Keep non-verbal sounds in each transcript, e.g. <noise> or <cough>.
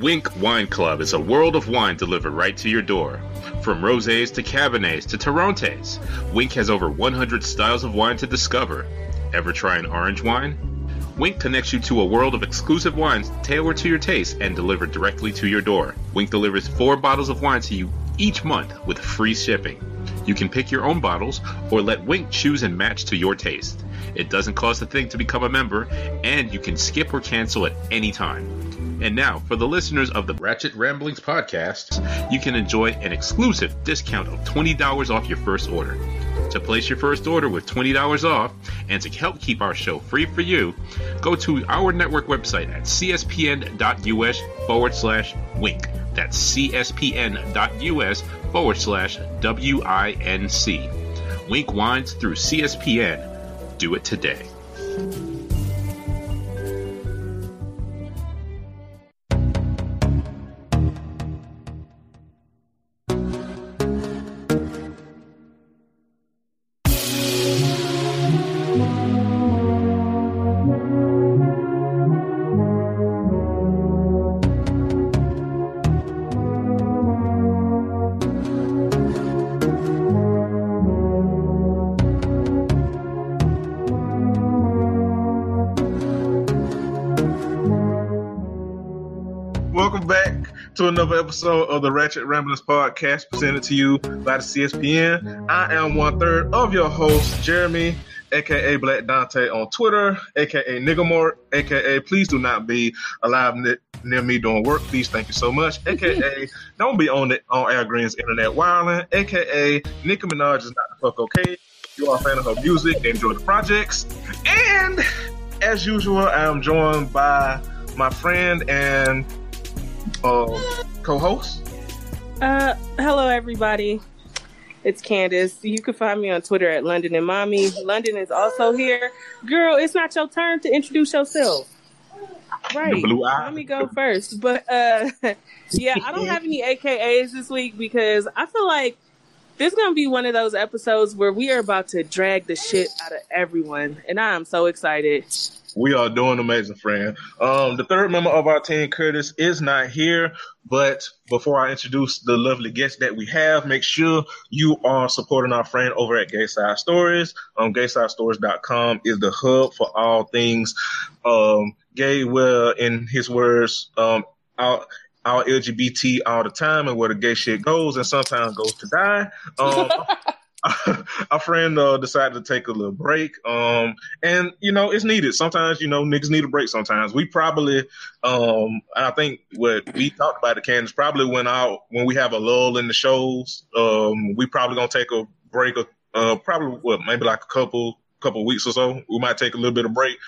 Winc Wine Club is a world of wine delivered right to your door. From rosés to cabernets to Torrontés, Winc has over 100 styles of wine to discover. Ever try an orange wine? Winc connects you to a world of exclusive wines tailored to your taste and delivered directly to your door. Winc delivers four bottles of wine to you each month with free shipping. You can pick your own bottles or let Winc choose and match to your taste. It doesn't cost a thing to become a member, and you can skip or cancel at any time. And now, for the listeners of the Ratchet Ramblings podcast, you can enjoy an exclusive discount of $20 off your first order. To place your first order with $20 off and to help keep our show free for you, go to our network website at cspn.us forward slash winc. That's cspn.us forward slash W-I-N-C. Winc Wines through CSPN. Do it today. Another episode of the Ratchet Ramblers podcast presented to you by the CSPN. I am one third of your host, Jeremy, aka Black Dante on Twitter, aka Niggamore, aka Please do not be alive ne- near me doing work. Please, thank you so much. AKA Don't be on it on Al Green's internet wilding. AKA Nicki Minaj is not the fuck okay. You are a fan of her music, enjoy the projects, and as usual, I am joined by my friend and uh, co-host. Uh, hello everybody. It's Candace. You can find me on Twitter at London and Mommy. London is also here. Girl, it's not your turn to introduce yourself. Right. Let me go first. But uh <laughs> yeah, I don't have any AKAs this week because I feel like this is gonna be one of those episodes where we are about to drag the shit out of everyone. And I am so excited. We are doing amazing, friend. Um, the third member of our team, Curtis, is not here. But before I introduce the lovely guest that we have, make sure you are supporting our friend over at Gayside Stories. Um, GaysideStories.com is the hub for all things um, gay. Well, in his words, um, our, our LGBT all the time, and where the gay shit goes, and sometimes goes to die. Um, <laughs> our friend uh, decided to take a little break. Um, and you know, it's needed. Sometimes, you know, niggas need a break sometimes. We probably, um, I think what we talked about the Candace probably when out when we have a lull in the shows, um, we probably gonna take a break of, uh, probably what, maybe like a couple, couple weeks or so. We might take a little bit of break.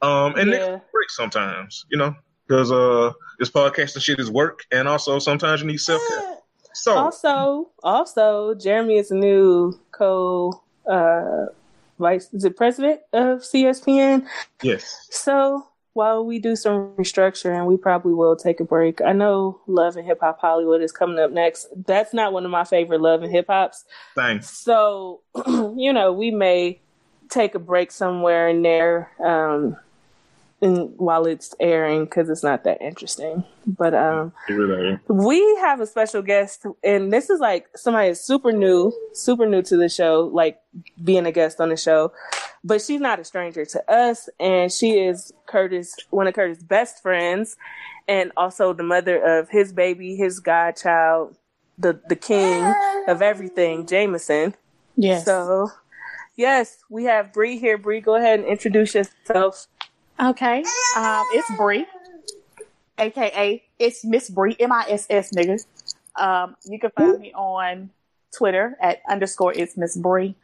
Um, and Yeah. niggas break sometimes, you know, because, uh, this podcasting shit is work. And also sometimes you need self care. So, Also, also, Jeremy is a new co uh vice is it president of CSPN. yes. So while we do some restructuring, we probably will take a break. I know Love and Hip Hop Hollywood is coming up next. That's not one of my favorite Love and Hip Hops. Thanks. So, <clears throat> you know, we may take a break somewhere in there um, in, while it's airing because it's not that interesting. But um, It really is. we have a special guest, and this is like somebody is super new, super new to the show, like being a guest on the show. But she's not a stranger to us, and she is Curtis, one of Curtis' best friends, and also the mother of his baby, his godchild, the the king of everything, Jameson. Yes. So, yes, we have Bree here. Bree, go ahead and introduce yourself. Okay. Um, it's Bree, aka it's Miss Bree, M I S S nigga. Um, you can find me on Twitter at underscore it's Miss Bree.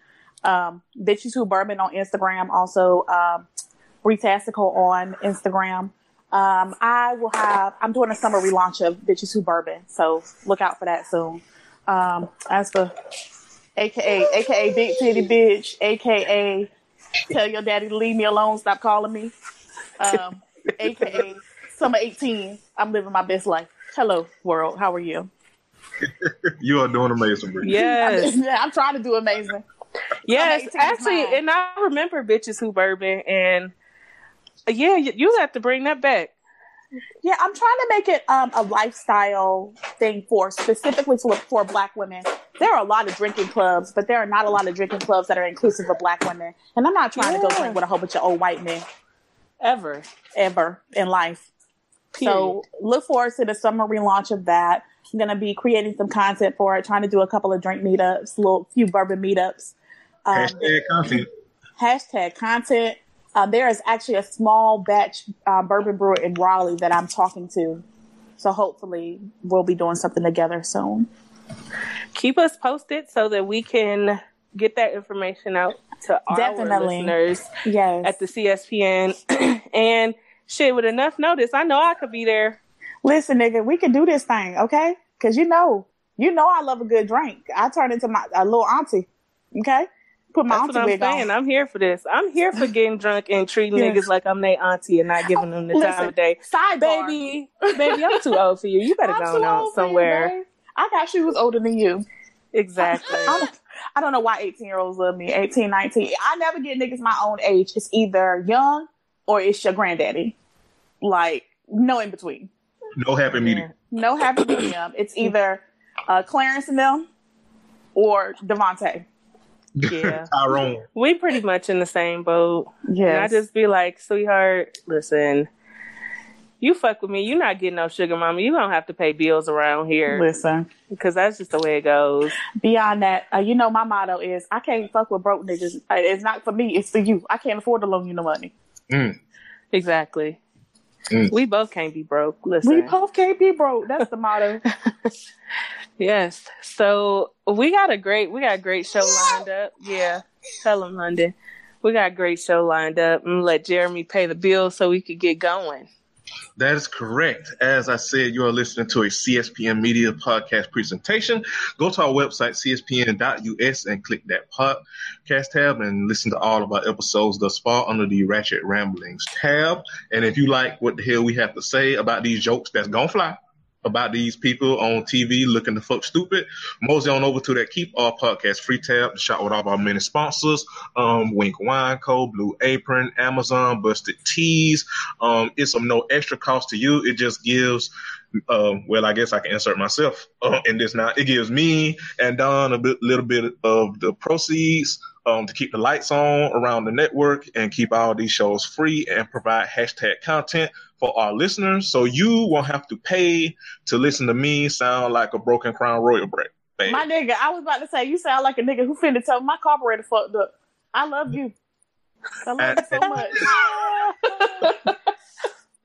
Um, Bitches Who Bourbon on Instagram. Also, um, Bree Tastical on Instagram. Um, I will have. I'm doing a summer relaunch of Bitches Who Bourbon, so look out for that soon. Um, as for AKA AKA Big Titty Bitch, AKA Tell Your Daddy to leave me alone, stop calling me. Um, <laughs> AKA Summer 18, I'm living my best life. Hello, world. How are you? <laughs> You are doing amazing, Bree. <laughs> Yes. yeah, I'm trying to do amazing. Yes, actually, and I remember bitches who bourbon, and yeah, you, you have to bring that back. Yeah, I'm trying to make it um, a lifestyle thing for specifically for, for black women. There are a lot of drinking clubs, but there are not a lot of drinking clubs that are inclusive of black women. And I'm not trying to go drink with a whole bunch of old white men Ever. ever in life. So look forward to the summer relaunch of that. I'm gonna be creating some content for it, trying to do a couple of drink meetups, little few bourbon meetups. Um, Hashtag content. hashtag content. Um, there is actually a small batch uh, bourbon brewer in Raleigh that I'm talking to. So hopefully we'll be doing something together soon. keep us posted so that we can get that information out to our Definitely. listeners Yes. at the CSPN. <clears throat> and shit, with enough notice, I know I could be there. Listen, nigga, we can do this thing, okay? Because you know, you know, I love a good drink. I turn into my a little auntie, okay? Put my That's auntie what I'm saying. on. I'm here for this. I'm here for getting <laughs> drunk and treating Yes. niggas like I'm their auntie and not giving them the time of day. Sidebar. Baby, baby, I'm too old for you. You better I'm go on you, somewhere. babe. I got shoes older than you. exactly. I don't, I don't know why 18 year olds love me. 18, 19. I never get niggas my own age. It's either young or it's your granddaddy. Like, no in between. No happy medium. No happy medium. It's either uh, Clarence and them or Devontae. <laughs> Yeah. Tyrone. we pretty much in the same boat. Yeah. I just be like, sweetheart, listen, you fuck with me, you're not getting no sugar mama. You don't have to pay bills around here Listen, because that's just the way it goes. beyond that, uh, you know, my motto is I can't fuck with broke niggas. Uh, It's not for me, it's for you. I can't afford to loan you no money. Mm. Exactly. Mm. We both can't be broke. Listen. We both can't be broke. That's the motto. <laughs> yes. So we got a great we got a great show lined up. Yeah. Tell them, London. We got a great show lined up and let Jeremy pay the bill so we could get going. That is correct. As I said, you are listening to a CSPN Media podcast presentation. Go to our website, cspn.us, and click that podcast tab and listen to all of our episodes thus far under the Ratchet Ramblings tab. And if you like what the hell we have to say about these jokes that's gonna fly, about these people on TV looking to fuck stupid, mosey on over to that Keep Our Podcast free tab to shop with all our many sponsors, um, Winc Wine Co., Blue Apron, Amazon, Busted Tees. Um, it's of no extra cost to you. It just gives, um, well, I guess I can insert myself uh, in this now. It gives me and Don a bit, little bit of the proceeds um, to keep the lights on around the network and keep all these shows free and provide hashtag content for our listeners. So you won't have to pay to listen to me sound like a broken crown royal break. Babe. My nigga, I was about to say, you sound like a nigga who finna tell me my carburetor fucked up. I love you. I love you so much. <laughs>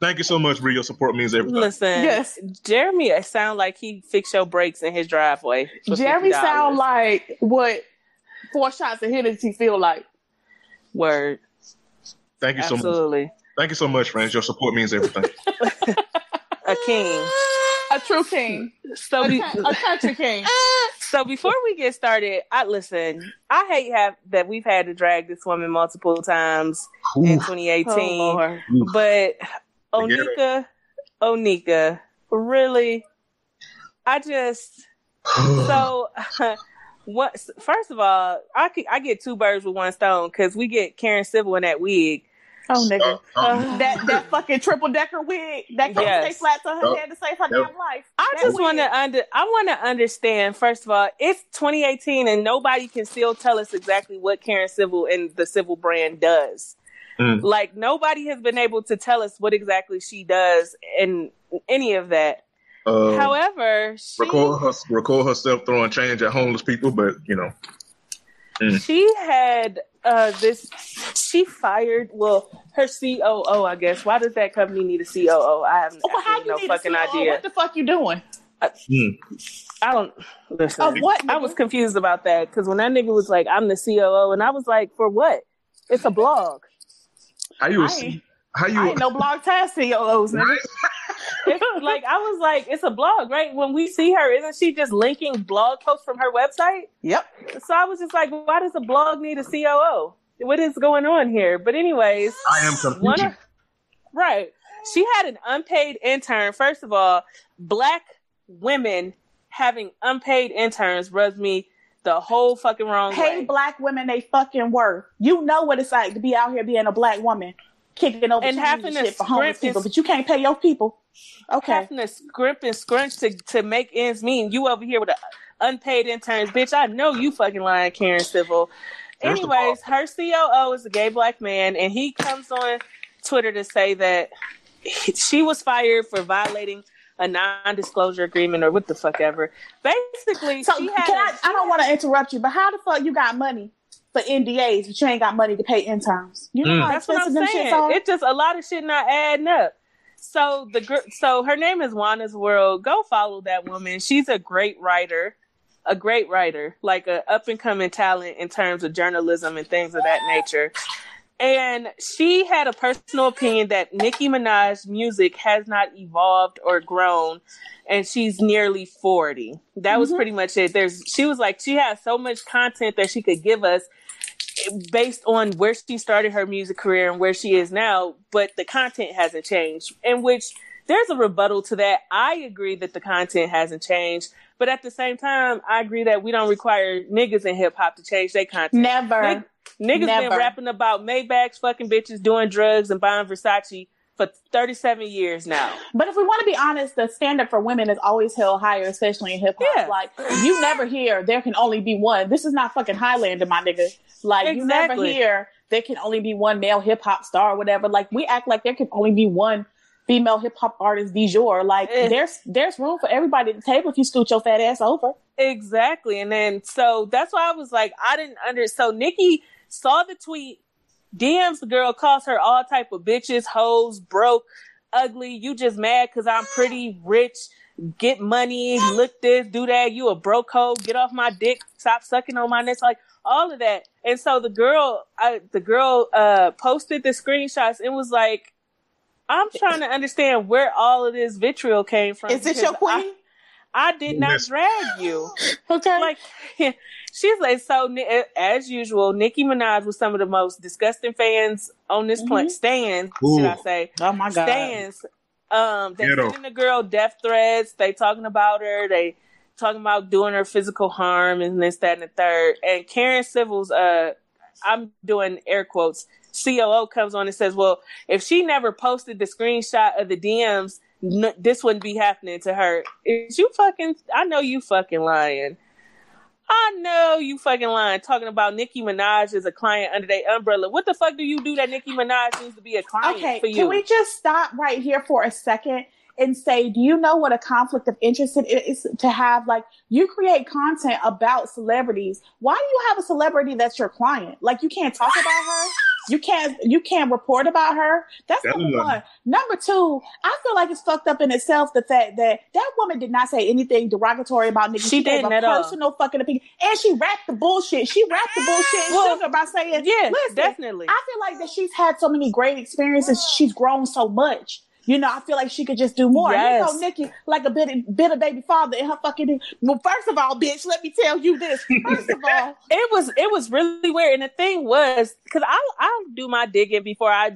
Thank you so much, Bree. Your support means everything. Listen, Yes. Jeremy it sound like he fixed your brakes in his driveway. Jeremy $50. sound like what four shots of Hennessy feel like. word. Thank you so much. Absolutely. Thank you so much, friends. Your support means everything. <laughs> A king. A true king. So A, be, ca- a country king. <laughs> so before we get started, I listen. I hate have that we've had to drag this woman multiple times in 2018. Oh, But Onika, Onika, really, I just <sighs> so <laughs> what? First of all, I I get two birds with one stone because we get Karen Civil in that wig. Oh, nigga. Uh, That that <laughs> fucking triple decker wig that can't Yes. stay flat to her Yep. head to save her Yep. damn life. I That just want to under I want to understand. First of all, it's 2018 and nobody can still tell us exactly what Karen Civil and the Civil brand does. Mm. Like nobody has been able to tell us what exactly she does in any of that. uh, However, she record, her, record herself throwing change at homeless people, but you know, she had uh this she fired well her COO I guess. Why does that company need a COO? I have Well, how you no need fucking to see, idea. What the fuck you doing? I don't listen. Of what? I was confused about that because when that nigga was like, "I'm the COO," and I was like, "For what?" It's a blog. how you I ain't- how I you ain't no blog task CEOs, nigga. <laughs> Right? It's like I was like, "It's a blog, right?" When we see her, isn't she just linking blog posts from her website? Yep. So I was just like, "Why does a blog need a COO? What is going on here?" But anyways, I am one confused. of, right. She had an unpaid intern. First of all, black women having unpaid interns rubs me the whole fucking wrong Pay way. black women they fucking worth. You know what it's like to be out here being a black woman. Kicking over And change having and to shit for homeless scrimp and people, but you can't pay your people. Okay. having to scrimp and scrunch to, to make ends meet. You over here with a unpaid interns, bitch. I know you fucking lying, Karen Civil. First Anyways, her COO is a gay black man, and he comes on Twitter to say that she was fired for violating a non-disclosure agreement or what the fuck ever. Basically, So she can had I? a- I don't want to interrupt you, but how the fuck you got money for NDAs, but you ain't got money to pay interns? You know Mm. how That's what I'm saying. are. It just a lot of shit not adding up. So the gr- so her name is Wanna's World. Go follow that woman. She's a great writer, a great writer, like a up and coming talent in terms of journalism and things of that nature. And she had a personal opinion that Nicki Minaj's music has not evolved or grown, and she's nearly forty. That was Mhm. pretty much it. There's she was like she has so much content that she could give us based on where she started her music career and where she is now, but the content hasn't changed. In which there's a rebuttal to that. I agree that the content hasn't changed, but at the same time, I agree that we don't require niggas in hip hop to change their content. Never. Nig- niggas Never. been rapping about Maybachs, fucking bitches, doing drugs, and buying Versace for 37 years now. But if we want to be honest, the standard for women is always held higher, especially in hip hop. Yeah. Like you never hear there can only be one. This is not fucking Highlander, my nigga. Like you never hear there can only be one male hip hop star or whatever. Like we act like there can only be one female hip hop artist du jour. Like Eh. there's there's room for everybody at the table if you scoot your fat ass over. Exactly. And then so that's why I was like, I didn't under so Nicki saw the tweet, DMs the girl, calls her all type of bitches, hoes, broke, ugly. You just mad because I'm pretty rich. Get money, look this, do that. You a broke hoe. Get off my dick. Stop sucking on my nuts. Like all of that. And so the girl, I, the girl, uh, posted the screenshots and was like, I'm trying to understand where all of this vitriol came from. Is this your because I- queen? I did not drag you. <laughs> okay. Like <laughs> she's like so. As usual, Nicki Minaj was some of the most disgusting fans on this planet. Stands, should I say? oh my god. Stands. Um, they Ghetto. sending the girl death threats. They talking about her. They talking about doing her physical harm and this, that, and the third. And Karen Civil's, uh, I'm doing air quotes. COO comes on and says, "Well, if she never posted the screenshot of the DMs, n- this wouldn't be happening to her." Is you fucking? I know you fucking lying. I know you fucking lying. Talking about Nicki Minaj as a client under their umbrella. What the fuck do you do that Nicki Minaj needs to be a client Okay, for you? can we just stop right here for a second and say, do you know what a conflict of interest it is to have? Like, you create content about celebrities. Why do you have a celebrity that's your client? Like, you can't talk about her. You can't. You can't report about her. That's Tell number them. one. Number two, I feel like it's fucked up in itself the fact that that woman did not say anything derogatory about niggas. She gave didn't a at all. personal fucking opinion, and she wrapped the bullshit. She wrapped the bullshit in Well, sugar by saying, yeah, listen, definitely. I feel like that she's had so many great experiences. She's grown so much. You know, I feel like she could just do more. Yes. You know, Nicki, like a bit, bitter baby father in her fucking. Well, first of all, bitch, let me tell you this. First of all, <laughs> it was it was really weird. And the thing was, because I I do my digging before I,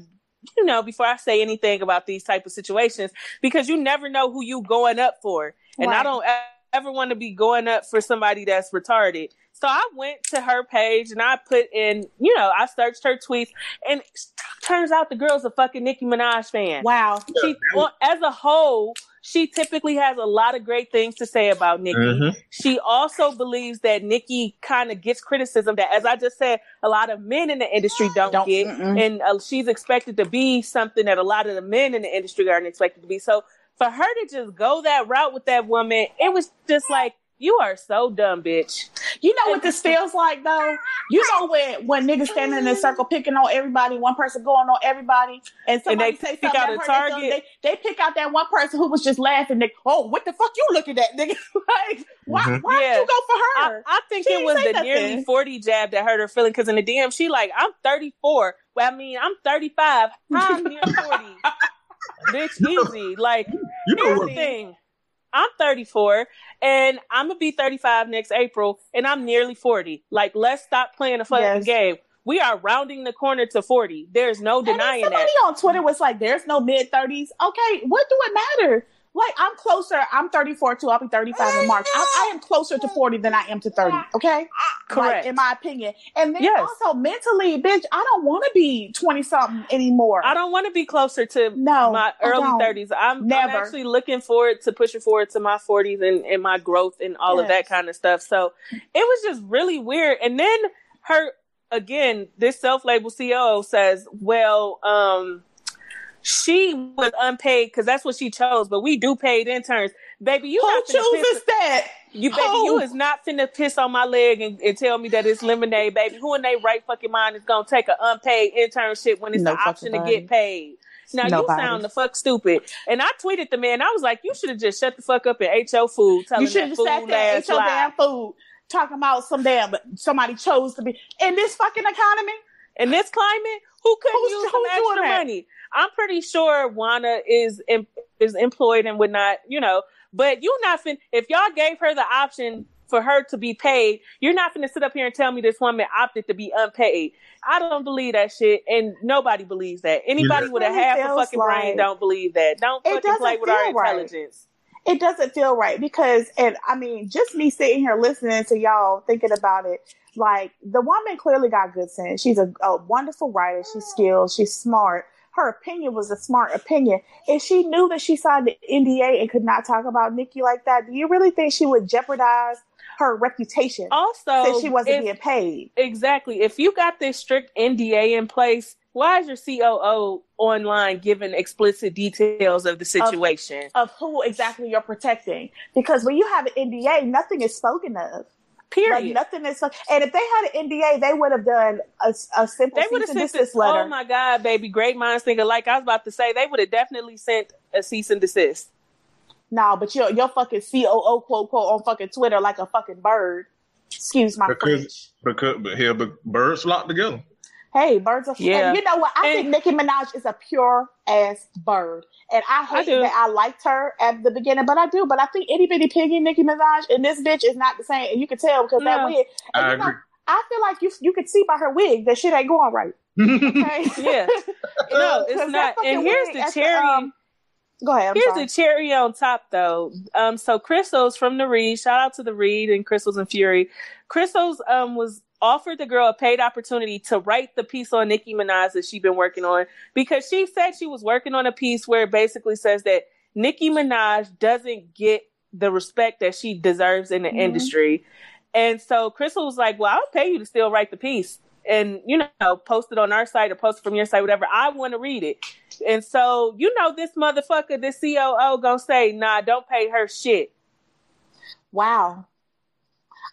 you know, before I say anything about these type of situations, because you never know who you going up for, and I don't ever want to be going up for somebody that's retarded. So I went to her page and I put in, you know, I searched her tweets, and it turns out the girl's a fucking Nicki Minaj fan. wow. She, well, as a whole, she typically has a lot of great things to say about Nicki. Mhm. She also believes that Nicki kind of gets criticism that, as I just said, a lot of men in the industry don't, Don't- get, mm-mm. and uh, she's expected to be something that a lot of the men in the industry aren't expected to be. So for her to just go that route with that woman, it was just like, you are so dumb, bitch. You know what this feels like though? You know when when niggas standing in a circle picking on everybody, one person going on everybody, and somebody they say pick out a target. They, they pick out that one person who was just laughing. They, oh, what the fuck you looking at, nigga? <laughs> like, why Mhm. why Yeah. did you go for her? I think She it was say the nearly 40 jab that hurt her feeling because in the DM, she like, I'm 34. Well, I mean, I'm 35. How I'm near 40? <laughs> Bitch, easy. Like, You know Here's what? the thing. I'm 34 and I'm gonna be 35 next April and I'm nearly 40. Like, let's stop playing a fucking Yes. game. We are rounding the corner to 40. There's no And denying somebody that. on Twitter was like, "There's no mid thirties." Okay, what do it matter? Like I'm closer. I'm 34 too. I'll be 35 in March. I, I am closer to 40 than I am to 30. Okay, Correct. Like, in my opinion. And then Yes. also mentally, bitch, I don't want to be 20 something anymore. I don't want to be closer to No, my early 30s. I'm, I'm actually looking forward to pushing forward to my 40s and, and my growth and all of that kind of stuff. So it was just really weird. And then her, again, this self label CEO says, well, um, she was unpaid because that's what she chose, but we do paid interns. Baby, you Who not finna piss- chooses that? you baby, Who? you is not finna piss on my leg and, and tell me that it's lemonade, baby. Who in their right fucking mind is gonna take an unpaid internship when it's No the option to get paid? Now Nobody. you sound the fuck stupid. And I tweeted the man. I was like, you should have just shut the fuck up and ate your food. Telling You should have sat there and ass ate your lie. damn food, talking about some damn somebody chose to be in this fucking economy. In this climate, who couldn't Who's- use some who's doing extra that? money? I'm pretty sure Wanna is em- is employed and would not, you know. But you not fin. If y'all gave her the option for her to be paid, you're not finna sit up here and tell me this woman opted to be unpaid. I don't believe that shit, and nobody believes that. Anybody Yeah. with a half a feels fucking brain don't believe that. Don't It fucking doesn't play with our feel right. intelligence. It doesn't feel right because, and I mean, just me sitting here listening to y'all thinking about it, like the woman clearly got good sense. She's a, a wonderful writer. She's skilled. She's smart. Her opinion was a smart opinion. If she knew that she signed the NDA and could not talk about Nicki like that, do you really think she would jeopardize her reputation Also, since she wasn't if- being paid? Exactly. If you got this strict NDA in place, why is your COO online giving explicit details of the situation? Of who exactly you're protecting? Because when you have an NDA, nothing is spoken of. Like Period. nothing is. And if they had an NDA, they would have done a, a simple they would have cease and sent desist this. letter. Oh my god, baby! Great minds think alike. I was about to say they would have definitely sent a cease and desist. No, but your your fucking COO quote quote on fucking Twitter like a fucking bird. Excuse my Because- French. Because but here, but birds flock together. Hey, birds are. Yeah. And you know what? I And- think Nicki Minaj is a pure ass bird, and I hate do. that I liked her at the beginning, but I do. But I think itty bitty piggy Nicki Minaj and this bitch is not the same, and you can tell because that wig. And I you know, agree. I feel like you you could see by her wig that shit ain't going right. <laughs> Okay. <laughs> Yeah. <laughs> No, it's 'Cause that not. And here's the at cherry. um, go ahead. I'm Here's sorry. the cherry on top, though. Um, so Crystals from the Read, shout out to the Read and Crystals and Fury. Crystals um was offered the girl a paid opportunity to write the piece on Nicki Minaj that she'd been working on because she said she was working on a piece where it basically says that Nicki Minaj doesn't get the respect that she deserves in the Mhm. industry. And so Crissle was like, Well, I'll pay you to still write the piece and, you know, post it on our site or post it from your site, whatever. I want to read it. And so, you know, this motherfucker, this COO gonna say, nah, don't pay her shit. wow.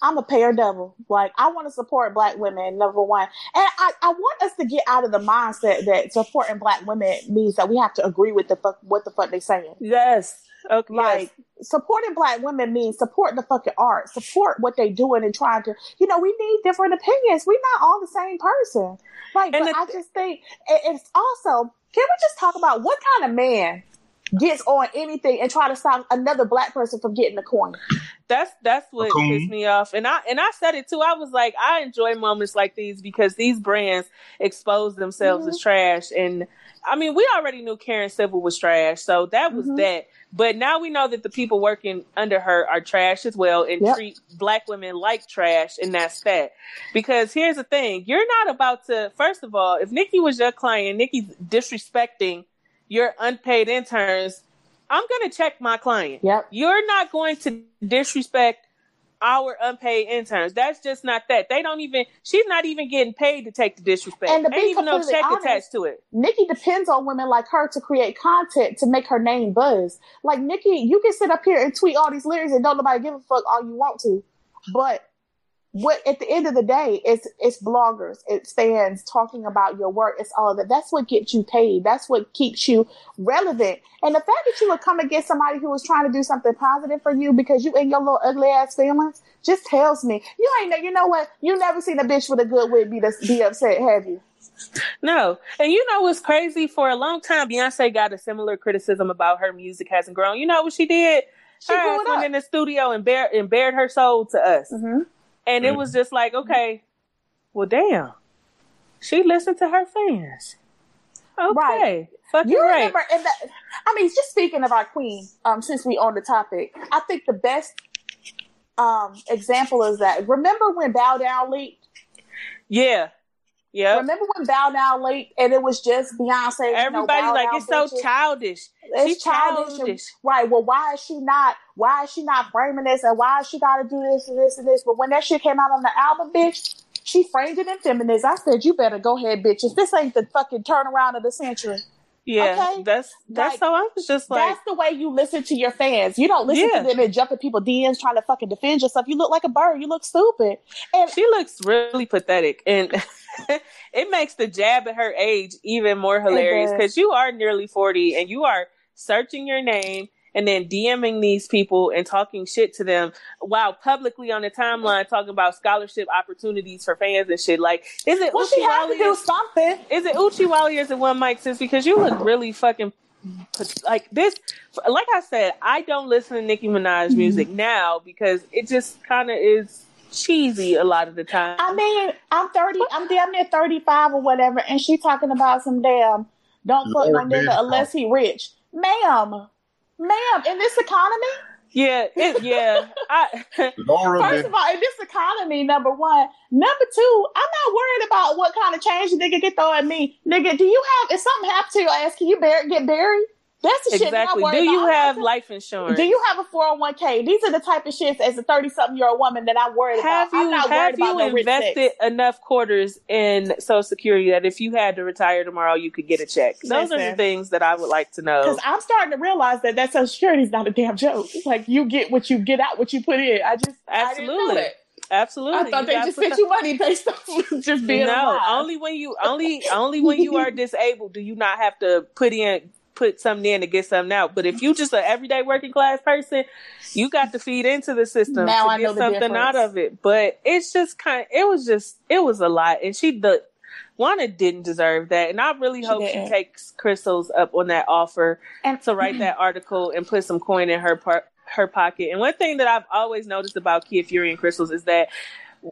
I'm a pair double. Like I want to support black women, number one. And I, I want us to get out of the mindset that supporting black women means that we have to agree with the fuck what the fuck they saying. Yes. Okay. Like supporting black women means support the fucking art, support what they doing and trying to you know, we need different opinions. We're not all the same person. Like And but the- I just think it- it's also can we just talk about what kind of man gets on anything and try to stop another black person from getting the coin? that's that's what Cocoon. pissed me off. And I and I said it too. I was like, I enjoy moments like these because these brands expose themselves Mhm. as trash. And I mean, we already knew Karen Civil was trash, so that was Mhm. that. But now we know that the people working under her are trash as well and Yep. treat black women like trash, and that's that. Because here's the thing: you're not about to. First of all, if Nicki was your client, Nicki's disrespecting your unpaid interns. I'm gonna check my client. Yep. You're not going to disrespect our unpaid interns. That's just not that. They don't even. She's not even getting paid to take the disrespect. And to be Ain't even no check honest, attached to it. Nicki depends on women like her to create content to make her name buzz. Like Nicki, you can sit up here and tweet all these lyrics and don't nobody give a fuck all you want to. But what at the end of the day, it's it's bloggers, it's fans talking about your work, it's all of that. That's what gets you paid. That's what keeps you relevant. And the fact that you would come against somebody who was trying to do something positive for you because you in your little ugly ass feelings just tells me you ain't know. You know what? You never seen a bitch with a good wig be be upset, have you? No, and you know what's crazy? For a long time, Beyonce got a similar criticism about her music hasn't grown. You know what she did? She her grew ass it went in the studio and bare and bared her soul to us, Mm-hmm. And it was just like, okay, well, damn, she listened to her fans. Okay, Right. fucking You right. remember, and that, I mean, just speaking of our queen, um, since we on the topic, I think the best um example is that. Remember when Bow Down leaked? Yeah. Yep. Remember when Bow Down leaked, and it was just Beyonce. you know, Everybody like it's so childish. It's She childish, and- right? Well, why is she not? Why is she not framing this? And why is she got to do this and this and this? But when that shit came out on the album, bitch, she framed it in feminist. I said, you better go ahead, bitches. This ain't the fucking turnaround of the century. Yeah. Okay. That's that's Like, so I was just like That's the way you listen to your fans. You don't listen Yeah. to them and jump at people DMs trying to fucking defend yourself. You look like a bird. You look stupid. And she looks really pathetic and <laughs> <laughs> it makes the jab at her age even more hilarious because you are nearly 40 and you are searching your name and then DMing these people and talking shit to them while publicly on the timeline talking about scholarship opportunities for fans and shit. Like, is it well, she had to do Is, something. is it Uchiwali or is it One Mic Sis? Because you look really fucking like this. Like I said, I don't listen to Nicki Minaj Mm-hmm. music now because it just kind of is cheesy a lot of the time. I mean, I'm 30, I'm damn near 35 or whatever, and she talking about some damn don't fuck no Lord nigga unless he rich. Ma'am, ma'am, in this economy, Yeah, it, yeah. I, <laughs> Laura first been of all, in this economy, number one. Number two, I'm not worried about what kind of change a nigga get throw at me. Nigga, do you have, if something happened to your ass, can you bear, get buried? That's the shit that exactly. I'm Do you about. Have life insurance? Do you have a 401k? These are the type of shits as a 30 something year old woman that I'm worried have about. I'm you not have you no invested enough quarters in Social Security that if you had to retire tomorrow, you could get a check? Those are the things that I would like to know. Because I'm starting to realize that that Social Security is not a damn joke. It's like you get what you get out, what you put in. I just I Absolutely. that. Absolutely, I thought You they just sent you money based on <laughs> just being no, alive. only when you only only when you are <laughs> disabled do you not have to put in put something in to get something out. But if you just an everyday working class person, you got to feed into the system Now to I get something difference. out of it. But it's just kind. it was just it was a lot, and she the Wanna didn't deserve that, and I really She hope didn't. she takes Crystals up on that offer And to write that article and put some coin in her part her pocket. And one thing that I've always noticed about Kid Fury and Crystals is that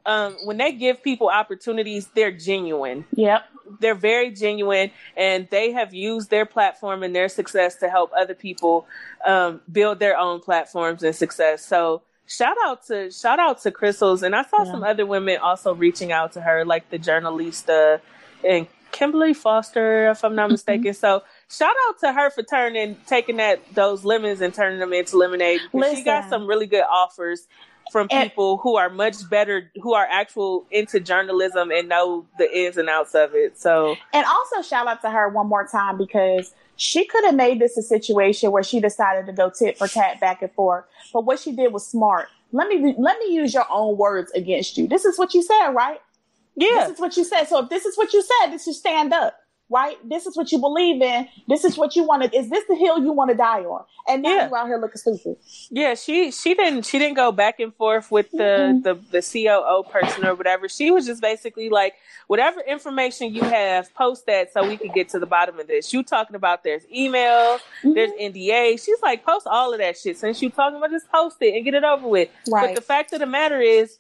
um, when they give people opportunities, they're genuine. Yep. They're very genuine, and they have used their platform and their success to help other people um, build their own platforms and success. So. Shout out to shout out to Crystals, and I saw Yeah. some other women also reaching out to her, like the journalista and Kimberly Foster, if I'm not Mm-hmm. mistaken. So shout out to her for turning, taking that those lemons and turning them into lemonade. She got some really good offers from And- people who are much better, who are actual into journalism and know the ins and outs of it. So And also shout out to her one more time because she could have made this a situation where she decided to go tit for tat back and forth. But what she did was smart. Let me let me use your own words against you. This is what you said, right? yeah, This is what you said. So if this is what you said, this is stand up, right? This is what you believe in. This is what you want to. Is this the hill you want to die on? And now Yeah. you're out here looking stupid. yeah. She she didn't she didn't go back and forth with the Mhm. the the COO person or whatever. She was just basically like, whatever information you have, post that so we can get to the bottom of this. You talking about there's email, there's NDA. She's like, post all of that shit. Since you talking about, just post it and get it over with. But the fact of the matter is,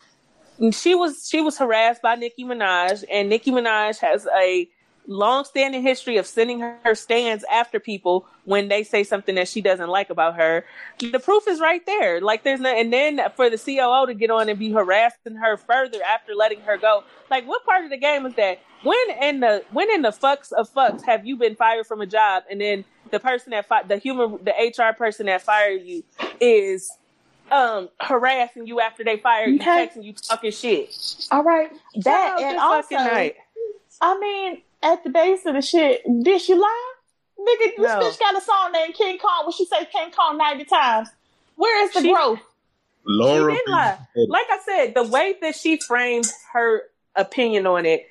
she was she was harassed by Nicki Minaj, and Nicki Minaj has a long-standing history of sending her, stands after people when they say something that she doesn't like about her. The proof is right there. Like there's no, and then for the COO to get on and be harassing her further after letting her go. Like what part of the game is that? When in the when in the fucks of fucks have you been fired from a job and then the person that fi- the human the HR person that fired you is um harassing you after they fired you, Okay. texting you, talking shit. All right. That Child, and also, fucking night. I mean, at the base of the shit, did she lie? Nigga, this bitch got a song named King Kong where she say King Kong 90 times. Where is the She- growth? Laura She did been lie. Like I said, the way that she framed her opinion on it,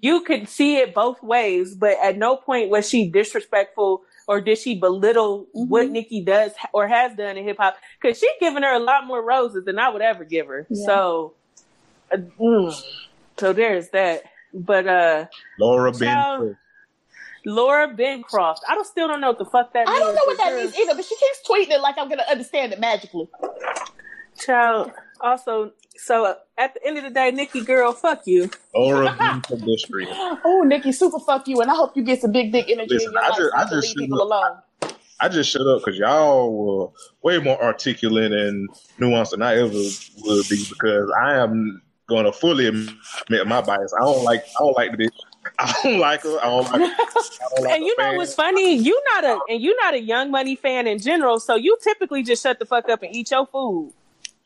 you could see it both ways, but at no point was she disrespectful or did she belittle what Mhm. Nicki does or has done in hip hop? Because she's given her a lot more roses than I would ever give her. Yeah. So, uh, mm, so there's that. But uh Laura been Child. petty. Laura Bencroft, I don't still don't know what the fuck that I don't know what that but means either, but she keeps tweeting it like I'm going to understand it magically. Child, Also, so uh, at the end of the day, Nicki girl, fuck you. Or a <laughs> pedestrian. Oh, Nicki, super fuck you, and I hope you get some big dick energy Listen, in your I life. just- I just leave should people look- alone. I just shut up because y'all were way more articulate and nuanced than I ever would be because I am going to fully admit my bias. I don't like. I don't like the bitch. <laughs> I don't like her. I don't like. I don't like And you know fans. what's funny? You not a and you not a Young Money fan in general, so you typically just shut the fuck up and eat your food.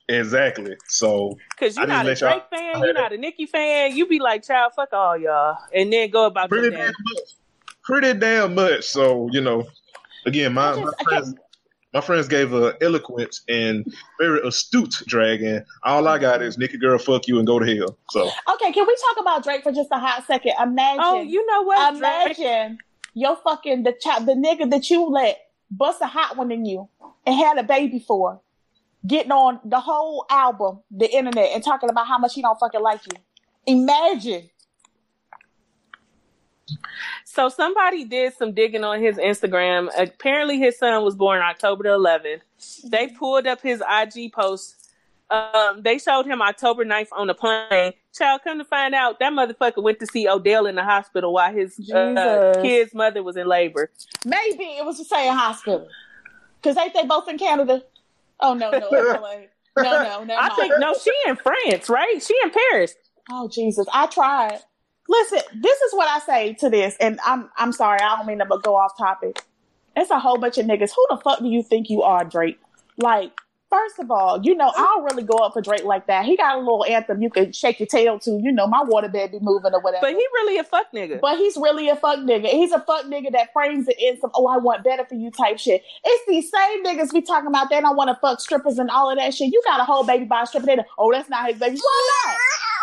Exactly. So Cause you're not a Drake fan, you're not a Nicki fan. You be like, child, fuck all y'all, and then go about pretty damn much. Pretty damn much. So you know, again, my, just- my friends. My friends gave a eloquent and very astute dragon. All I got is Nicki girl, fuck you and go to hell. So Okay, can we talk about Drake for just a hot second? Imagine. Oh, you know what? Drake? Imagine your fucking the child, the nigga that you let bust a hot one in you and had a baby for, getting on the whole album, the internet, and talking about how much he don't fucking like you. Imagine. So somebody did some digging on his Instagram. Apparently, his son was born October the 11th. They pulled up his IG post. Um, they showed him October 9th on the plane. Child, come to find out, that motherfucker went to see Odell in the hospital while his uh, kid's mother was in labor. Maybe it was the same hospital. Cause ain't they both in Canada? Oh no, no, no, no, no, <laughs> no. I think no, she in France, right? She in Paris. Oh Jesus, I tried. Listen, this is what I say to this, and I'm I'm sorry, I don't mean to go off topic. It's a whole bunch of niggas. Who the fuck do you think you are, Drake? Like, first of all, you know I don't really go up for Drake like that. He got a little anthem you can shake your tail to. You know my waterbed be moving or whatever. But he really a fuck nigga. But he's really a fuck nigga. He's a fuck nigga that frames it in some, oh, I want better for you type shit. It's these same niggas we talking about. They don't want to fuck strippers and all of that shit. You got a whole baby by a stripper. They oh, that's not his baby. Why not?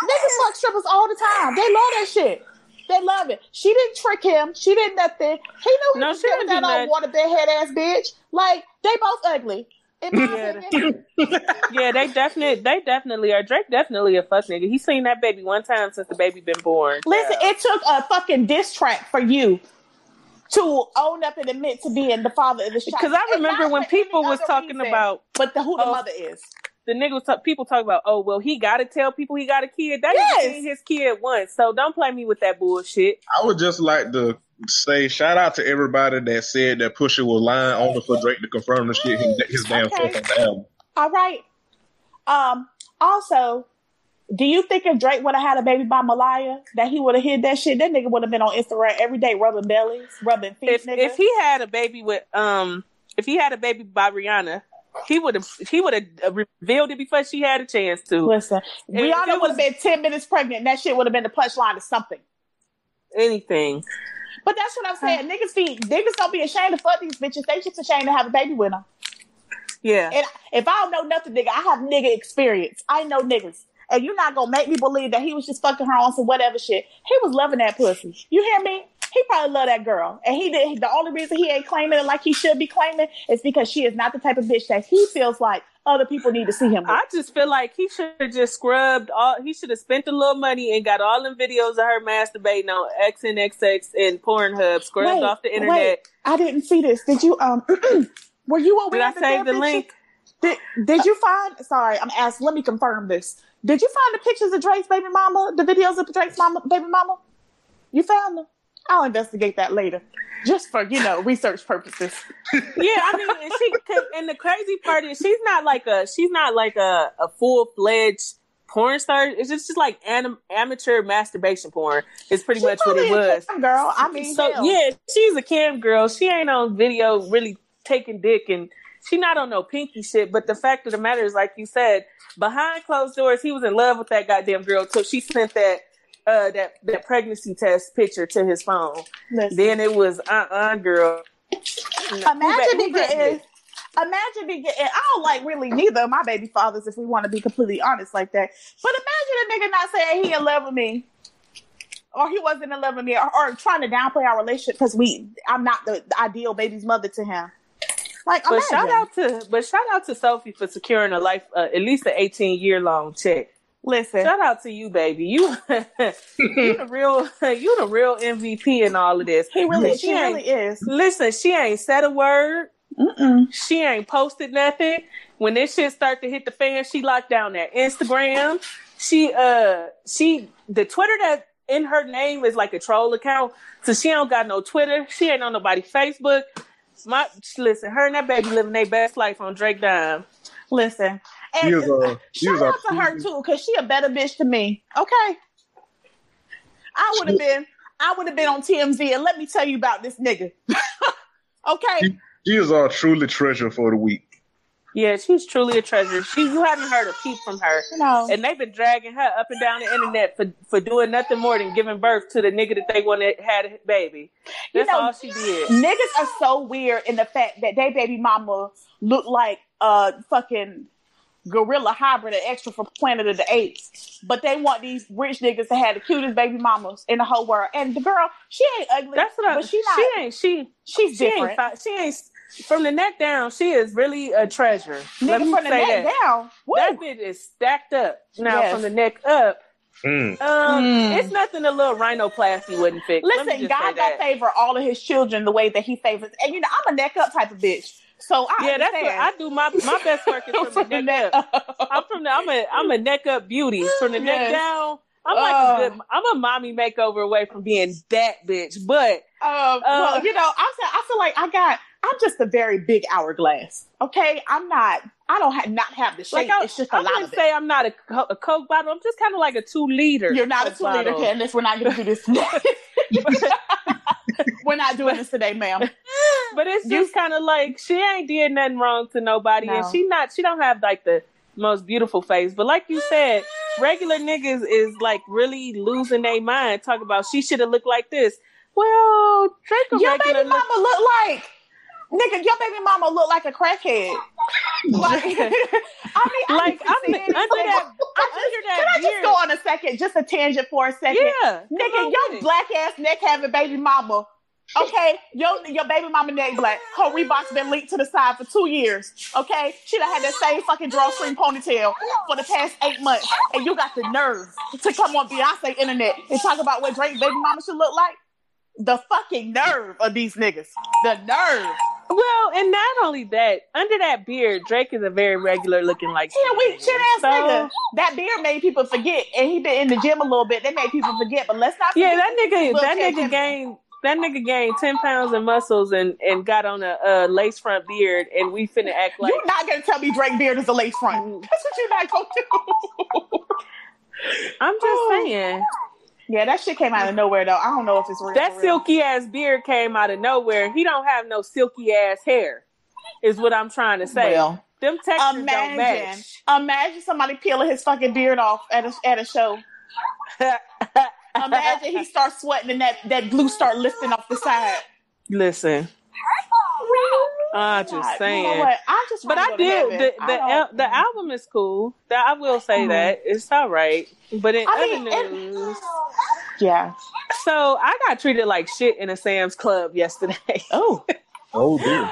Niggas fuck strippers all the time. They love that shit. They love it. She didn't trick him. She did nothing. He knew he No, was she giving that old waterbed head ass bitch. Like, they both ugly. Yeah. <laughs> yeah, they definitely, they definitely are. Drake definitely a fuck nigga. He seen that baby one time since the baby been born. Listen, it took a fucking diss track for you to own up and admit to being the father of the child. Because I remember when people was talking reason, about but the who the Oh. mother is. The nigga was people talk about, oh well, he got to tell people he got a kid. That Yes. nigga his kid once, so don't play me with that bullshit. I would just like to say shout out to everybody that said that Pusha was lying only for Drake to confirm the shit his, his damn Okay. self on the album. All right. Um. Also, do you think if Drake would have had a baby by Malaya, that he would have hid that shit? That nigga would have been on Instagram every day rubbing bellies, rubbing feet. If nigga. if he had a baby with um, if he had a baby by Rihanna, he would have he would have revealed it before she had a chance to. Listen, Rihanna would have been ten minutes pregnant. And that shit would have been the punchline to something. Anything. But that's what I'm saying. Niggas be niggas don't be ashamed to fuck these bitches. They just ashamed to have a baby with them. Yeah. And if I don't know nothing, nigga, I have nigga experience. I know niggas. And you're not gonna make me believe that he was just fucking her on some whatever shit. He was loving that pussy. You hear me? He probably loved that girl. And he did the only reason he ain't claiming it like he should be claiming is because she is not the type of bitch that he feels like other people need to see him with. I just feel like he should have just scrubbed all. He should have spent a little money and got all them videos of her masturbating on XNXX and XX and Pornhub, scrubbed Wait, off the internet. wait. I didn't see this. Did you um <clears throat> were you aware Did I save the link? Did, did you find? Sorry, I'm asked. Let me confirm this. Did you find the pictures of Drake's baby mama? The videos of Drake's mama, baby mama? You found them? I'll investigate that later, just for you know research purposes. Yeah, I mean, and she and the crazy part is she's not like a she's not like a, a full fledged porn star. It's just, just like anim, amateur masturbation porn. Is pretty She much what it a was. cam girl. I mean, So hell. yeah, she's a cam girl. She ain't on video really taking dick and she not on no pinky shit. But the fact of the matter is, like you said, behind closed doors, he was in love with that goddamn girl. So she sent that uh that that pregnancy test picture to his phone. Listen. Then it was uh uh girl. Imagine me Who. Imagine me getting. I don't like really neither of my baby fathers, if we want to be completely honest like that. But imagine a nigga not saying he in love with me, or he wasn't in love with me, or, or trying to downplay our relationship because we. I'm not the, the ideal baby's mother to him. Like, But imagine. shout out to but shout out to Sophie for securing a life uh, at least an eighteen year long check. Listen, Shout out to you, baby. You <laughs> you the real <laughs> you the real MVP in all of this. he really, And she really is. Listen, she ain't said a word. Mm-mm. She ain't posted nothing. When this shit start to hit the fan, she locked down that Instagram. She uh she the Twitter that in her name is like a troll account, so she don't got no Twitter. She ain't on nobody Facebook. My listen, her and that baby living their best life on Drake Dime. Listen, She and a she shout a out to her too, because she a better bitch to me. Okay, I would have been, I would have been on TMZ, and let me tell you about this nigga. <laughs> okay, She, she is our truly treasure for the week. Yeah, she's truly a treasure. She you haven't heard a peep from her. no, And they've been dragging her up and down the internet for, for doing nothing more than giving birth to the nigga that they wanted had a baby. You That's know, all she did. niggas are so weird in the fact that they baby mama look like a fucking gorilla hybrid, an extra from Planet of the Apes. But they want these rich niggas to have the cutest baby mamas in the whole world. And the girl, she ain't ugly. That's what I. but she not. she ain't. She she's she different. ain't. She ain't. From the neck down, she is really a treasure. Let Nigga me from the say neck that. down. Woo. That bitch is stacked up. Now Yes. from the neck up, Mm. um, Mm. it's nothing a little rhinoplasty wouldn't fix. Let Listen, God don't favor all of his children the way that he favors. And you know, I'm a neck up type of bitch. So I Yeah, that's what. I do. My my best work is <laughs> from the neck up. I'm from the I'm a I'm a neck up beauty. From the neck down, I'm like Oh. a good I'm a mommy makeover away from being that bitch. But Um, well, you know, I feel, I feel like I got, I'm just a very big hourglass. Okay, I'm not, I don't ha- not have the shape. like I, it's just a I lot wouldn't it. say I'm not a, a coke bottle. I'm just kind of like a two liter. You're not a two liter bottle. Candace. We're not going to do this today. <laughs> We're not doing this today, ma'am. But it's just kind of like she ain't did nothing wrong to nobody, and she not she don't have like the most beautiful face. But like you said, regular niggas is like really losing their mind. Talk about she should have looked like this. Well, Drake a Your regular baby look- mama look like, nigga, your baby mama look like a crackhead. Like, <laughs> <laughs> I mean, I like see under that I under Can I just go on a second, just a tangent for a second? Yeah, Nigga, your black ass neck having baby mama. Okay, your your baby mama neck black. Her Reebok's been linked to the side for two years. Okay, she done had that same fucking drawstring ponytail for the past eight months, and you got the nerve to come on Beyonce internet and talk about what Drake baby mama should look like. The fucking nerve of these niggas. The nerve. Well, and not only that, under that beard, Drake is a very regular looking like. Yeah, we shit ass So- nigga. That beard made people forget, and he been in the gym a little bit. They made people forget, but let's not. Yeah, that nigga, that nigga gained that nigga gained ten pounds of muscles and and got on a, a lace front beard, and we finna act like You're not gonna tell me Drake beard is a lace front. Mm. That's what you're not gonna do. I'm just Oh. saying yeah, that shit came out of nowhere though. I don't know if it's real. that silky ass beard came out of nowhere. He don't have no silky ass hair, is what I'm trying to say. Well, Them textures don't imagine, match. imagine somebody peeling his fucking beard off at a at a show. <laughs> Imagine he starts sweating and that that glue start lifting off the side. Listen, I'm just God, saying. You know what? I just. But I did heaven. the I the don't- al- the album is cool. That I will say Mhm. that it's all right. But in I mean, other it- news, <gasps> Yeah. so I got treated like shit in a Sam's Club yesterday. Oh. <laughs> Oh dear.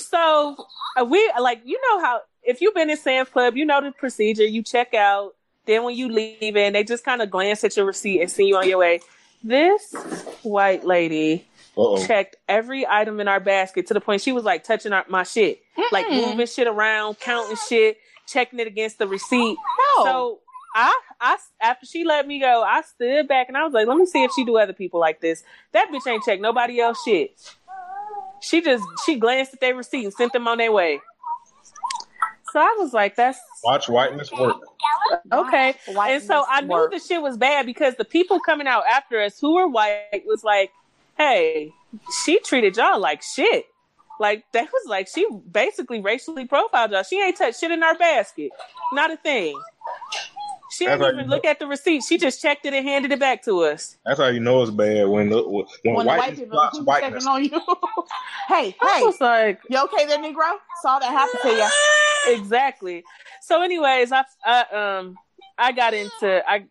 so uh, we like you know how if you've been in Sam's Club, you know the procedure. You check out, then when you leave, and they just kind of glance at your receipt and see you on your way. This white lady Uh oh. checked every item in our basket to the point she was like touching our, my shit, like Mm-mm. moving shit around, counting shit, checking it against the receipt. No. So I, I, after she let me go, I stood back and I was like, let me see if she do other people like this. That bitch ain't checked nobody else shit. She just she glanced at their receipt and sent them on their way. So I was like, that's Watch whiteness work. okay. White And so I knew work. the shit was bad because the people coming out after us who were white was like, hey, she treated y'all like shit. Like that was like she basically racially profiled y'all. She ain't touched shit in our basket. Not a thing. She That's didn't even you look at the receipt. She just checked it and handed it back to us. That's how you know it's bad when the, when, when the white people blocks keep whiteness. checking on you. <laughs> hey, I hey, was like, you okay there, Negro? Saw that happen to you. <laughs> exactly. So, anyways, I, I um I got into I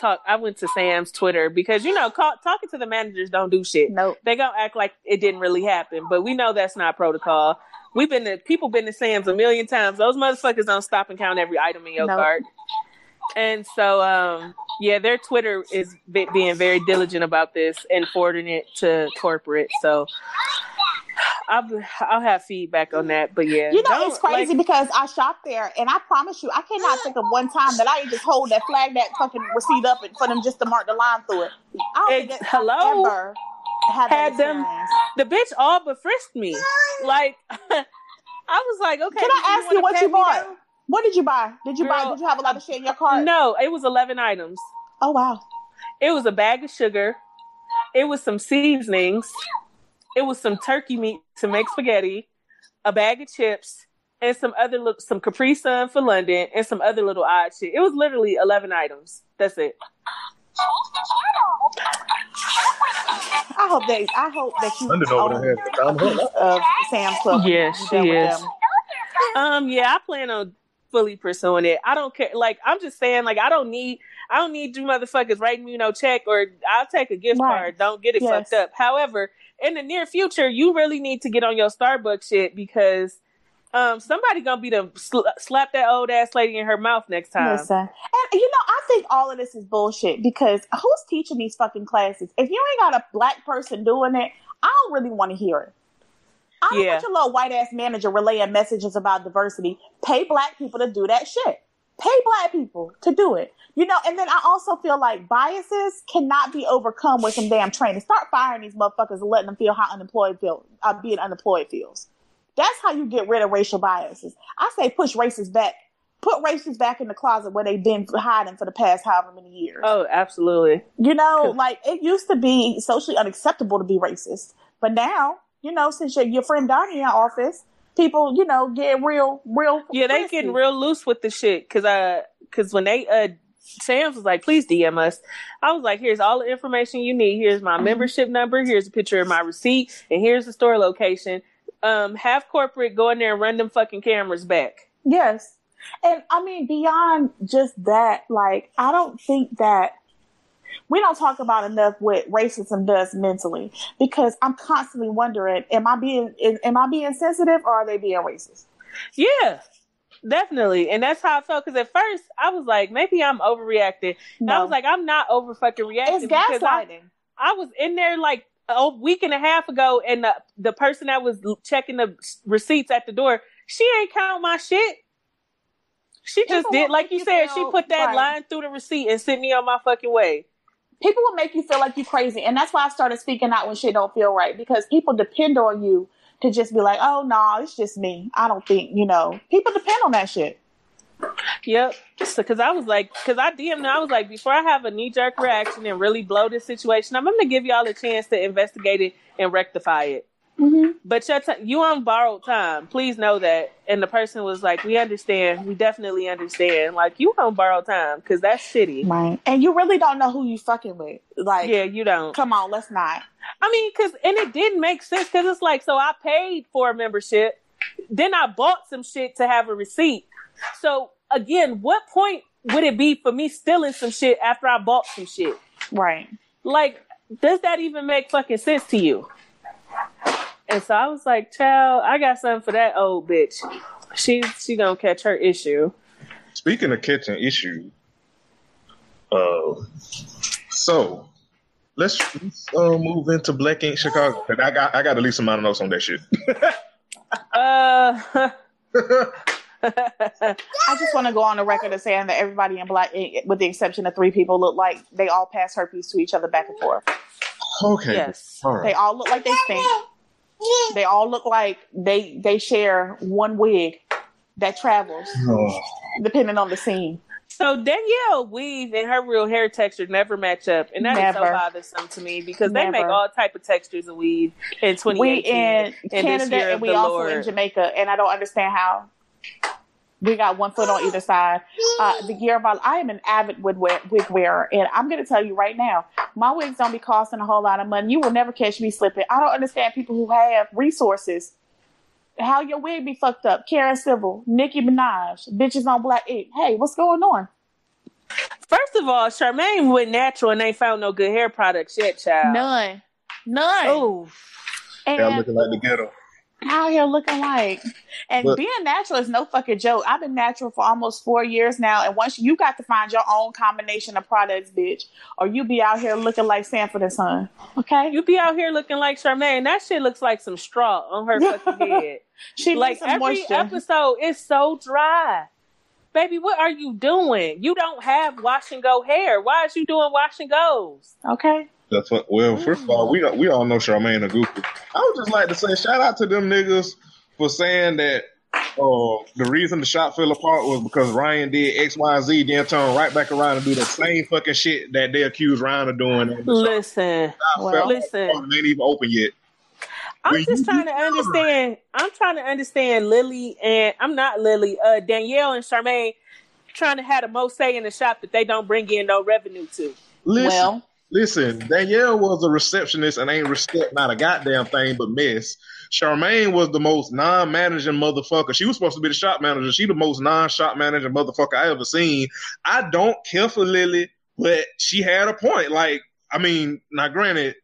talk I went to Sam's Twitter because you know call, talking to the managers don't do shit. Nope. They gonna act like it didn't really happen, but we know that's not protocol. We've been to people been to Sam's a million times. Those motherfuckers don't stop and count every item in your Nope. cart. And so, um, yeah, their Twitter is be- being very diligent about this and forwarding it to corporate. So, I'll, I'll have feedback on that. But yeah, You know, it's crazy like- because I shop there, and I promise you, I cannot think of one time that I just hold that flag, that fucking receipt up, and for them just to mark the line through it. I don't think hello? Ever had, Had them- the bitch all but frisked me. Like <laughs> I was like, okay. Can I ask wanna you what you bought? down? What did you buy? Did you buy? Did you have a lot of shit in your cart? No, it was eleven items. Oh wow. It was a bag of sugar. It was some seasonings. It was some turkey meat to make spaghetti, a bag of chips, and some other look some Capri Sun for London, and some other little odd shit. It was literally eleven items. That's it. I hope they. I hope that you London over there own has the of her life. of Sam's Club. Yeah, she is. Um, yeah, I plan on fully pursuing it. I don't care. Like, I'm just saying, like, I don't need, I don't need you motherfuckers writing me no check or I'll take a gift Right. card. Don't get it Yes. fucked up. However, in the near future, you really need to get on your Starbucks shit because um somebody gonna be the sl- slap that old ass lady in her mouth next time. Listen, and you know, I think all of this is bullshit because who's teaching these fucking classes? If you ain't got a black person doing it, I don't really want to hear it. I don't Yeah. want your little white ass manager relaying messages about diversity. Pay black people to do that shit. Pay black people to do it. You know, and then I also feel like biases cannot be overcome with some damn training. Start firing these motherfuckers and letting them feel how unemployed feel, uh, being unemployed feels. That's how you get rid of racial biases. I say push racists back. Put racists back in the closet where they've been hiding for the past however many years. Oh, absolutely. You know, like it used to be socially unacceptable to be racist, but now, you know, since your, your friend Donnie in office, people, you know, get real, real. Yeah, they frisky. getting real loose with the shit because uh, because when they uh, Sam's was like, please DM us. I was like, here's all the information you need. Here's my Mhm. membership number. Here's a picture of my receipt, and here's the store location. Um, have corporate go in there and run them fucking cameras back. Yes. And I mean, beyond just that, like, I don't think that we don't talk about enough what racism does mentally because I'm constantly wondering, am I being, am I being sensitive or are they being racist? Yeah, definitely. And that's how I felt. Because at first I was like, maybe I'm overreacting. And I was like, I'm not over fucking reacting. it's because I, gaslighting. I was in there like a week and a half ago, and the, the person that was checking the receipts at the door, she ain't count my shit. She just did, like you said, she put that right. line through the receipt and sent me on my fucking way. People will make you feel like you're crazy. And that's why i started speaking out when shit don't feel right because people depend on you to just be like oh no it's just me. I don't think you know. People depend on that shit. Yep. So, cause I was like, cause I DM'd, I was like, before I have a knee jerk reaction and really blow this situation, I'm gonna give y'all a chance to investigate it and rectify it. Mm-hmm. But your t- you on borrowed time. Please know that. And the person was like, "We understand. We definitely understand. Like you on borrowed time because that's shitty. right and you really don't know who you fucking with like Yeah, you don't. come on let's not I mean, because and it didn't make sense because it's like, so I paid for a membership, then I bought some shit to have a receipt. So again, what point would it be for me stealing some shit after I bought some shit? right Like, does that even make fucking sense to you? And so I was like, child, I got something for that old bitch. She she gonna catch her issue. Speaking of kitchen issue, uh, so let's, let's uh, move into Black Ink Chicago. 'Cause I got I got at least some amount of notes on that shit. Uh <laughs> i just want to go on the record of saying that everybody in black Ink, with the exception of three people look like they all pass herpes to each other back and forth okay, yes. all they all look like they stink <gasps> they all look like they they share one wig that travels Oh, depending on the scene. So Danielle weave and her real hair texture never match up, and that is so bothersome to me because they make all type of textures of weave in 2018 we in and Canada and we also Lord. in Jamaica, and I don't understand how we got one foot on either side. Uh, <gasps> the year of our, I am an avid wig, wear, wig wearer, and I'm going to tell you right now, my wigs don't be costing a whole lot of money. You will never catch me slipping. I don't understand people who have resources. How your wig be fucked up? Karen Civil, Nicki Minaj, bitches on Black Ink. Hey, what's going on? First of all, Charmaine went natural and they found no good hair products yet, child. None, none. Oh, and yeah, I'm looking like the ghetto. Out here looking like and But- being natural is no fucking joke. I've been natural for almost four years now, and once you got to find your own combination of products, bitch, or you be out here looking like Sanford and Son. Okay, You be out here looking like Charmaine. That shit looks like some straw on her fucking head. <laughs> she like needs some every moisture. episode is so dry. Baby, what are you doing? You don't have wash and go hair. Why is you doing wash and goes? okay, That's what. Well, first of all, we we all know Charmaine a goofy. I would just like to say shout out to them niggas for saying that. Uh, the reason the shot fell apart was because Ryan did X, Y, Z, then turn right back around and do the same fucking shit that they accused Ryan of doing. And the shot Listen, Well, listen. apart and ain't even open yet. I'm When just trying to do understand. I'm trying to understand Lily and I'm not Lily. Uh, Danielle and Charmaine trying to have the most say in the shop that they don't bring in no revenue to. Listen, well, listen. Danielle was a receptionist and ain't respect not a goddamn thing but mess. Charmaine was the most non-managing motherfucker. She was supposed to be the shop manager. She the most non-shop manager motherfucker I ever seen. I don't care for Lily, but she had a point. Like, I mean, now granted,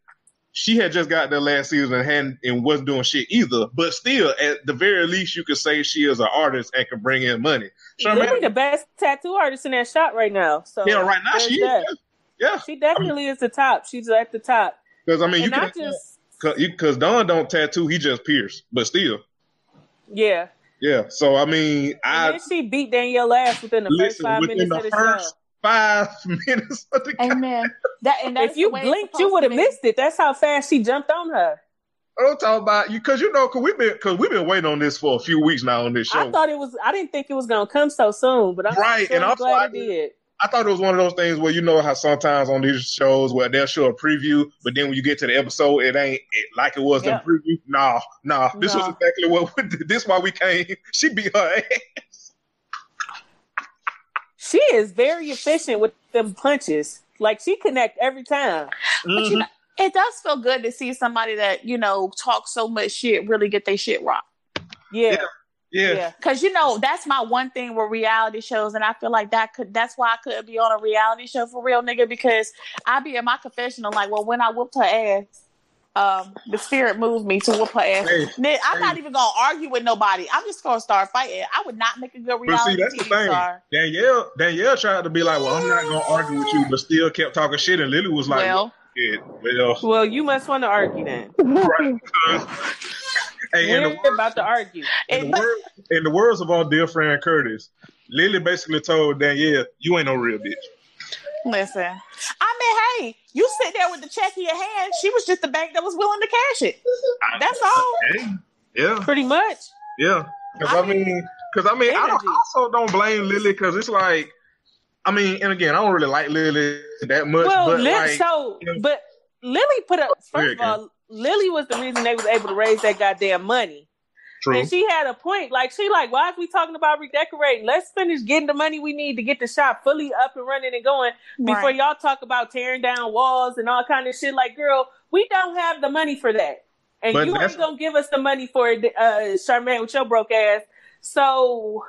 she had just got there last season and hadn't, and wasn't doing shit either. But still, at the very least, you could say she is an artist and can bring in money. Lily Charmaine, the best tattoo artist in that shop right now. So yeah, right now she that. is. Yeah, She definitely is the top. She's at the top. because I mean, you and I can just because Don don't tattoo, he just pierce. But still, yeah. yeah. So I mean, And I then she beat Danielle ass within the first five within minutes the of the first show. five <laughs> minutes of the game. amen. That and If you the way it's blinked, you would have missed it. That's how fast she jumped on her. I'm talking about you because you know because we've been because we've been waiting on this for a few weeks now on this show. I thought it was. I didn't think it was gonna come so soon, but I'm Right, sure and also glad I it did. I thought it was one of those things where you know how sometimes on these shows where they'll show a preview, but then when you get to the episode, it ain't it, like it was Yeah. the preview. Nah, nah. This was exactly what this why we came. <laughs> She beat her ass. She is very efficient with them punches. Like she connect every time. But you mm-hmm. know, it does feel good to see somebody that you know talks so much shit really get their shit rocked. Yeah, Yeah. Yeah. Cause you know that's my one thing with reality shows, and I feel like that could that's why I couldn't be on a reality show for real, nigga. Because I be in my confessional like, well, when I whooped her ass, um, the spirit moved me to whoop her ass. Hey, Ni- I'm hey. not even gonna argue with nobody. I'm just gonna start fighting. I would not make a good reality But see, reality that's the thing. star. Danielle, Danielle tried to be like, "Well, I'm not gonna argue with you," but still kept talking shit. And Lily was like, well, "Yeah, well, Well, you must want to argue then. right." Hey, We're about to argue. in, it, the but, word, in the words of our dear friend Curtis, Lily basically told Danielle, "You ain't no real bitch." listen, I mean, hey, you sit there with the check in your hand. She was just the bank that was willing to cash it. That's all. Hey, yeah, Pretty much. yeah. Because I I mean, because I mean, I don't, also don't blame Lily because it's like, I mean, and again, I don't really like Lily that much, Well, but Li- like, so you know- but Lily put up. First of all, Lily was the reason they was able to raise that goddamn money. true. And she had a point. Like she like, why is we talking about redecorating? Let's finish getting the money we need to get the shop fully up and running and going before Right. y'all talk about tearing down walls and all kind of shit. Like, girl, we don't have the money for that. And But you ain't gonna give us the money for it, uh Charmaine with your broke ass. So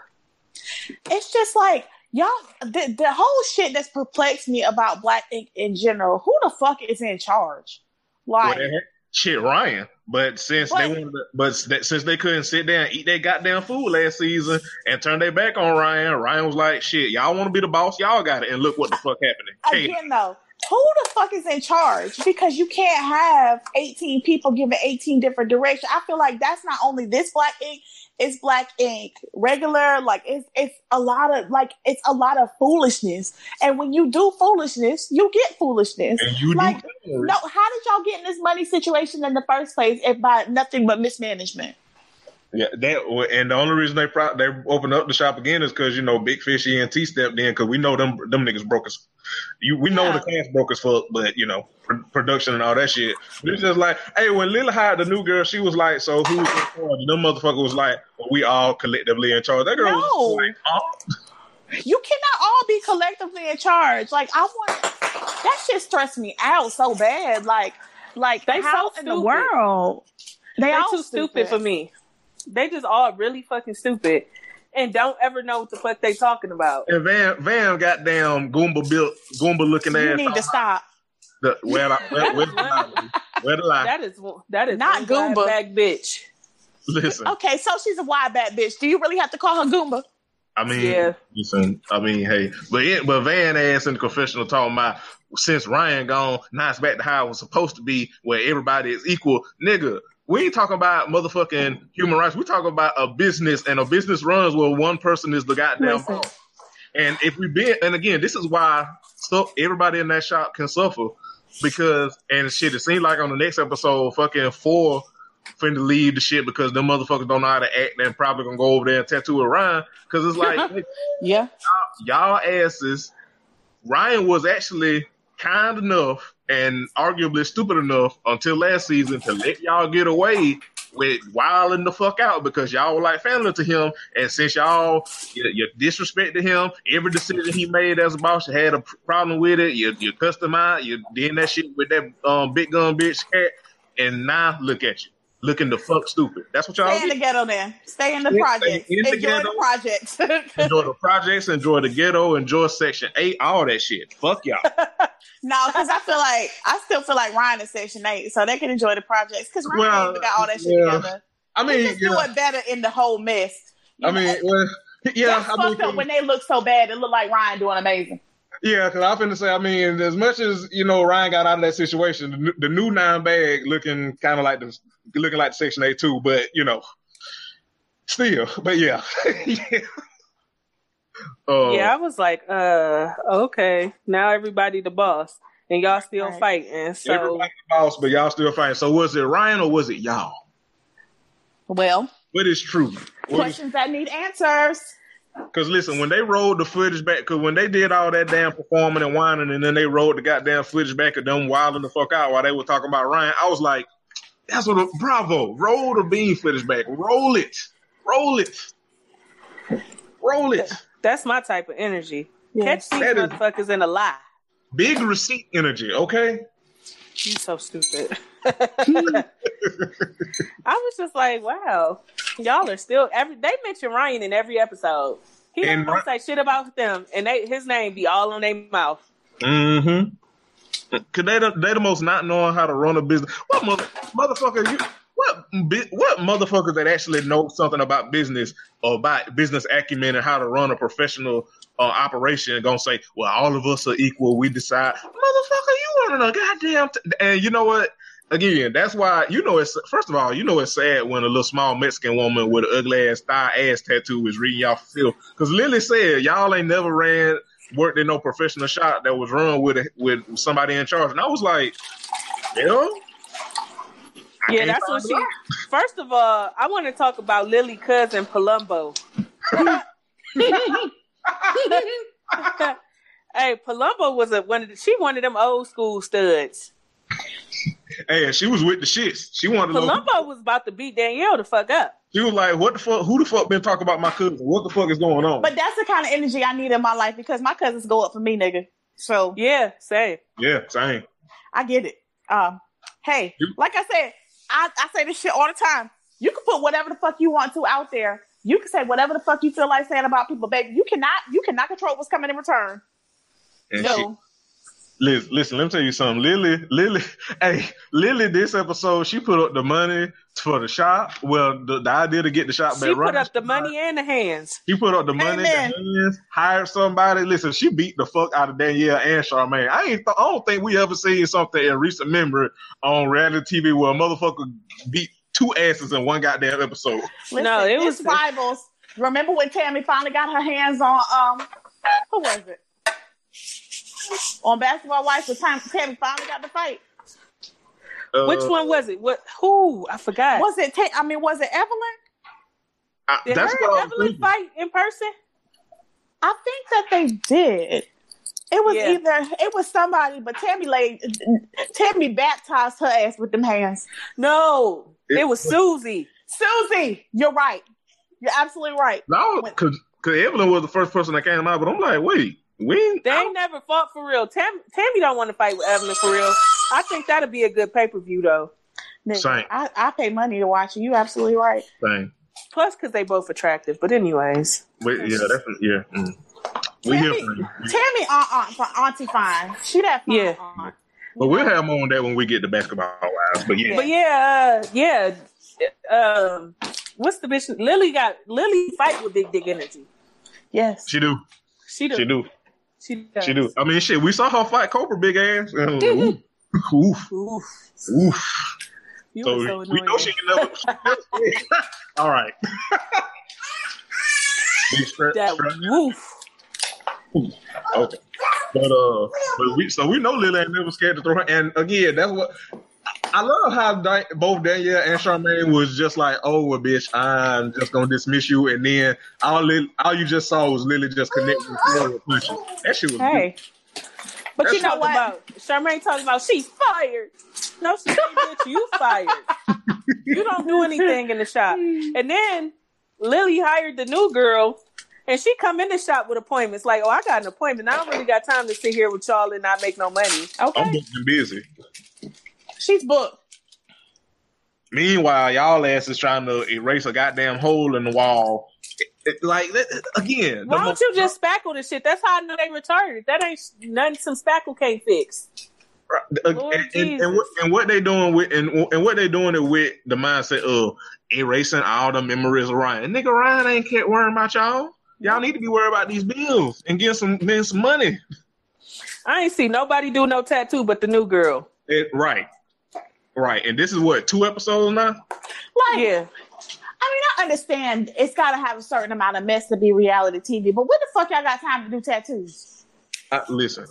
it's just like y'all the, the whole shit that's perplexed me about black ink in general who the fuck is in charge like they had- shit, Ryan. But since But- they wanted, to, but since they couldn't sit down eat their goddamn food last season and turn their back on Ryan, Ryan was like, "Shit, y'all want to be the boss? Y'all got it." And look what the fuck happening. Hey, again though who the fuck is in charge because you can't have 18 people giving 18 different directions i feel like that's not only this black ink it's black ink regular like it's it's a lot of like it's a lot of foolishness and when you do foolishness you get foolishness and you like. No, how did y'all get in this money situation in the first place if by nothing but mismanagement? Yeah, that and the only reason they pro- they opened up the shop again is because you know Big Fish ENT stepped in because we know them them niggas broke us. You we know Yeah. the cash broke as fuck, but you know pr- production and all that shit. But it's just like, hey, when Lily hired the new girl, she was like, so who's in charge? And them motherfucker was like, well, we all collectively in charge. That girl No. was like, oh. You cannot all be collectively in charge. Like I want that shit stressed me out so bad. Like, like They how so in the world? They, they all too stupid for me. They just all really fucking stupid and don't ever know what the fuck they talking about. And Van Van goddamn Goomba built Goomba looking You ass. You need to stop. The, where, the, where, where the lie? Where the lie? That is that is Not one black Goomba. back bitch. Listen, Okay, so she's a wide back bitch. Do you really have to call her Goomba? I mean, Yeah. listen, I mean, hey, but it, but Van ass in the confessional talking about since Ryan gone, now it's back to how it was supposed to be, where everybody is equal, nigga. We ain't talking about motherfucking human rights. We're talking about a business, and a business runs where one person is the goddamn boss. And if we been, and again, this is why so everybody in that shop can suffer because, and shit, it seems like on the next episode, fucking four finna leave the shit because them motherfuckers don't know how to act and probably gonna go over there and tattoo a Ryan because it's like <laughs> Yeah. y'all asses. Ryan was actually kind enough and arguably stupid enough until last season to let y'all get away with wilding the fuck out because y'all were like family to him. And since y'all you, you disrespected him, every decision he made as a boss, you had a problem with it. You you cussed him out. You did that shit with that um, big gun bitch cat. And now look at you, looking the fuck stupid. That's what y'all Stay in the ghetto then. Stay in the project. in the Enjoy ghetto. the project. enjoy the projects, enjoy the ghetto, enjoy Section Eight, all that shit. Fuck y'all. <laughs> no, because I feel like I still feel like Ryan is Section Eight, so they can enjoy the projects. Because Ryan Well, got all that shit yeah. together. I They mean, just yeah. do it better in the whole mess. I mean, well, <laughs> yeah, that's I fucked mean, up when they look so bad. It look like Ryan doing amazing. yeah, because I'm finna say, I mean, as much as you know, Ryan got out of that situation, the, new- the new nine bag looking kind of like the looking like Section Eight too, but you know, still, but yeah, <laughs> yeah. Uh, <laughs> yeah, I was like, uh, okay, now everybody the boss, and y'all still Right. fighting. So everybody the boss, but y'all still fighting. So was it Ryan or was it y'all? Well, What is true? What is questions that need answers. Because listen, when they rolled the footage back, because when they did all that damn performing and whining, and then they rolled the goddamn footage back of them wilding the fuck out while they were talking about Ryan, I was like, "That's what, a, bravo! Roll the bean footage back, roll it, roll it, roll it." That's my type of energy. Yes. Catch these That is- motherfuckers in a lie. Big receipt energy, okay? You so stupid. <laughs> I was just like, wow, y'all are still every. They mention Ryan in every episode. He And don't Ry- say shit about them, and they, his name be all on their mouth. Mm-hmm. Cause they the, they the most not knowing how to run a business. What mother, motherfucker you? What what motherfuckers that actually know something about business or about business acumen and how to run a professional uh, operation gonna say, well, all of us are equal. We decide, motherfucker, you running a goddamn. T-. And you know what? Again, that's why you know it's first of all, you know it's sad when a little small Mexican woman with an ugly ass thigh ass tattoo is reading y'all feel Because Lily said y'all ain't never ran worked in no professional shop that was run with with somebody in charge, and I was like, hell. I Yeah, that's what she. First of all, I want to talk about Lily cousin Palumbo. <laughs> hey, Palumbo was a one of the, she one of them old school studs. Hey, and she was with the shits. She wanted to know. Palumbo was about to beat Danielle the fuck up. She was like, "What the fuck? Who the fuck been talking about my cousin? What the fuck is going on?" But that's the kind of energy I need in my life because my cousins go up for me, nigga. So Yeah, same. yeah, same. I get it. Um, hey, like I said, I, I say this shit all the time. You can put whatever the fuck you want to out there. You can say whatever the fuck you feel like saying about people, baby. You cannot you cannot control what's coming in return. And So she, listen, listen, let me tell you something. Lily, Lily, hey, Lily, this episode, she put up the money for the shop. Well, the, the idea to get the shop back She put up the money and the hands. She put up the money, and the hands, hired somebody. Listen, she beat the fuck out of Danielle and Charmaine. I ain't. Th- I don't think we ever seen something in recent memory on reality TV where a motherfucker beat two asses in one goddamn episode. listen, No, it was- rivals. Remember when Tami finally got her hands on um who was it? On Basketball Wives with Tam- Tami finally got the fight. Uh, Which one was it? What? Who? I forgot. Was it Ta- I mean, was it Evelyn? I, Did that's her and Evelyn fight in person? I think that they did. It was Yeah. either it was somebody, but Tami laid Tami baptized her ass with them hands. No, It it, was Susie. Susie, you're right. You're absolutely right. No, because Evelyn was the first person that came out, but I'm like, wait, we ain't. They ain't never fought for real. Tam- Tami don't want to fight with Evelyn for real. I think that'd be a good pay per view though. Nigga, Same. I, I pay money to watch it. You absolutely right. thing. Plus, because they both attractive. But anyways, Wait, yeah, that's yeah. Mm. We here Tami, for you. Tami aunt, aunt, Auntie Fine. She that fine Yeah. aunt. But we'll have more on that when we get to basketball wives. But yeah, but yeah, uh, yeah. Um, what's the bitch? Lily got Lily fight with big dick energy. Yes. She do. She do. She do. She does. She do. I mean, shit. We saw her fight Cobra big ass. And, oof, oof, Oof. oof. You So, so we know she can never. <laughs> All right. <laughs> That strap- woof. Okay. But uh, but we so we know Lily ain't never scared to throw her. And again, that's what I love how both Danielle and Charmaine was just like, "Oh, well, bitch, I'm just gonna dismiss you," and then all Lily, all you just saw was Lily just connect with with punches. That shit was Hey. But That's you know what? about Charmaine talking about she's fired. No, she ain't, bitch. You fired. You don't do anything in the shop. And then Lily hired the new girl, and she come in the shop with appointments. Like, oh, I got an appointment. I don't really got time to sit here with y'all and not make no money. Okay, I'm and busy. She's booked. Meanwhile, y'all ass is trying to erase a goddamn hole in the wall. It- it- like that- again, Why don't you just spackle the shit? That's how I know they retarded. That ain't nothing some spackle can't fix. Lord and, and, and, what, and what they doing with and, and what they doing it with the mindset of erasing all the memories of Ryan. Nigga, Ryan ain't care worrying about y'all. Y'all need to be worried about these bills and getting some getting some money. I ain't see nobody do no tattoo but the new girl. It- right, right. And this is what two episodes now. Like, Yeah. I mean, I understand it's got to have a certain amount of mess to be reality TV, but when the fuck y'all got time to do tattoos? Uh, listen,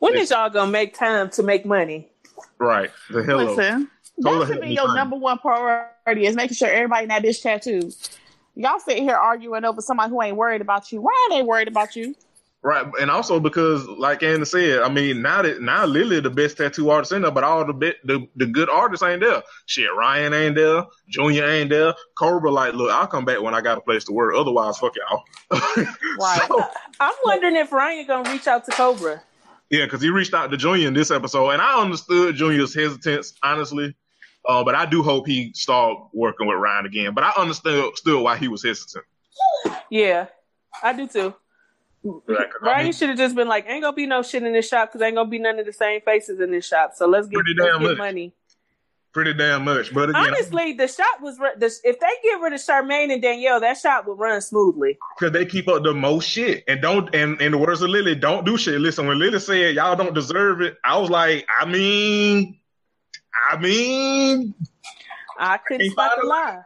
When is y'all gonna make time to make money? right. The hello. Listen, that should be your find number one priority is making sure everybody in that bitch tattooed. Y'all sitting here arguing over somebody who ain't worried about you. Ryan ain't worried about you. Right, and also because, like Anna said, I mean, now that now Lily the best tattoo artist in there, but all the bit the, the good artists ain't there. Shit, Ryan ain't there, Junior ain't there, Cobra. Like, look, I'll come back when I got a place to work. Otherwise, fuck y'all. <laughs> Right. So, I'm wondering if Ryan gonna reach out to Cobra. yeah, because he reached out to Junior in this episode, and I understood Junior's hesitance, honestly. Uh, but I do hope he start working with Ryan again. But I understood still why he was hesitant. Yeah, I do too. Right, 'cause I should have just been like, "Ain't gonna be no shit in this shop because ain't gonna be none of the same faces in this shop. So let's get, Pretty let's get money." pretty damn much. But again, Honestly, the shop was the, if they get rid of Charmaine and Danielle, that shop would run smoothly. because they keep up the most shit and don't and in the words of Lily, don't do shit. Listen, when Lily said y'all don't deserve it, I was like, I mean, I mean, I couldn't spot the lie.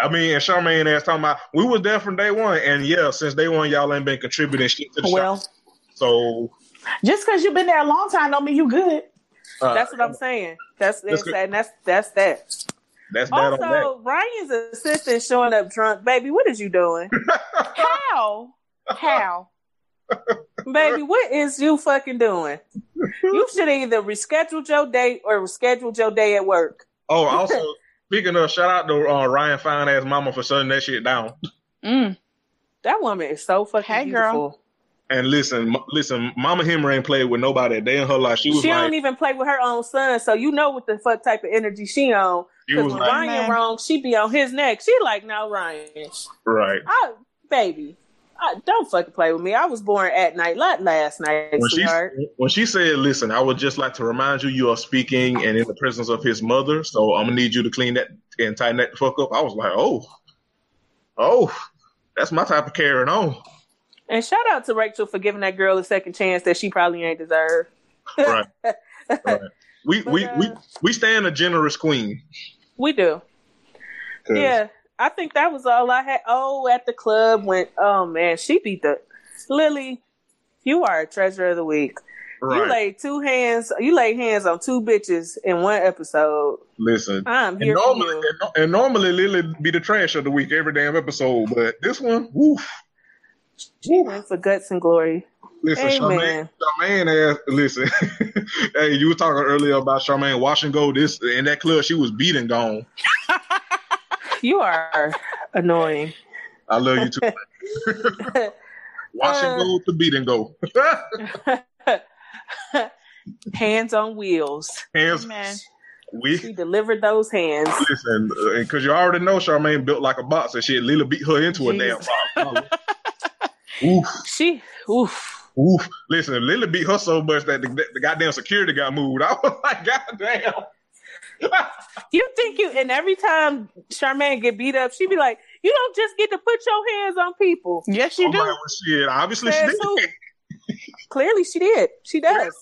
I mean, and Charmaine ass talking about we was there from day one, and yeah, since day one y'all ain't been contributing shit to the Well, shop. So just because you've been there a long time don't mean you good. uh, That's what I'm saying. That's That's and that's that's that. That's that on that. Also, Ryan's assistant showing up drunk. Baby, what is you doing? <laughs> How? How? <laughs> Baby, what is you fucking doing? You should either reschedule your date or reschedule your day at work. Oh, <laughs> also speaking of, shout out to uh, Ryan fine ass mama for shutting that shit down. Mm. That woman is so fucking Hey, girl. beautiful. And listen, m- listen, Mama Henry ain't played with nobody a day in her life. She She, like, don't even play with her own son, so you know what the fuck type of energy she on. Because when like, Ryan Man. wrong, she be on his neck. She like, no, Ryan, right. I, baby, I, don't fucking play with me. I was born at night, last night, when she when she said, "Listen, I would just like to remind you, you are speaking and in the presence of his mother, so I'm gonna need you to clean that and tighten that fuck up." I was like, "Oh, oh, that's my type of carrying on." And shout out to Rachel for giving that girl a second chance that she probably ain't deserved. Right, right. We <laughs> But, we uh, we we stand a generous queen. We do. Yeah, I think that was all I had. Oh, at the club went. Oh man, she beat the Lily. You are a treasure of the week. You laid two hands. You laid hands on two bitches in one episode. Listen, I'm and here for normally, and, and normally Lily be the trash of the week every damn episode, but this one, woof. She went for guts and glory. Listen, Charmaine, Amen. Charmaine ass, listen. <laughs> hey, you were talking earlier about Charmaine washing gold. This in that club, she was beating gone. You are annoying. I love you too. <laughs> Wash and Uh, go to beat and go. <laughs> hands on wheels. Hands, Man. we She delivered those hands. listen because you already know Charmaine built like a boxer. Shit, Lila beat her into a damn Jesus. box. <laughs> oof, She, oof. oof. Listen, Lila beat her so much that the, the goddamn security got moved. I was like, goddamn. <laughs> You think you and every time Charmaine get beat up, she be like, "You don't just get to put your hands on people." Yes, you Oh, do. my, well, shit, obviously she did. who? <laughs> Clearly, she did. She does.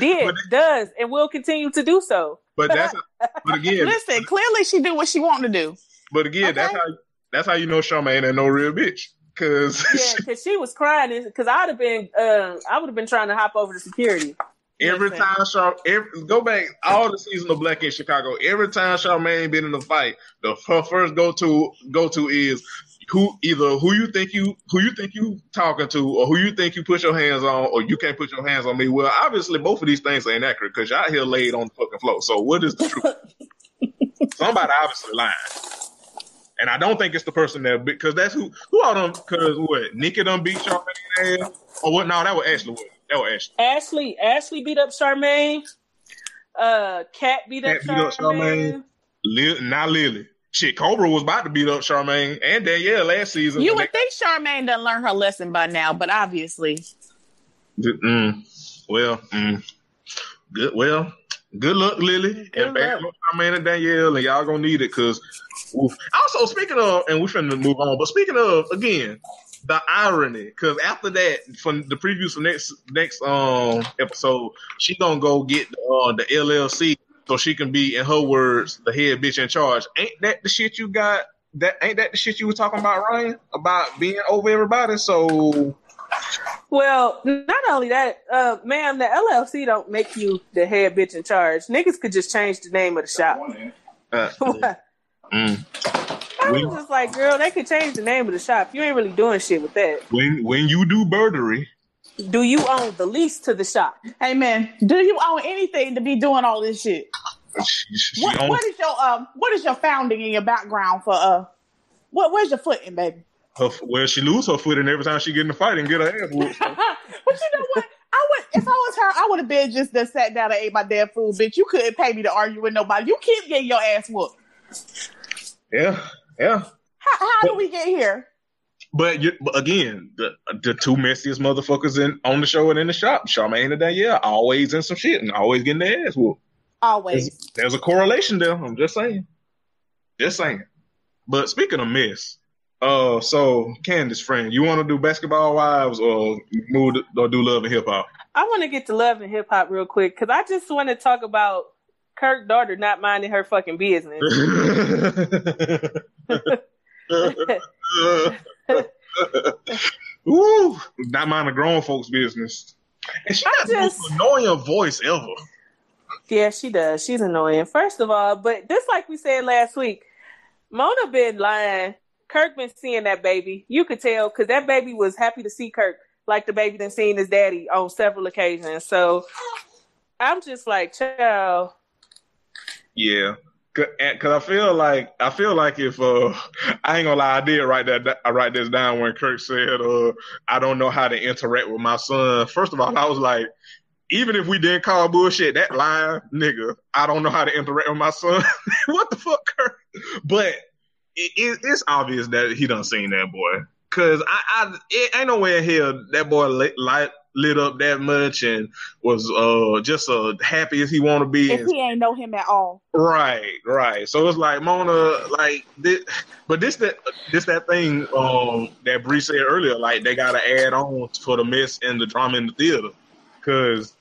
Did But- does and will continue to do so. But that's but <laughs> again, Listen, clearly she did what she wanted to do. but again, that's how that's how you know Charmaine ain't no real bitch. Cause Yeah, because she was crying. Because I'd have been, uh, I would have been trying to hop over to security. Every Listen. time Char, every, go back all the season of Black Ink Chicago. Every time Charmaine been in a fight, the her first go to go to is who either who you think you who you think you talking to or who you think you put your hands on or you can't put your hands on me. Well, obviously both of these things ain't accurate because y'all here laid on the fucking floor. So what is the truth? <laughs> Somebody obviously lying. And I don't think it's the person that because that's who who all them because what Nikki done beat Charmaine ass or what? No, that was Ashley. Wood. That was Ashley. Ashley, Ashley beat up Charmaine. Uh, Cat beat up Cat beat up Charmaine. Charmaine. Lil, not Lily. Shit, Cobra was about to beat up Charmaine and Danielle last season. You And would think Charmaine done learn her lesson by now, but obviously, mm, well, mm, good. Well, good luck, Lily, Good and bad luck. luck, Charmaine and Danielle, and y'all gonna need it because. Also, speaking of, and we're finna move on, but speaking of, again, the irony, because after that, from the previews for next next um episode, she gonna go get uh, the LLC so she can be, in her words, the head bitch in charge. Ain't that the shit you got? That ain't that the shit you were talking about, Ryan? About being over everybody. So Well, not only that, uh, ma'am, the LLC don't make you the head bitch in charge. Niggas could just change the name of the shop. uh, <laughs> mm. I We- was just like, girl, they could change the name of the shop. You ain't really doing shit with that. when when you do burdery, Do you own the lease to the shop? hey man, do you own anything to be doing all this shit? she, she What, owns what is your um? What is your founding in your background for uh? What where's your footing, baby? her, well, she lose her footing every time she get in a fight and get her ass whooped. <laughs> but you know what? I would if I was her, I would have been just that sat down and ate my damn food, bitch. You couldn't pay me to argue with nobody. You keep getting your ass whooped. Yeah, yeah. How, how do we get here? But, you, but again, the the two messiest motherfuckers in on the show and in the shop, Charmaine and Danielle, always in some shit and always getting their ass whooped. Always. There's, there's a correlation there. I'm just saying. Just saying. But speaking of mess, uh, so Candace, friend, you want to do basketball wives or move to, or do love and hip hop? I want to get to love and hip hop real quick because I just want to talk about Kirk daughter not minding her fucking business. <laughs> <laughs> Ooh, not mind the grown folks' business. And she got the most just- annoying voice ever. yeah, she does. She's annoying. First of all, but just like we said last week, Mona been lying. Kirk been seeing that baby. You could tell because that baby was happy to see Kirk, like the baby done seen his daddy on several occasions. So I'm just like, child. Yeah, because I feel like I feel like if uh <laughs> I ain't gonna lie, I did write that I write this down when Kirk said uh I don't know how to interact with my son. First of all, I was like, even if we didn't call bullshit, that line, nigga, I don't know how to interact with my son. <laughs> what the fuck, Kirk? But it, it, it's obvious that he done seen that boy. Cause I, I it ain't no way in hell that boy light, lit up that much and was uh just uh happy as he want to be. If and he ain't know him at all. Right, right. So it's like Mona, like this, but this that this that thing um that Bree said earlier, like they gotta add on for the mess and the drama in the theater, cause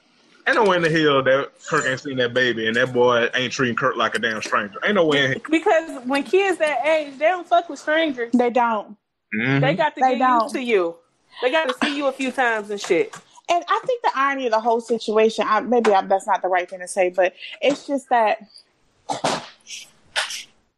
ain't no way in the hell that Kirk ain't seen that baby and that boy ain't treating Kirk like a damn stranger. Ain't no way. In Because when kids that age, they don't fuck with strangers. They don't. Mhm. They got to They get don't. used to you. They got to see you a few times and shit. And I think the irony of the whole situation, I, maybe I, that's not the right thing to say, but it's just that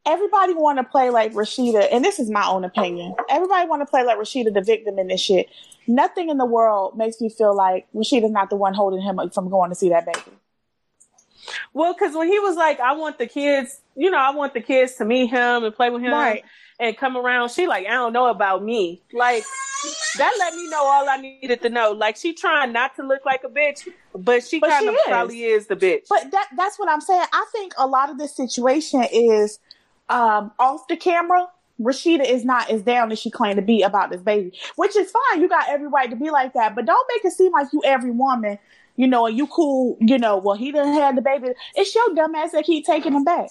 everybody want to play like Rasheeda, and this is my own opinion. Everybody want to play like Rasheeda, the victim in this shit. Nothing in the world makes me feel like Rasheeda's not the one holding him from going to see that baby. Well, because when he was like, I want the kids, you know, I want the kids to meet him and play with him Right. And come around. She like, I don't know about me. Like that let me know all I needed to know. Like she trying not to look like a bitch, but she But kind she of is. probably is the bitch. But that that's what I'm saying. I think a lot of this situation is um, off the camera. Rasheeda is not as down as she claimed to be about this baby, which is fine. You got every right to be like that, but don't make it seem like you every woman, you know, and you cool, you know, well, he didn't have the baby. It's your dumb ass that keep taking him back.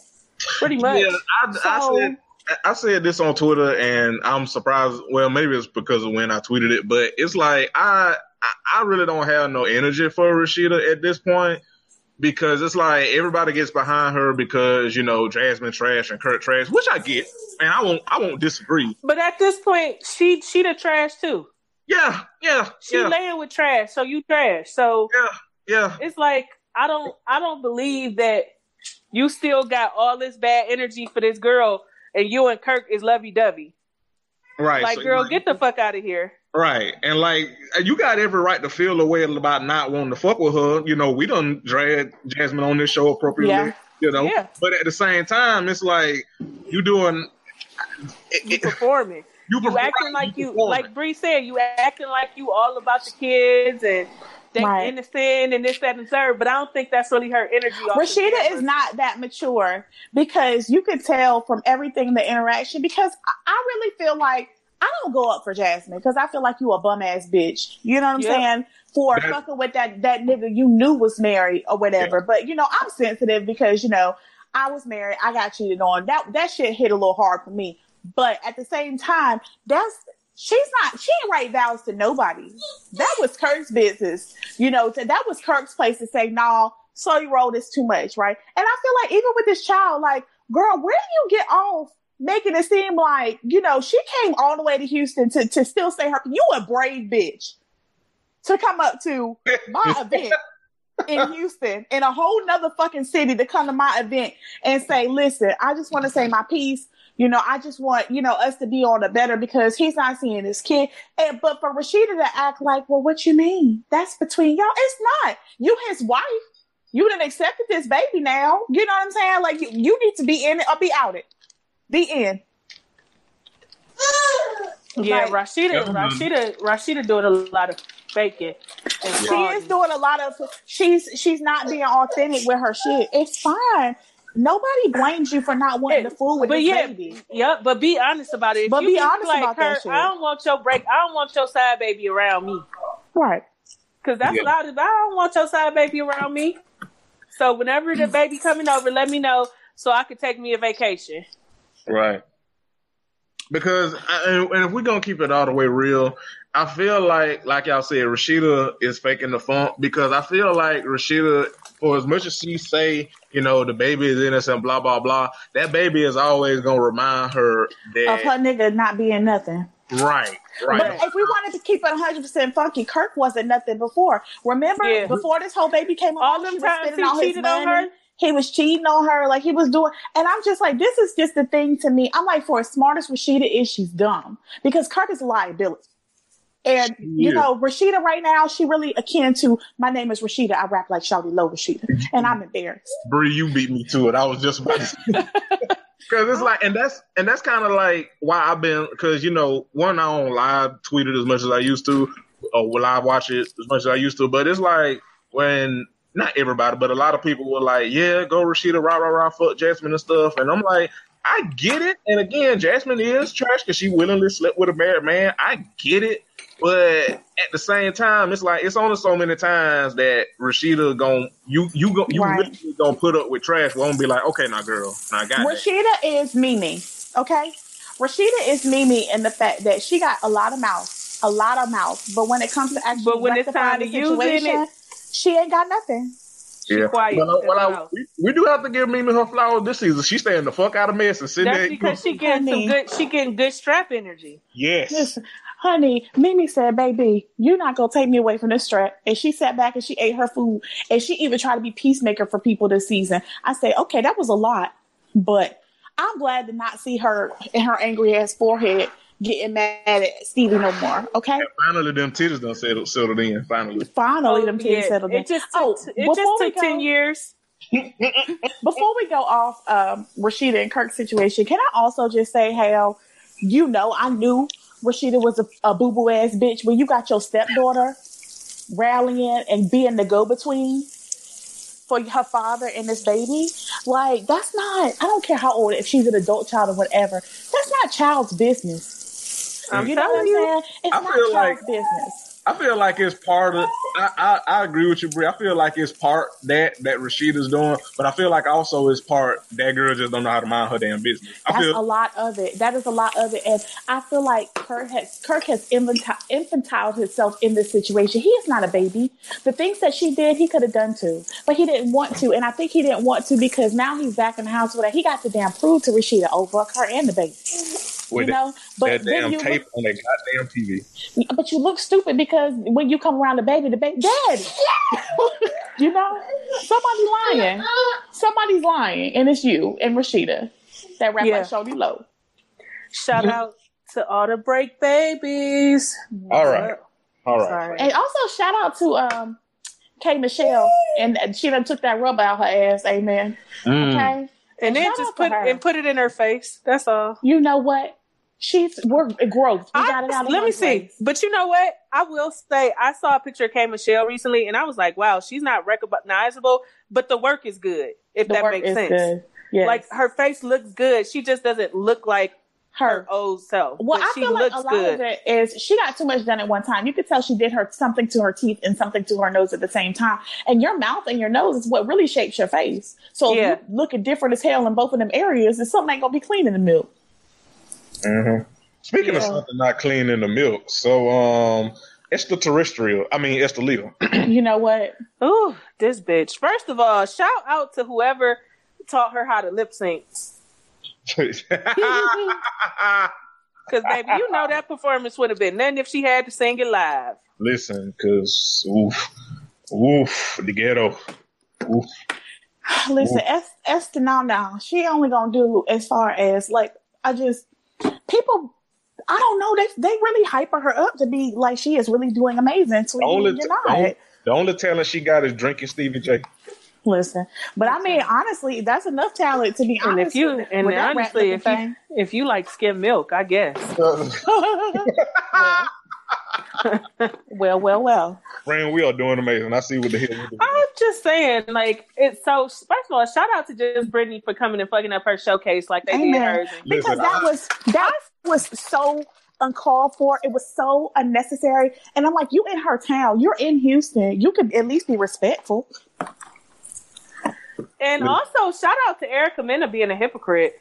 Pretty much. Yeah, I, I So- said I said this on Twitter, and I'm surprised. Well, maybe it's because of when I tweeted it, but it's like I I, really don't have no energy for Rasheeda at this point because it's like everybody gets behind her because you know Jasmine trash and Kirk trash, which I get, and I won't I won't disagree. But at this point, she she the trash too. Yeah, yeah, She yeah, laying with trash, so you trash. So yeah, yeah. it's like I don't I don't believe that you still got all this bad energy for this girl and you and Kirk is lovey dovey. Right, Like, so, girl, get the fuck out of here. Right. And like you got every right to feel the way about not wanting to fuck with her. You know, we done drag Jasmine on this show appropriately. Yeah. You know. Yeah. But at the same time, it's like you doing You performing. you, You acting like you performing. like Bree said, you acting like you all about the kids and they Right. innocent and this, that, and third. But I don't think that's really her energy. Rasheeda is not that mature because you could tell from everything the interaction. Because I, I really feel like I don't go up for Jasmine because I feel like you a bum ass bitch. You know what I'm Yep. saying? For That- fucking with that that nigga you knew was married or whatever. But you know I'm sensitive because you know I was married. I got cheated on. That that shit hit a little hard for me. But at the same time, that's she's not she ain't write vows to nobody. That was Kirk's business. You know, that was Kirk's place to say, no, slowly roll this too much, right? And I feel like even with this child, like, girl, where do you get off making it seem like, you know, she came all the way to Houston to, to still say her you a brave bitch to come up to my <laughs> event in Houston in a whole nother fucking city to come to my event and say, listen, I just want to say my piece. You know, I just want, you know, us to be on the better because he's not seeing his kid. And, but for Rasheeda to act like, well, what you mean? That's between y'all. It's not. You his wife. You done accepted this baby now. You know what I'm saying? Like you, you need to be in it or be out it. Be in. Yeah, Like, Rasheeda, Rasheeda, Rasheeda doing a lot of faking. And She is doing a lot of she's she's not being authentic with her shit. It's fine. Nobody blames you for not wanting to fool with but this yeah, baby. Yep, but be honest about it. If But you be honest like about that shit. I don't want your break. I don't want your side baby around me. Right. Cause that's Yeah. what I, do. I don't want your side baby around me. So whenever the baby coming over, let me know so I can take me a vacation. Right. Because, I- and and if we're gonna keep it all the way real, I feel like, like y'all said, Rasheeda is faking the funk because I feel like Rasheeda, for as much as she say, you know, the baby is innocent, blah blah blah, that baby is always gonna remind her Of her nigga not being nothing. right, right, But if we wanted to keep it 100% funky, Kirk wasn't nothing before. Remember, Yeah. before this whole baby came All along, them he was times spending he all his cheated on her? He was cheating on her, like he was doing. And I'm just like, this is just the thing to me. I'm like, for as smart as Rasheeda is, she's dumb because Kirk is a liability. And you Yeah. know, Rasheeda right now, she really akin to my name is Rasheeda. I rap like Shawty Lo Rasheeda, and I'm embarrassed. Bree, you beat me to it. I was just about to say. <laughs> Cause it's oh. like, and that's and that's kind of like why I've been. Cause you know, one I don't live tweet it as much as I used to, or will I watch it as much as I used to. But it's like when not everybody, but a lot of people were like, "Yeah, go Rasheeda, rah rah rah, fuck Jasmine and stuff," and I'm like. I get it, and again, Jasmine is trash because she willingly slept with a married man. I get it, but at the same time, it's like it's only so many times that Rasheeda gon' you you go you Right. really gonna put up with trash. Won't be like, okay, now girl, now I got that. Rasheeda is Mimi, okay? Rasheeda is Mimi in the fact that she got a lot of mouth, a lot of mouth, but when it comes to actually But when it's rectifying time the to use it, situation, she ain't got nothing. She quiet. But, uh, well, I- we, we do have to give Mimi her flowers this season. She's staying the fuck out of mess and sitting That's there. because she getting some good. She getting good strap energy. yes, Listen, honey, Mimi said, baby, you're not going to take me away from this strap. And she sat back and she ate her food. And she even tried to be peacemaker for people this season. I said, okay, that was a lot. But I'm glad to not see her in her angry ass forehead getting mad at Stevie no more. Okay? finally them titties done settled, settled in. Finally, Finally, them Oh, titties yeah. settled in. It just took, Oh, it just took go- ten years. <laughs> Before we go off um, Rasheeda and Kirk's situation, can I also just say how you know I knew Rasheeda was a, a boo boo ass bitch when you got your stepdaughter rallying and being the go between. for her father and this baby, like that's not. I don't care how old. If she's an adult child or whatever, that's not child's business. I'm you know what I'm saying? It's I not feel like- business. I feel like it's part of. I, I, I agree with you, Bree. I feel like it's part that that Rasheeda's doing, but I feel like also it's part that girl just don't know how to mind her damn business. I That's feel a lot of it. That is a lot of it, and I feel like Kirk has Kirk has infantile, infantiled himself in this situation. He is not a baby. The things that she did, he could have done too, but he didn't want to, and I think he didn't want to because now he's back in the house with her. He got to damn prove to Rasheeda, oh fuck her and the baby. With you know, but that then damn you tape on that goddamn TV. look, but you look stupid because when you come around the baby, the baby dead. <laughs> you know, somebody's lying. Somebody's lying, and it's you and Rasheeda that rap Yeah. like Shawty Lo. Shout out to all the break babies. All right, all right. Sorry. And also shout out to um K Michelle and she done took that rub out her ass, amen. Mm. Okay. And then shout just put and put it in her face. That's all. You know what? She's we're growth. We I- got it out let me see. place. But you know what? I will say I saw a picture of K Michelle recently, and I was like, "Wow, she's not recognizable, but the work is good." If The that makes sense. Yes. Like her face looks good. She just doesn't look like her her. old self. Well, but I she feel like looks a lot good. of it is she got too much done at one time. You could tell she did her something to her teeth and something to her nose at the same time. And your mouth and your nose is what really shapes your face. So Yeah. if you looking different as hell in both of them areas, then something ain't gonna be clean in the milk. hmm Speaking of something not clean in the milk, so um, it's the terrestrial. I mean, it's the leader. <clears throat> you know what? Ooh, this bitch. First of all, shout out to whoever taught her how to lip sync. <laughs> Because baby, you know that performance would have been nothing if she had to sing it live. Listen, cause oof, oof, the ghetto. Oof. <sighs> Listen, Es- Esther now now she only gonna do as far as like I just people. I don't know. They they really hyper her up to be like she is really doing amazing. So Only, you're t- not. only- the only talent she got is drinking Stevie J. Listen, but I mean, honestly, that's enough talent to be honest. And honest. if you and with honestly, if you if you like skim milk, I guess. <laughs> <laughs> well, well, well. Friend, we are doing amazing. I see what the hell we're doing. I'm just saying, like it's so. First of all, shout out to just Brittany for coming and fucking up her showcase like they did hers. Because Listen, that I- was that was so uncalled for. It was so unnecessary. And I'm like, you in her town. You're in Houston. You could at least be respectful. And also, shout out to Erica Mena being a hypocrite.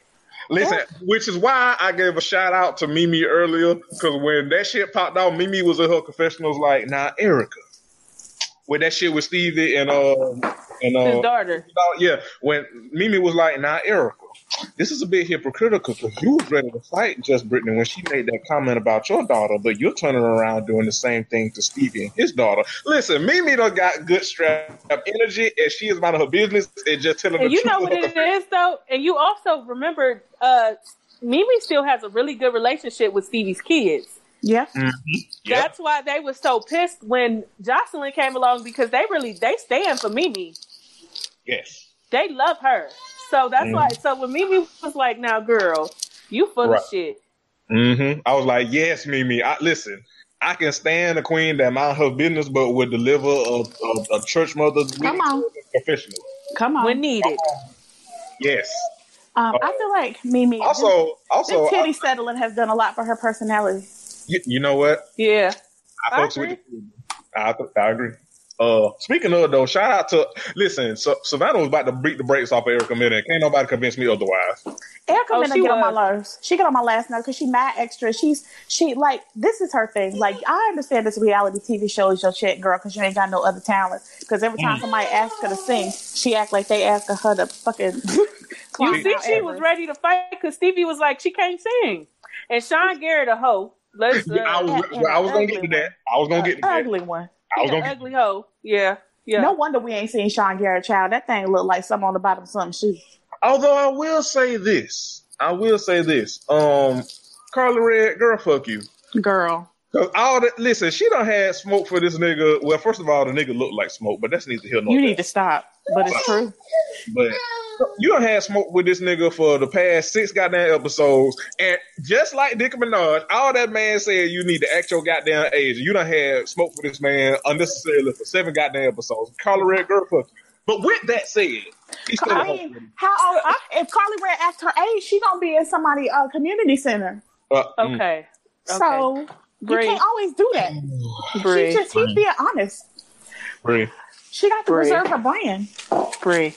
Listen, which is why I gave a shout out to Mimi earlier, because when that shit popped out, Mimi was in her confessionals like, "Nah, Erica." When that shit with Stevie and um and His uh daughter. yeah, when Mimi was like, "Nah, Erica." This is a bit hypocritical because you was ready to fight just Brittany when she made that comment about your daughter, but you're turning around doing the same thing to Stevie and his daughter. Listen, Mimi done got good strap energy and she is minding her business and just telling And the you truth. You know what it is though, and you also remember, uh, Mimi still has a really good relationship with Stevie's kids. Yeah. Yep. That's why they were so pissed when Joseline came along because they really they stand for Mimi. Yes. They love her. So that's Mhm. why. So when Mimi was like, "Now, girl, you full Right. of shit." hmm I was like, yes, Mimi. I, listen, I can stand a queen that mind her business, but would deliver a, a, a church mother's Come on. professional. Come on. when needed. Yes. um, I feel like Mimi. Also, also, this I, titty settling has done a lot for her personality. you, you know what? Yeah. I, I folks with the, I, I agree. Uh, speaking of though, shout out to listen. So Savannah was about to beat the brakes off of Erica Mena. Can't nobody convince me otherwise. Erica Oh, Mena she get on my nerves. She get on my last nerve because she mad extra. She's she like this is her thing. Like I understand this reality TV show is your shit, girl, because you ain't got no other talent. Because every Mm. time somebody asks her to sing, she act like they asking her to fucking. <laughs> <laughs> You see, Mount she was ready to fight because Stevie was like, she can't sing, and Sean Garrett a hoe. Let's <laughs> uh, I was, I was gonna get to that. I was gonna get to that. ugly one. I was an gonna get ugly hoe. Yeah, yeah. No wonder we ain't seen Sean Garrett child. That thing look like something on the bottom of some shoe. Although I will say this, I will say this. Um, Karlie Redd, girl, fuck you. Girl. Cause all that, listen, she don't had smoke for this nigga. Well, first of all, the nigga looked like smoke, but that's neither here nor You there. need to stop. But it's true. But you don't have smoke with this nigga for the past six goddamn episodes, and just like Nicki Minaj, all that man said you need to act your goddamn age. You don't have smoke for this man unnecessarily for seven goddamn episodes. Karlie Redd, girl, fuck you. But with that said, he's still a I hoe. mean, how old? I, if Karlie Redd asked her age, she gonna be in somebody uh, community center. Uh, mm. Okay. So you can't always do that. Bree. She just he's being honest. Bree. She got to Bree. preserve her brand. Bree.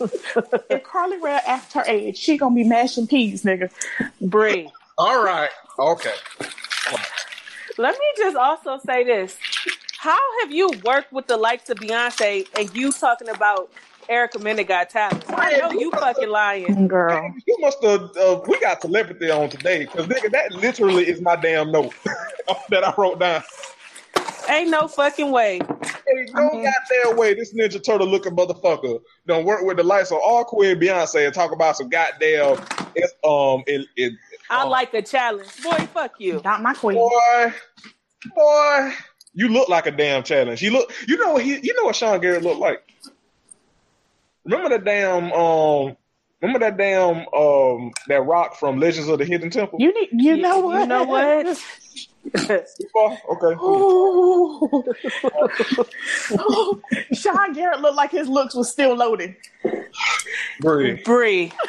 If Karlie Redd asked her age, she gonna be mashing peas, nigga. Bree. All right. Okay. Let me just also say this. How have you worked with the likes of Beyonce and you talking about Erica Mena got talent? I know you fucking lying. Girl. You must have. Uh, we got telepathy on today because nigga, that literally is my damn note <laughs> that I wrote down. Ain't no fucking way. Hey, no goddamn way this Ninja Turtle looking motherfucker don't work with the lights on all Queen Beyonce and talk about some goddamn it's, um it, it I Oh. like a challenge. Boy, fuck you. Not my queen. boy boy you look like a damn challenge. You look you know what he you know what Sean Garrett looked like. Remember that damn um remember that damn um that rock from Legends of the Hidden Temple? You need. You know what? You know what? Oh, okay. <laughs> Ooh. Sean Garrett looked like his looks was still loaded. Bree. Bree. <laughs>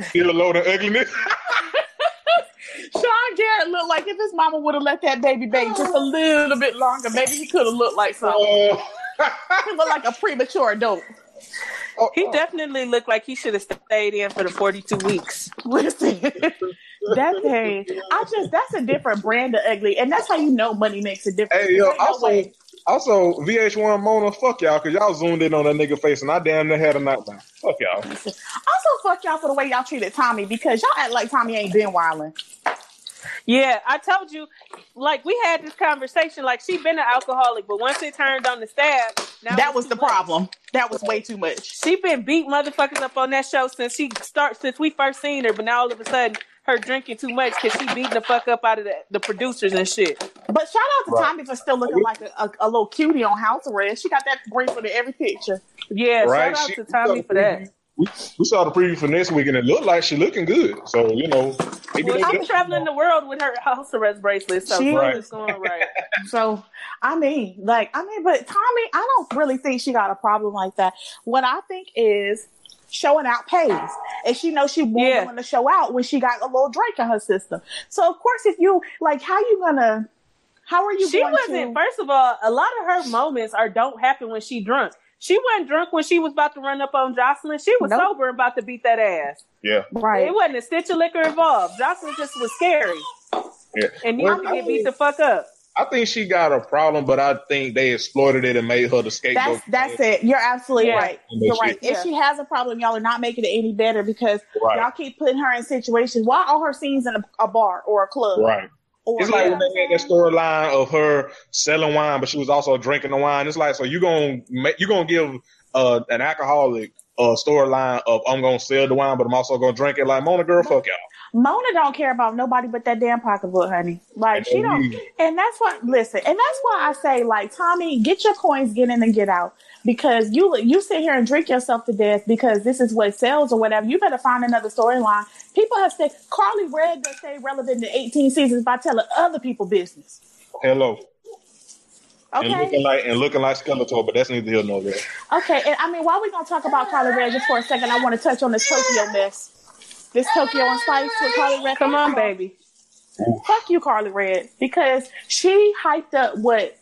Still a load of ugliness. <laughs> Sean Garrett looked like if his mama would have let that baby bake just a little bit longer, maybe he could have looked like oh. something. Oh. He looked like a premature adult. He definitely looked like he should have stayed in for the 42 weeks. Listen, that thing, I just that's a different brand of ugly, and that's how you know money makes a difference. Hey, yo, Ain't no also, also VH1 Mona, fuck y'all, because y'all zoomed in on that nigga face and I damn near had a nightmare. Fuck y'all. Also, fuck y'all for the way y'all treated Tommie because y'all act like Tommie ain't been wilding. Yeah, I told you, like we had this conversation. Like she been an alcoholic, but once it turned on the stab, now That was the much. problem. That was way too much. She been beat motherfuckers up on that show since she start since we first seen her. But now all of a sudden, her drinking too much because she beating the fuck up out of the, the producers and shit. But shout out to Right. Tommie for still looking like a, a, a little cutie on house arrest. She got that bracelet in every picture. Yeah, Right, shout out she- to Tommie for that. We, we saw the preview for next week and it looked like she looking good. So, you know, maybe Well, they- she's traveling the world with her house arrest bracelet, so She- something's going right. <laughs> So I mean, like, I mean, but Tommie, I don't really think she got a problem like that. What I think is showing out pays, and she knows she won't Yeah. want to show out when she got a little drink in her system. So of course, if you like, how you gonna? How are you? She going wasn't. To, First of all, a lot of her moments are don't happen when she drunk. She wasn't drunk when she was about to run up on Joseline. She was Nope. sober and about to beat that ass. yeah. right? It wasn't a stitch of liquor involved. Joseline just was scary Yeah. and Well, needed to get beat the fuck up. I think she got a problem, but I think they exploited it and made her the scapegoat. That's that's it. You're absolutely Yeah. right. You're right. shit- If Yeah. she has a problem, y'all are not making it any better because Right. y'all keep putting her in situations. Why are her scenes in a, a bar or a club? Right. Or, It's like when they had that storyline of her selling wine, but she was also drinking the wine. It's like, so you gonna ma- you gonna give uh, an alcoholic a storyline of I'm gonna sell the wine, but I'm also gonna drink it. Like Mona, girl, fuck y'all. Mona don't care about nobody but that damn pocketbook, honey. Like she don't, and that's what. Listen, and that's why I say, like Tommie, get your coins, get in and get out, because you you sit here and drink yourself to death because this is what sells or whatever. You better find another storyline. People have said Karlie Redd that stay relevant to 18 seasons by telling other people business. Hello. Okay. And looking like and looking like Skeletor, but that's neither here nor there. okay, and I mean, while we gonna talk about Karlie Redd just for a second, I want to touch on this Tokyo mess. This Tokyo and Spice with Karlie Redd. Come on, baby. fuck you, Karlie Redd, because she hyped up what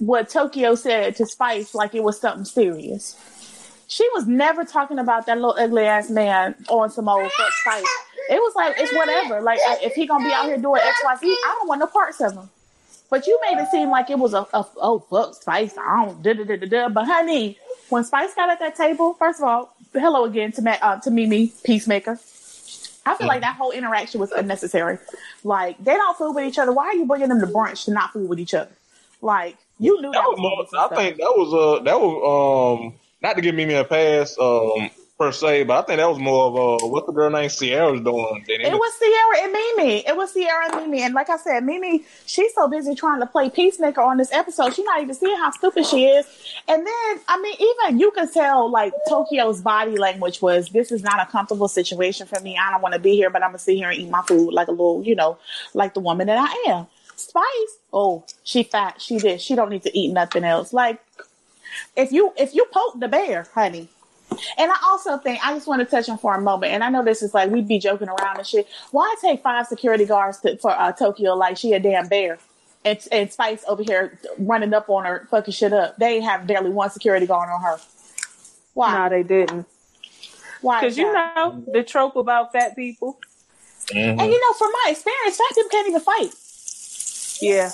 what Tokyo said to Spice like it was something serious. She was never talking about that little ugly ass man on some old fuck Spice. It was like it's whatever. Like if he gonna be out here doing X Y Z, I don't want no parts of him. But you made it seem like it was a, a oh fuck Spice. I don't da da da da da. But honey, when Spice got at that table, first of all, hello again to Ma- uh, to Mimi Peacemaker. I feel like that whole interaction was unnecessary. Like they don't fool with each other. Why are you bringing them to brunch to not fool with each other? Like you knew that, That was was more, gonna be some I think that was uh that was um not to give Mimi a pass um per se, but I think that was more of what's the girl named Sierra's doing than It was Sierra and Mimi. It was Sierra and Mimi. And like I said, Mimi, she's so busy trying to play peacemaker on this episode. She's not even seeing how stupid she is. And then, I mean, even you could tell like Tokyo's body language was this is not a comfortable situation for me. I don't want to be here, but I'm gonna sit here and eat my food like a little, you know, like the woman that I am. Spice, oh, she fat. She did. She don't need to eat nothing else. Like, if you if you poke the bear, honey. And I also think I just want to touch on for a moment. And I know this is like we'd be joking around and shit. Why take five security guards to, for uh, Tokyo like she a damn bear? And, and Spice over here running up on her, fucking shit up. They have barely one security guard on her. Why? No, they didn't. Why? Because you know the trope about fat people. Mhm. And you know, from my experience, fat people can't even fight. Yeah.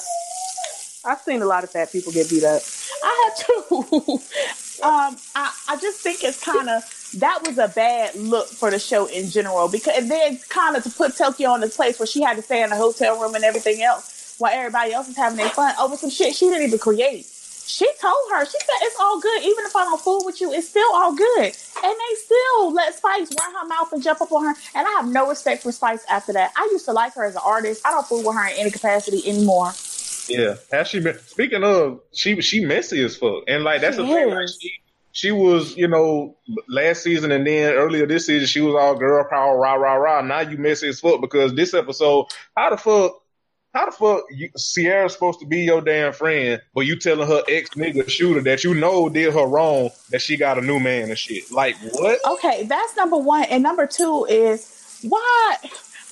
I've seen a lot of fat people get beat up. I have to. <laughs> um, I, I just think it's kind of that was a bad look for the show in general because and then kind of to put Tokyo in this place where she had to stay in a hotel room and everything else while everybody else is having their fun over some shit she didn't even create. She told her, she said, it's all good. Even if I don't fool with you, it's still all good. And they still let Spice run her mouth and jump up on her. And I have no respect for Spice after that. I used to like her as an artist. I don't fool with her in any capacity anymore. Yeah, has she been? Speaking of, she she messy as fuck, and like that's She the thing. Like, she, she was, you know, last season and then earlier this season, she was all girl power, rah rah rah. Now you messy as fuck because this episode, how the fuck, how the fuck, you, Sierra's supposed to be your damn friend, but you telling her ex nigga shooter that you know did her wrong that she got a new man and shit. Like what? Okay, that's number one. And number two is why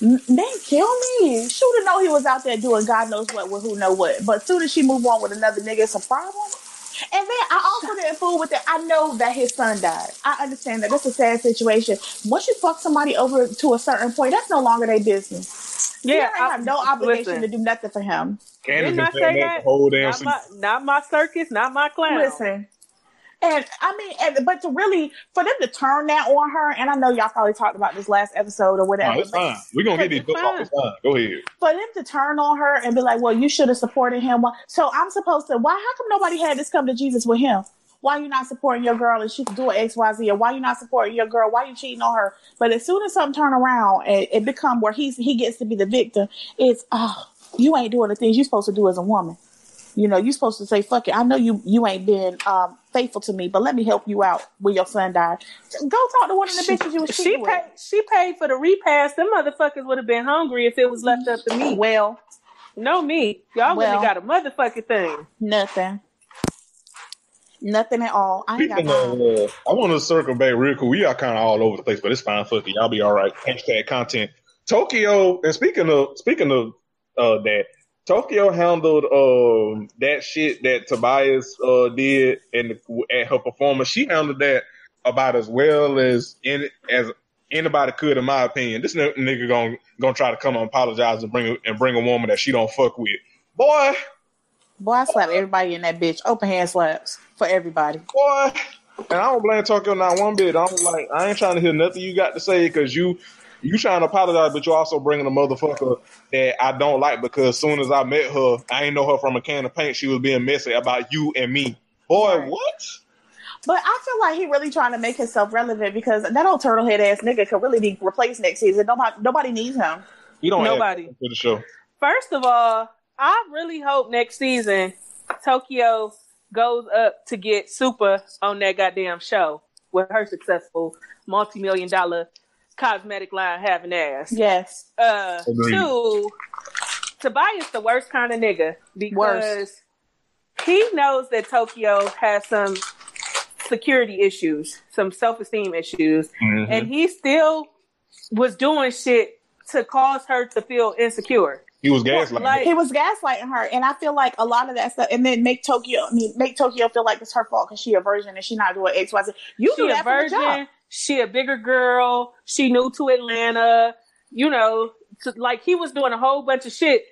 M- man kill me. Shooter know he was out there doing God knows what with who know what. But soon as she move on with another nigga, it's a problem. And then I also didn't fool with it. I know that his son died. I understand that. That's a sad situation. Once you fuck somebody over to a certain point, that's no longer their business. Yeah, you I- have no obligation listen. to do nothing for him. Candace Didn't I say that that? whole damn Not my, not my circus, not my clown. Listen. And I mean, and, but to really, for them to turn that on her, and I know y'all probably talked about this last episode or whatever. No, it's fine. We're gonna get these books off. It's fine. Go ahead. for them to turn on her and be like, well, you should have supported him. So I'm supposed to, why, how come nobody had this come to Jesus with him? Why you not supporting your girl and she can do X, Y, Z? Or why you not supporting your girl? Why you cheating on her? But as soon as something turn around and it become where he's, he gets to be the victim, it's, oh, you ain't doing the things you're supposed to do as a woman. You know, you're supposed to say, fuck it. I know you, you ain't been, um, faithful to me, but let me help you out when your son died. Go talk to one of the bitches you was She cheating with. paid. She paid for the repast. Them motherfuckers would have been hungry if it was left up to me. Well, No me. Y'all Well. really got a motherfucking thing. nothing. Nothing at all. I ain't got Speaking of, uh, I want to circle back real quick. We are kind of all over the place, but it's fine. Fuck it, y'all be all right. Hashtag content. Tokyo, and speaking of speaking of uh, that, Tokyo handled um that shit that Tobias uh did the, at her performance. She handled that about as well as in, as anybody could, in my opinion. This n- nigga gonna gonna try to come and apologize and bring and bring a woman that she don't fuck with. Boy, Boy, I slap everybody in that bitch. Open hand slaps for everybody. boy. And I don't blame Tokyo not one bit. I'm like, I ain't trying to hear nothing you got to say because you you trying to apologize, but you're also bringing a motherfucker that I don't like because as soon as I met her, I ain't know her from a can of paint. She was being messy about you and me. Boy, Right. what? But I feel like he really trying to make himself relevant because that old turtle head ass nigga could really be replaced next season. Nobody, nobody needs him. You don't Nobody. add to the show. First of all, I really hope next season Tokyo goes up to get Super on that goddamn show with her successful multi-million dollar cosmetic line having ass. Yes. Uh, Agreed. two, Tobias the worst kind of nigga because Worst. he knows that Tokyo has some security issues, some self-esteem issues, Mm-hmm. and he still was doing shit to cause her to feel insecure. He was gaslighting. Like- He was gaslighting her, and I feel like a lot of that stuff, and then make Tokyo, I mean, make Tokyo feel like it's her fault because she a virgin and she not doing X, Y, Z. You she do a that for the job. virgin. She a bigger girl. She new to Atlanta. You know, to, like he was doing a whole bunch of shit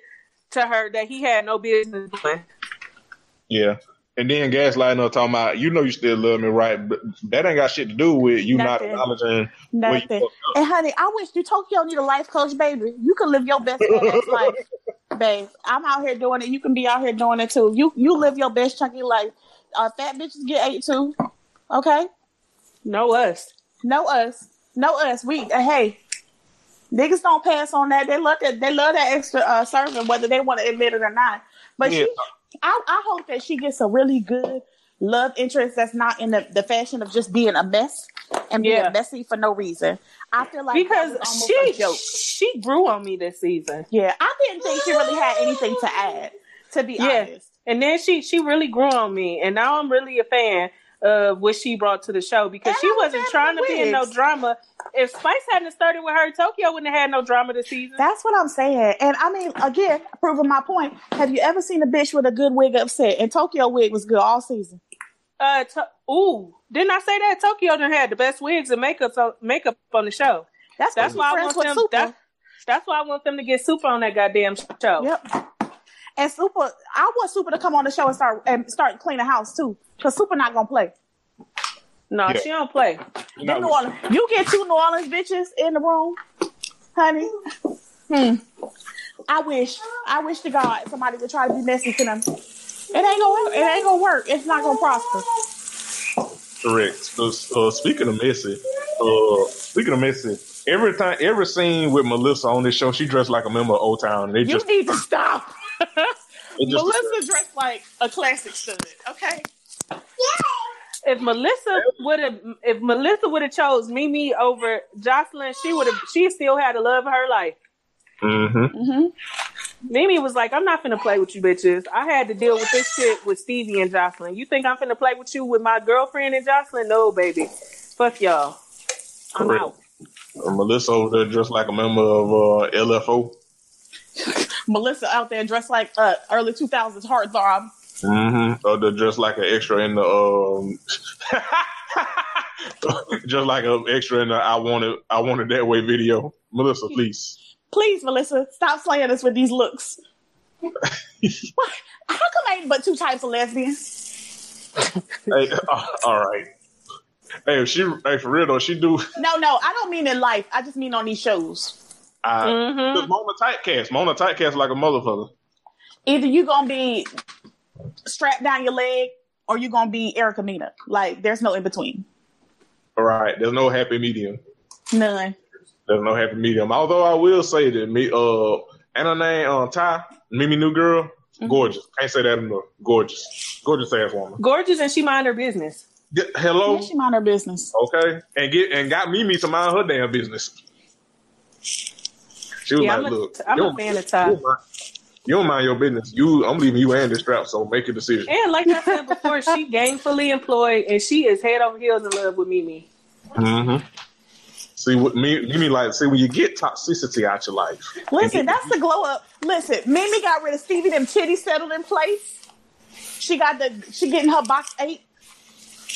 to her that he had no business doing. yeah. And then gaslighting her talking about, you know you still love me, right? But that ain't got shit to do with you Nothing. not acknowledging where you Nothing. And honey, I wish you Tokyo need a life coach, baby. You can live your best life, <laughs> babe. I'm out here doing it. You can be out here doing it too. You you live your best chunky life. Uh, fat bitches get ate too. Okay, No us. Know us, know us. We uh, hey, niggas don't pass on that. They love that. They love that extra uh, serving, whether they want to admit it or not. But Yeah. she, I, I hope that she gets a really good love interest that's not in the, the fashion of just being a mess and being Yeah. messy for no reason. I feel like because she a joke. she grew on me this season. Yeah, I didn't think she really had anything to add. To be Yeah. honest, And then she she really grew on me, and now I'm really a fan of what she brought to the show because And she wasn't trying to the be in no drama. If Spice hadn't started with her, Tokyo wouldn't have had no drama this season. that's what I'm saying. And I mean, again, proving my point. Have you ever seen a bitch with a good wig upset? And Tokyo wig was good all season. Uh, to- ooh, didn't I say that Tokyo done had the best wigs and makeup on, makeup on the show? That's That's why I want them. That's, that's why I want them to get super on that goddamn show. Yep. And Super, I want Super to come on the show and start and start cleaning house too, because Super not gonna play. No, Yeah. she don't play. Them New Orleans, you get two New Orleans bitches in the room, honey. Hmm. I wish, I wish to God somebody would try to be messy to them. It ain't gonna, work. it ain't gonna work. It's not gonna prosper. Correct. Uh, uh, speaking of messy, uh, speaking of messy, every time, every scene with Melissa on this show, she dressed like a member of O-Town. They You just, need to stop. <laughs> Melissa dressed like a classic stud. Okay. If Melissa would have, if Melissa would have chose Mimi over Joseline, she would have. She still had the love of her life. hmm Mm-hmm. Mimi was like, "I'm not finna play with you bitches. I had to deal with this shit with Stevie and Joseline. You think I'm finna play with you with my girlfriend and Joseline? No, baby. Fuck y'all. I'm Correct. out. Uh, Melissa over there dressed like a member of uh, LFO. <laughs> Melissa out there dressed like uh, early 2000s heartthrob. Mm-hmm. Or they're just like an extra in the um, <laughs> just like an extra in the "I want it, I want it that way" video. Melissa, please. Please, Melissa, stop slaying us with these looks. what? <laughs> How come ain't but two types of lesbians? hey, uh, all right. Hey, if she, hey, for real though, she do. No, no, I don't mean in life. I just mean on these shows. I, Mhm. Cause Mona typecast. Mona typecast like a motherfucker. Either you gonna be strapped down your leg or you're gonna be Erica Mena. Like, there's no in between. All right. There's no happy medium. None. There's no happy medium. Although I will say that me, uh, and her name, uh, Ty, Mimi New Girl, gorgeous. Can't say that enough. Gorgeous, gorgeous ass woman. Gorgeous, and she mind her business. Hello. Yeah, she mind her business. Okay, and get and got Mimi to mind her damn business. She was Yeah, like, I'm a- "Look, I'm a fan of Ty. You don't, mind, you don't mind your business. You, I'm leaving you and this strap. So make a decision." And like I said before, she gainfully employed, and she is head over heels in love with Mimi. Mm-hmm. See what me, Mimi like. See when you get toxicity out your life. Listen, that's the glow up. Listen, Mimi got rid of Stevie, them titties settled in place. She got the she getting her box eight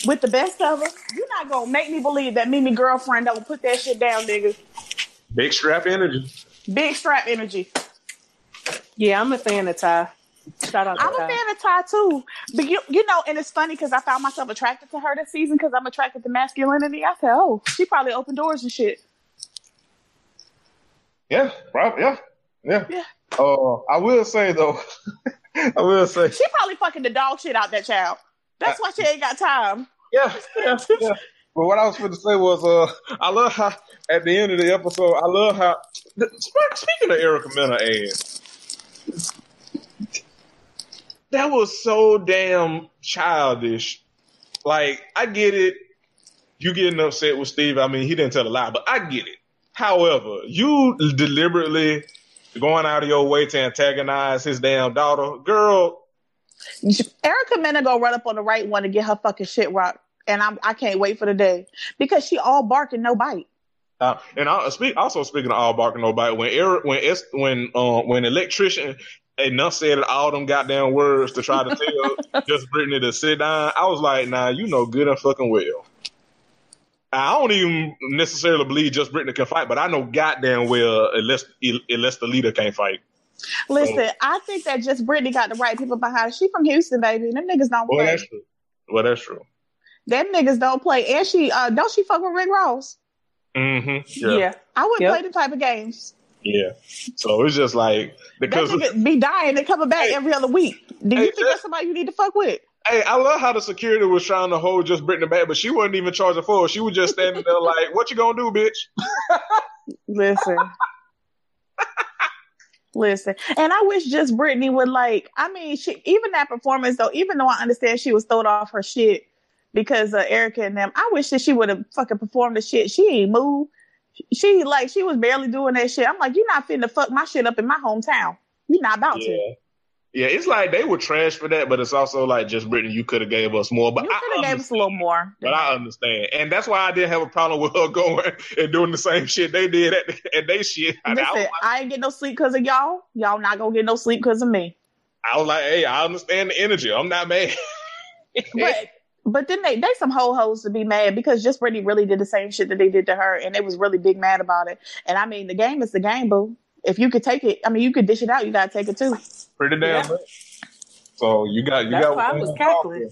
with the best of her. You're not gonna make me believe that Mimi girlfriend don't put that shit down, nigga. Big strap energy. Big strap energy. Yeah, I'm a fan of Ty. Shout out to I'm a fan of Ty too, but you you know, and it's funny because I found myself attracted to her this season because I'm attracted to masculinity. I said, oh, she probably opened doors and shit. Yeah, probably. Yeah, yeah. Yeah. Uh, I will say though, <laughs> I will say, She probably fucking the dog shit out that child. That's why she ain't got time. yeah, yeah, yeah. But what I was going to say was, uh, I love how at the end of the episode, I love how. Speaking of Erica Mena ass, that was so damn childish. Like, I get it. You getting upset with Steve. I mean, he didn't tell a lie, but I get it. However, you deliberately going out of your way to antagonize his damn daughter, girl. Erica Mena gonna run up on the right one to get her fucking shit rocked. And I'm I can't wait for the day. Because she all bark and no bite. Uh, and I speak also speaking of all barking no bite. When Eric, when es, when uh, when electrician enunciated all them goddamn words to try to tell <laughs> just Brittany to sit down, I was like, nah, you know good and fucking well. I don't even necessarily believe just Brittany can fight, but I know goddamn well unless unless the leader can't fight. Listen, I think that just Brittany got the right people behind her. She from Houston, baby. Them niggas don't Well, play. that's true. Well, that's true. Them niggas don't play. And she uh don't she fuck with Rick Ross? Mm-hmm. Yeah. Yeah. I wouldn't Yep. play the type of games. yeah. So it's just like That because nigga be dying and coming back Hey. every other week. Do Hey, you think just- that's somebody you need to fuck with? Hey, I love how the security was trying to hold just Brittany back, but she wasn't even charging for it. She was just standing there like, "What you gonna do, bitch?" <laughs> Listen. Listen, and I wish just Brittany would like. I mean, she even that performance though. Even though I understand she was thrown off her shit because of Erica and them, I wish that she would have fucking performed the shit. She ain't moved. She like she was barely doing that shit. I'm like, you're not finna fuck my shit up in my hometown. You're not about Yeah. to. Yeah, it's like they were trash for that, but it's also like just Brittany, you could have gave us more. But You I could have gave us a little more. But I understand, and that's why I didn't have a problem with her <laughs> going and doing the same shit they did at, at they shit. I, I, Listen, I ain't get no sleep because of y'all. Y'all not gonna get no sleep because of me. I was like, hey, I understand the energy. I'm not mad. But <laughs> but then they they some ho hos to be mad because just Brittany really did the same shit that they did to her, and they was really big mad about it. And I mean, the game is the game, boo. If you could take it, I mean, you could dish it out. You gotta take it too. Pretty damn Yeah. So you got you That's got. why I was cackling.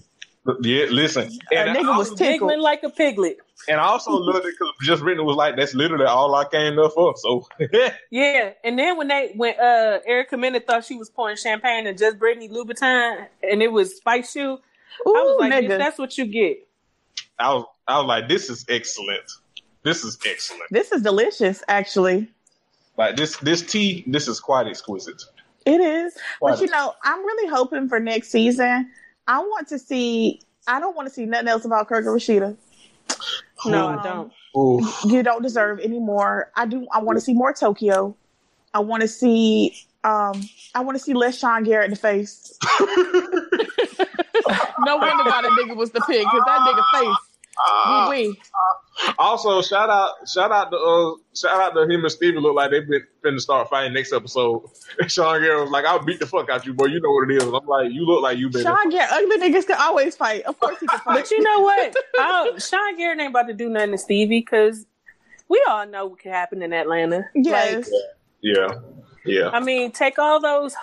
Yeah, listen, A and, I, nigga was Giggling tickled. like a piglet. and I also loved it because just Brittany was like, "That's literally all I came up for." So <laughs> Yeah, and then when they when uh Erica Mena thought she was pouring champagne and just Brittany Louboutin and it was Spice Shoe, Ooh, I was like, nigga, that's what you get. I was I was like, "This is excellent. This is excellent. this is delicious. Actually, Like this this tea, this is quite exquisite." it is. Why But you know, I'm really hoping for next season. I want to see. I don't want to see nothing else about Kirk and Rasheeda. No, Um, I don't. Ooh. you don't deserve any more. I do. I want to see more Tokyo. I want to see. Um, I want to see less Sean Garrett in the face. <laughs> <laughs> no wonder why that nigga was the pig because that nigga face. Ah. Wee wee. Also, shout out, shout out to uh, shout out to him and Stevie. Look like they've been finna start fighting next episode. <laughs> And Sean Garrett was like, "I'll beat the fuck out you, boy. You know what it is." And I'm like, "You look like you been." Sean Garrett, ugly niggas can always fight. Of course he can <laughs> fight. But you know what? I, Sean Garrett ain't about to do nothing to Stevie because we all know what can happen in Atlanta. yes. Like, Yeah, yeah. I mean, take all those.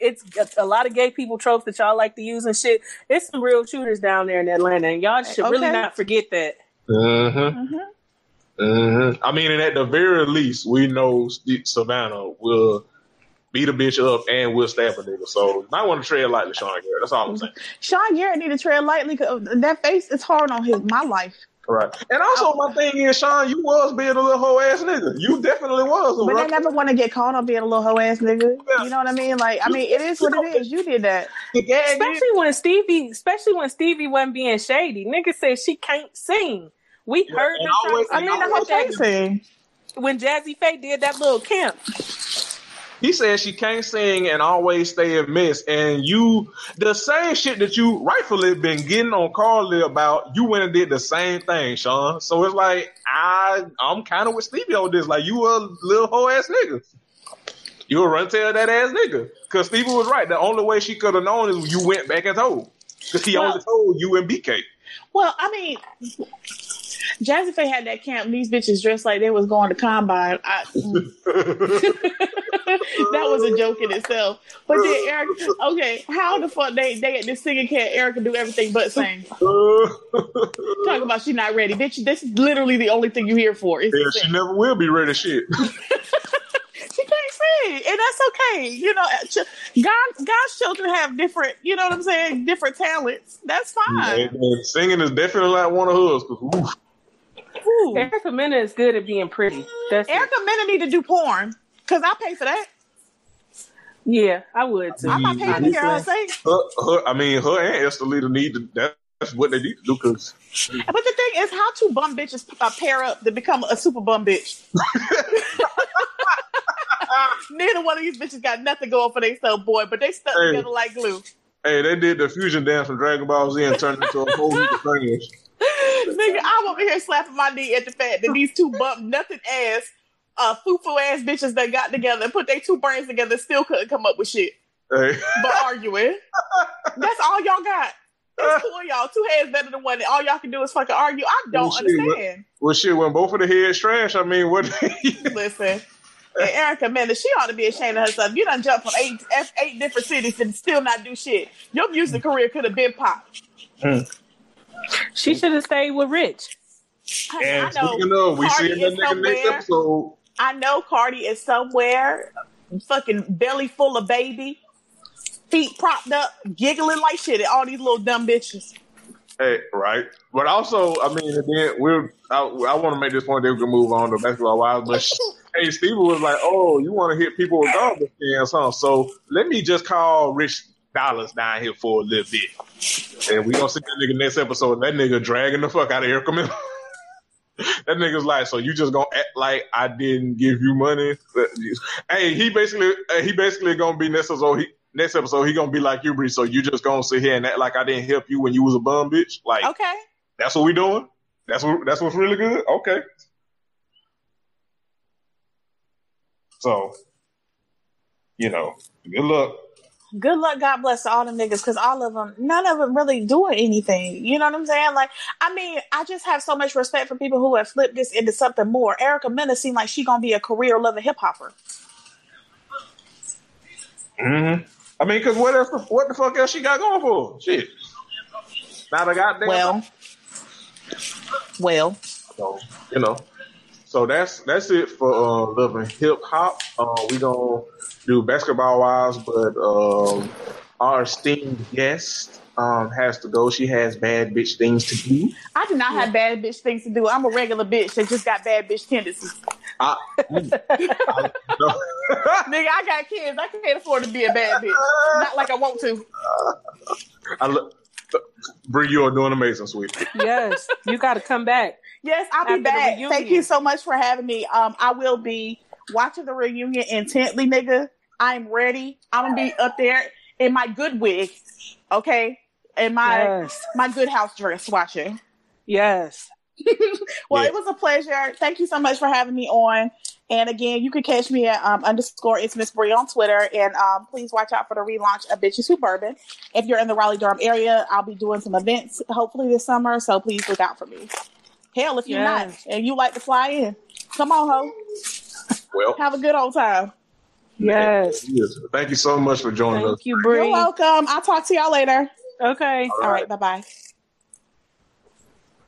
It's a lot of gay people tropes that y'all like to use and shit. It's some real shooters down there in Atlanta, and y'all should really not forget that. Mm-hmm. Mhm. Mm-hmm. I mean, and at the very least, we know Savannah will beat a bitch up and will stab a nigga. So you might want to tread lightly, Sean Garrett. That's all I'm saying. Sean Garrett need to tread lightly because that face is hard on his my life. Right. And also, my thing is, Sean, you was being a little hoe ass nigga. You definitely was. But bro. they never want to get caught on being a little hoe ass nigga. Yeah. You know what I mean? Like, I mean, it is what it <laughs> is. You did that. Especially when Stevie, especially when Stevie wasn't being shady. Nigga said she can't sing. We Yeah, heard and her always- I mean, the whole thing. when Jazze Pha did that little camp. He said she can't sing and always stay in mess. And you, the same shit that you rightfully been getting on Karlie about, you went and did the same thing, Sean. So it's like I, I'm kind of with Stevie on this. Like you a little hoe ass nigga. You a run tail that ass nigga. Cause Stevie was right. The only way she could have known is you went back and told. Cause he Well- only told you and BK. Well, I mean, Jazze Pha had that camp. These bitches dressed like they was going to combine. I, mm. <laughs> <laughs> that was a joke in itself. But then Eric, okay, how the fuck they they at this singing camp? Erica do everything but sing. Talk about she not ready, bitch. This is literally the only thing you here for. Yeah, she never will be ready. Shit. <laughs> she can't sing, and that's okay. You know, ch- God, God's children have different. You know what I'm saying? Different talents. That's fine. And singing is definitely like one of hers. 'cause, oof. Ooh. Erica Mena is good at being pretty. That's it. Erica Mena need to do porn because I pay for that. Yeah, I would too. I'm not paying to hear her honestly. sing. her, her, I mean, her and Esther Leader need to. That's what they need to do. Cause But the thing is, how two bum bitches uh, pair up to become a super bum bitch? <laughs> Neither one of these bitches got nothing going for themselves, boy, but they stuck Hey. together like glue. hey, they did the fusion dance from Dragon Ball Z and turned into a whole heap <laughs> of things. Nigga, I'm over here slapping my knee at the fact that these two bump nothing ass, uh, foo-foo ass bitches that got together and put their two brains together still couldn't come up with shit Hey, but arguing. That's all y'all got. It's cool, y'all. Two heads better than one. And all y'all can do is fucking argue. I don't Well, shit, understand. well, shit, when both of the heads trash, I mean, what? Listen. And Erica Mena, she ought to be ashamed of herself. You done jumped from eight F- eight different cities and still not do shit. Your music career could have been popped. She should have stayed with Rich. I, and I know. speaking of, we Cardi see that is nigga next episode. I know Cardi is somewhere, fucking belly full of baby, feet propped up, giggling like shit at all these little dumb bitches. Hey, right. But also, I mean, then we're. I, I want to make this point that we can move on to basketball wives. But <laughs> hey, Steve was like, "Oh, you want to hit people with garbage cans, huh?" So let me just call Rich Dollaz down here for a little bit, and we gonna see that nigga next episode. That nigga dragging the fuck out of here. Come in. <laughs> that nigga's like, so you just gonna act like I didn't give you money? Hey, he basically, he basically gonna be next episode. He, next episode, he gonna be like you, Bree. So you just gonna sit here and act like I didn't help you when you was a bum bitch? Like, Okay. that's what we doing? That's what that's what's really good. Okay. So, you know, good luck. Good luck, God bless to all them niggas, because all of them, none of them really doing anything. You know what I'm saying? Like, I mean, I just have so much respect for people who have flipped this into something more. Erica Mena seemed like she gonna be a career loving hip hopper. Mm-hmm. I mean, because what else? What the fuck else she got going for? Shit. Not a goddamn. Well, well, So you know, so that's that's it for uh, loving hip hop. Uh, we gonna do basketball wives, but um, our esteemed guest um, has to go. She has bad bitch things to do. I do not have bad bitch things to do. I'm a regular bitch that just got bad bitch tendencies. I, <laughs> mm, I- no. Nigga, I got kids. I can't afford to be a bad bitch. Not like I want to. <laughs> I look. Bree, you are doing amazing, sweetie. Yes, you got to come back. Yes, I'll After be back. Thank you so much for having me. Um, I will be watching the reunion intently, nigga. I'm ready. I'm gonna be up there in my good wig, okay, in my Yes, my good house dress watching. yes. <laughs> Well, Yeah. it was a pleasure. Thank you so much for having me on. And again, you can catch me at um, underscore it's Miss Brie on Twitter. And um, please watch out for the relaunch of Bitches Who Bourbon. If you're in the Raleigh Durham area, I'll be doing some events hopefully this summer. So please look out for me. Hell, if you're Yes. not and you like to fly in, come on, ho. Well, Have a good old time. Yes. yes. thank you so much for joining us. Thank you, You're welcome. I'll talk to y'all later. Okay. All right, bye bye.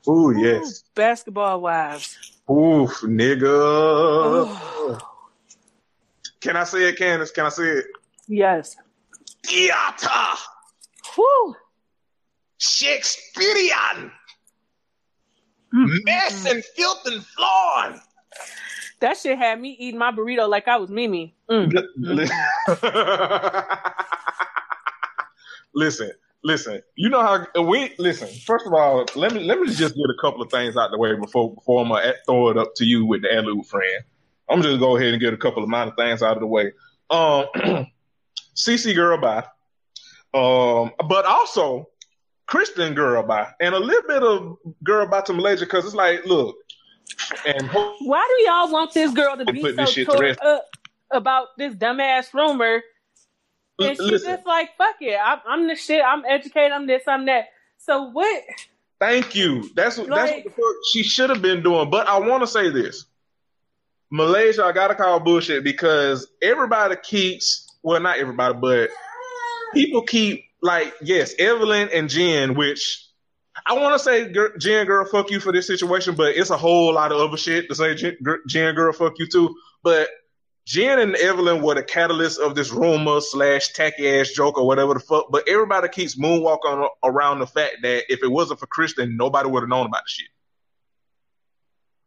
Ooh, yes. Basketball wives. Oof, nigga. Oh, Can I say it, Candace? Can I say it? yes. Theater. Whew. Shakespearean. Mm. Mess and filth and flawn. That shit had me eating my burrito like I was Mimi. Mm. <laughs> listen, listen. You know how we listen. First of all, let me let me just get a couple of things out the way before before I'm gonna throw it up to you with the Alou friend. I'm just go ahead and get a couple of minor things out of the way. Um, <clears throat> CC girl bye. Um, but also Christian girl bye, and a little bit of girl bye to Malaysia because it's like, look, and Why do y'all want this girl to be so this shit to tore up about this dumbass rumor? And she's listen. just like, fuck it. I'm, I'm the shit. I'm educated. I'm this. I'm that. So what? Thank you. That's what that's what the fuck she should have been doing. But I want to say this, Malaysia, I gotta call bullshit because everybody keeps well, not everybody, but people keep like yes, Evelyn and Jen, which I want to say Jen, girl, fuck you for this situation, but it's a whole lot of other shit to say Jen, Jen girl, fuck you too. But Jen and Evelyn were the catalyst of this rumor slash tacky ass joke or whatever the fuck. But everybody keeps moonwalking around the fact that if it wasn't for Kristen, nobody would have known about the shit.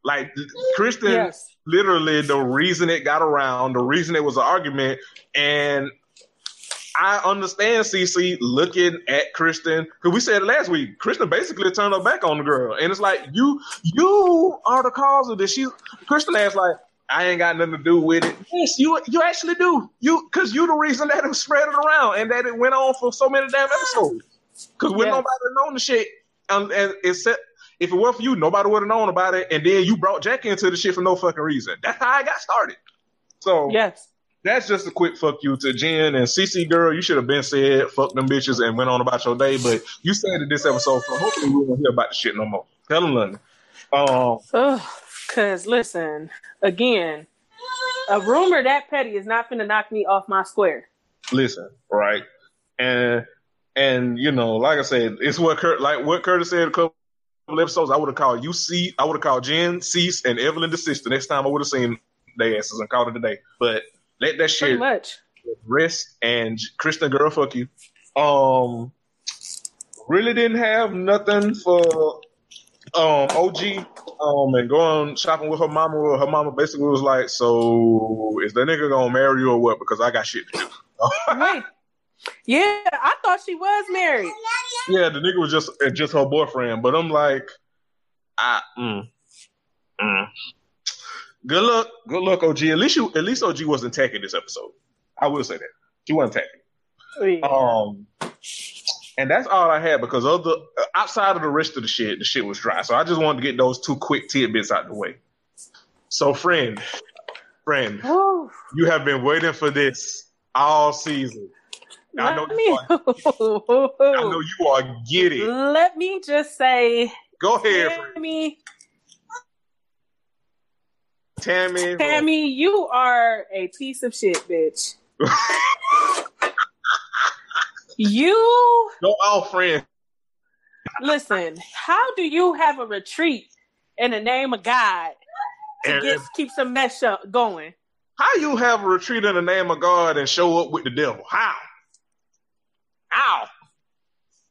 Like Kristen, Yes. literally the reason it got around, the reason it was an argument, and I understand CC looking at Kristen because we said it last week. Kristen basically turned her back on the girl, and it's like you, you are the cause of this. She, Kristen asked like, I ain't got nothing to do with it. Yes, you, you actually do. You, because you the reason that it spread it around and that it went on for so many damn episodes. Because when Yes. nobody known the shit, um, and said. If it weren't for you, nobody would have known about it, and then you brought Jack into the shit for no fucking reason. That's how I got started. So Yes. That's just a quick fuck you to Jen and CC girl. You should have been said fuck them bitches and went on about your day, but you said it this episode, so hopefully we won't hear about the shit no more. Tell them London. Um, Ugh, Cause listen, again, a rumor that petty is not gonna knock me off my square. listen, right, and and you know, like I said, it's what Kurt, like what Curtis said a couple episodes. I would have called you C, I would have called Jen, Cease, and Evelyn the sister. Next time I would have seen their asses and called it a day. But let that Pretty shit much. rest and Kristen girl, fuck you. Um, really didn't have nothing for um OG um and going shopping with her mama. Her mama basically was like, "So is the nigga gonna marry you or what?" Because I got shit to do. Yeah, I thought she was married. yeah, the nigga was just just her boyfriend. But I'm like, I mm, mm. Good luck, good luck, OG. At least you, at least OG wasn't tacky this episode. I will say that she wasn't tacky. Yeah. Um, and that's all I had because of the outside of the rest of the shit, the shit was dry. So I just wanted to get those two quick tidbits out of the way. So, friend, friend, you have been waiting for this all season. I know, Let you are, <laughs> I know you are giddy. let me just say, Go ahead, friend. Tami. <laughs> Tami, you are a piece of shit, bitch. You <laughs> Go out, friend. listen. How do you have a retreat in the name of God to And- get keep some mess up going? How you have a retreat in the name of God and show up with the devil? How? How?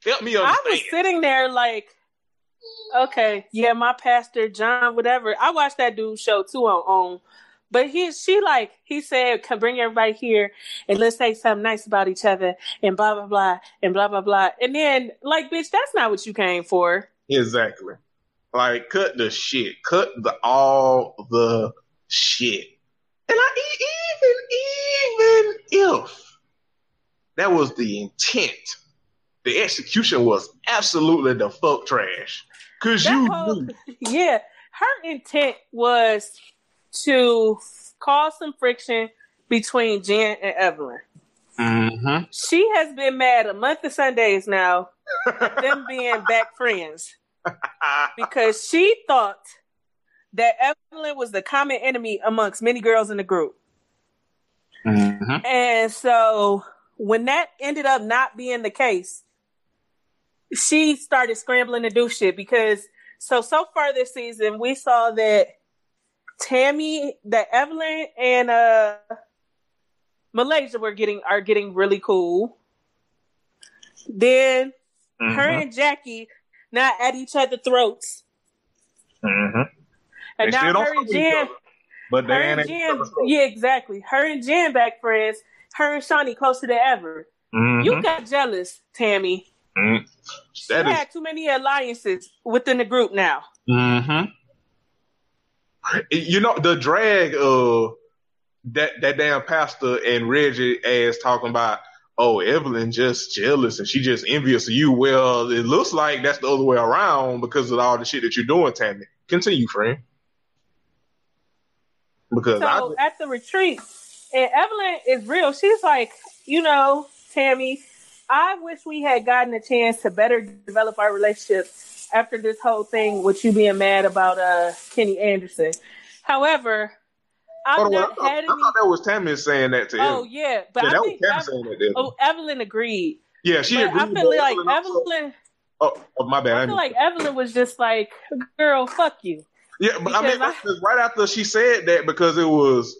Help me understand. I was sitting there like, okay, yeah, my pastor John, whatever. I watched that dude show too on, on but he she like he said, come bring everybody here and let's say something nice about each other and blah blah blah and blah blah blah. And then like, bitch, that's not what you came for. Exactly. Like, cut the shit. Cut the all the shit. And I even even if that was the intent, the execution was absolutely the fuck trash. Cause That you whole- <laughs> Yeah, her intent was to cause some friction between Jen and Evelyn. Mm-hmm. She has been mad a month of Sundays now, <laughs> them being back friends, <laughs> because she thought that Evelyn was the common enemy amongst many girls in the group. mm-hmm. And so when that ended up not being the case, she started scrambling to do shit because so so far this season we saw that Tami, that Evelyn and uh Malaysia were getting are getting really cool. Then her and Jackie not at each other's throats. Mm-hmm. And They still now don't her and fuck with each Jen other, But they her and at Jen, yeah, exactly. Her and Jen back friends. Her and Shaunie closer than ever. Mhm. You got jealous, Tami. Mhm. That you is had too many alliances within the group now. Mm-hmm. You know the drag uh that that damn pastor and Reggie ass talking about oh Evelyn just jealous and she just envious of you. Well, it looks like that's the other way around because of all the shit that you're doing, Tami. Continue, friend. Because So I at the retreat, and Evelyn is real. She's like, you know, Tami, I wish we had gotten a chance to better develop our relationship after this whole thing with you being mad about uh Kenny Anderson. However, I've I, not thought, had I any. thought that was Tami saying that to Oh him. yeah, but yeah, I think Tami saying that. There. oh Evelyn agreed. yeah, she but agreed. I feel like Evelyn Evelyn. oh, oh, my bad. I I feel like Evelyn was just like, "Girl, fuck you." Yeah, but I mean, I- because right after she said that, because it was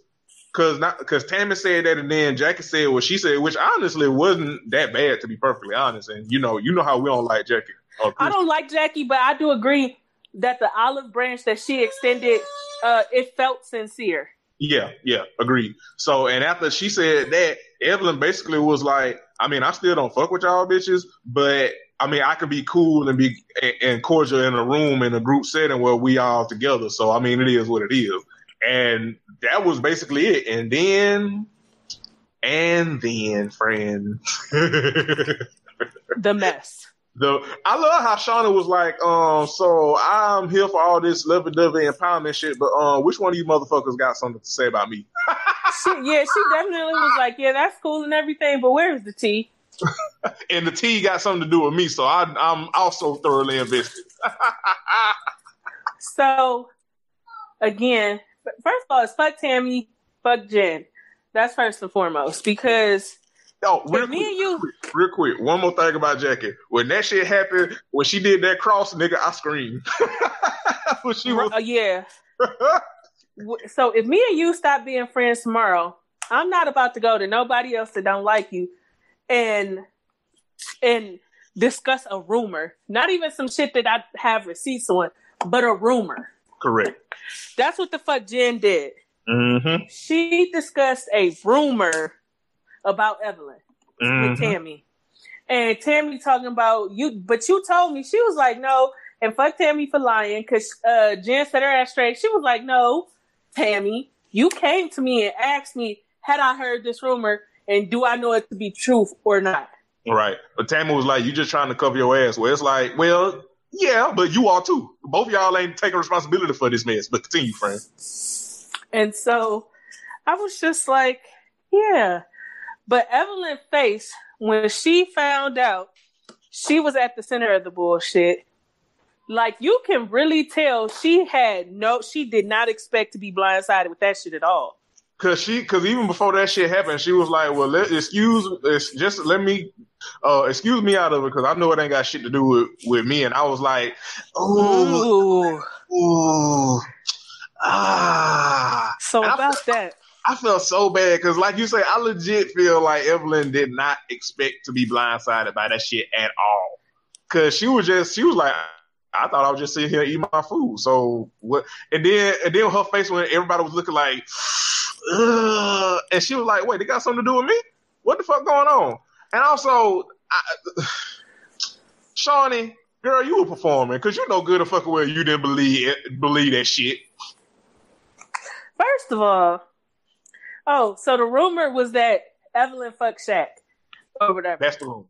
because not because Tami said that, and then Jackie said what she said, which honestly wasn't that bad to be perfectly honest. And you know, you know how we don't like Jackie. I don't like Jackie, but I do agree that the olive branch that she extended, uh, it felt sincere. Yeah, yeah, agreed. So, and after she said that, Evelyn basically was like, I mean, I still don't fuck with y'all bitches, but I mean, I can be cool and be and cordial in a room in a group setting where we all together. So, I mean, it is what it is. And that was basically it. And then, and then, friend. <laughs> The mess. The I love how Shauna was like, um, so I'm here for all this lovey dovey empowerment shit, but um, which one of you motherfuckers got something to say about me? <laughs> She, yeah, she definitely was like, "Yeah, that's cool and everything, but where's the tea?" <laughs> and the tea got something to do with me, so I, I'm also thoroughly invested. So, again, first of all, it's fuck Tami, fuck Jen. That's first and foremost because Oh, real if me quick, and you, real quick, one more thing about Jackie. When that shit happened, when she did that cross, nigga, I screamed. <laughs> when she was, uh, yeah. <laughs> So if me and you stop being friends tomorrow, I'm not about to go to nobody else that don't like you, and and discuss a rumor, not even some shit that I have receipts on, but a rumor. Correct. That's what the fuck Jen did. Mm-hmm. She discussed a rumor about Evelyn Mm-hmm. with Tami. And Tami talking about you, but you told me she was like, no, and fuck Tami for lying because uh, Jen set her ass straight. She was like, no, Tami, you came to me and asked me, had I heard this rumor and do I know it to be truth or not? Right. But Tami was like, you just trying to cover your ass. Well, it's like, well, yeah, but you are too. Both of y'all ain't taking responsibility for this mess. But continue, friend. And so I was just like, yeah. But Evelyn face when she found out she was at the center of the bullshit. Like you can really tell she had no, she did not expect to be blindsided with that shit at all. Cause she, cause even before that shit happened, she was like, "Well, let, excuse, just let me, uh, excuse me out of it, cause I know it ain't got shit to do with with me." And I was like, "Oh, Ooh. ooh, ah." So And I about that, I felt so bad because, like you say, I legit feel like Evelyn did not expect to be blindsided by that shit at all. Cause she was just, she was like, I thought I was just sitting here eating my food. So what? And then, and then her face when everybody was looking like, Ugh, and she was like, "Wait, they got something to do with me? What the fuck going on?" And also, I, <sighs> Shaunie, girl, you were performing because you know good and fucking well you didn't believe believe that shit. first of all, oh, so the rumor was that Evelyn fucked Shaq or whatever. That's the rumor.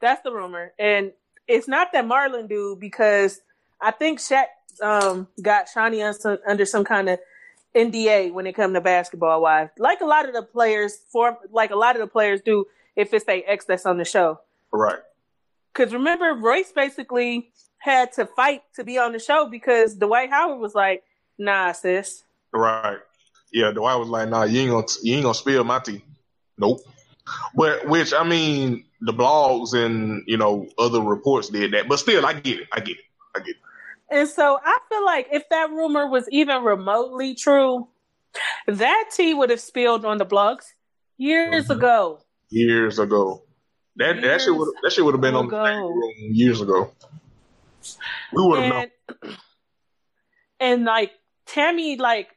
That's the rumor. And it's not that Marlon do because I think Shaq um, got Shaunie under some kind of NDA when it comes to basketball wise. Like a lot of the players form like a lot of the players do if it's their ex that's on the show. Right. Cause remember Royce basically had to fight to be on the show because Dwight Howard was like, nah, sis. Right. Yeah, Dwight was like, "Nah, you ain't gonna you ain't gonna spill my tea." Nope. But which I mean, the blogs and you know other reports did that. But still, I get it. I get it. I get it. And so I feel like if that rumor was even remotely true, that tea would have spilled on the blogs years Mhm. ago. Years ago, that that shit would that shit would have been on the room years ago. We would have known. And, and like Tami, like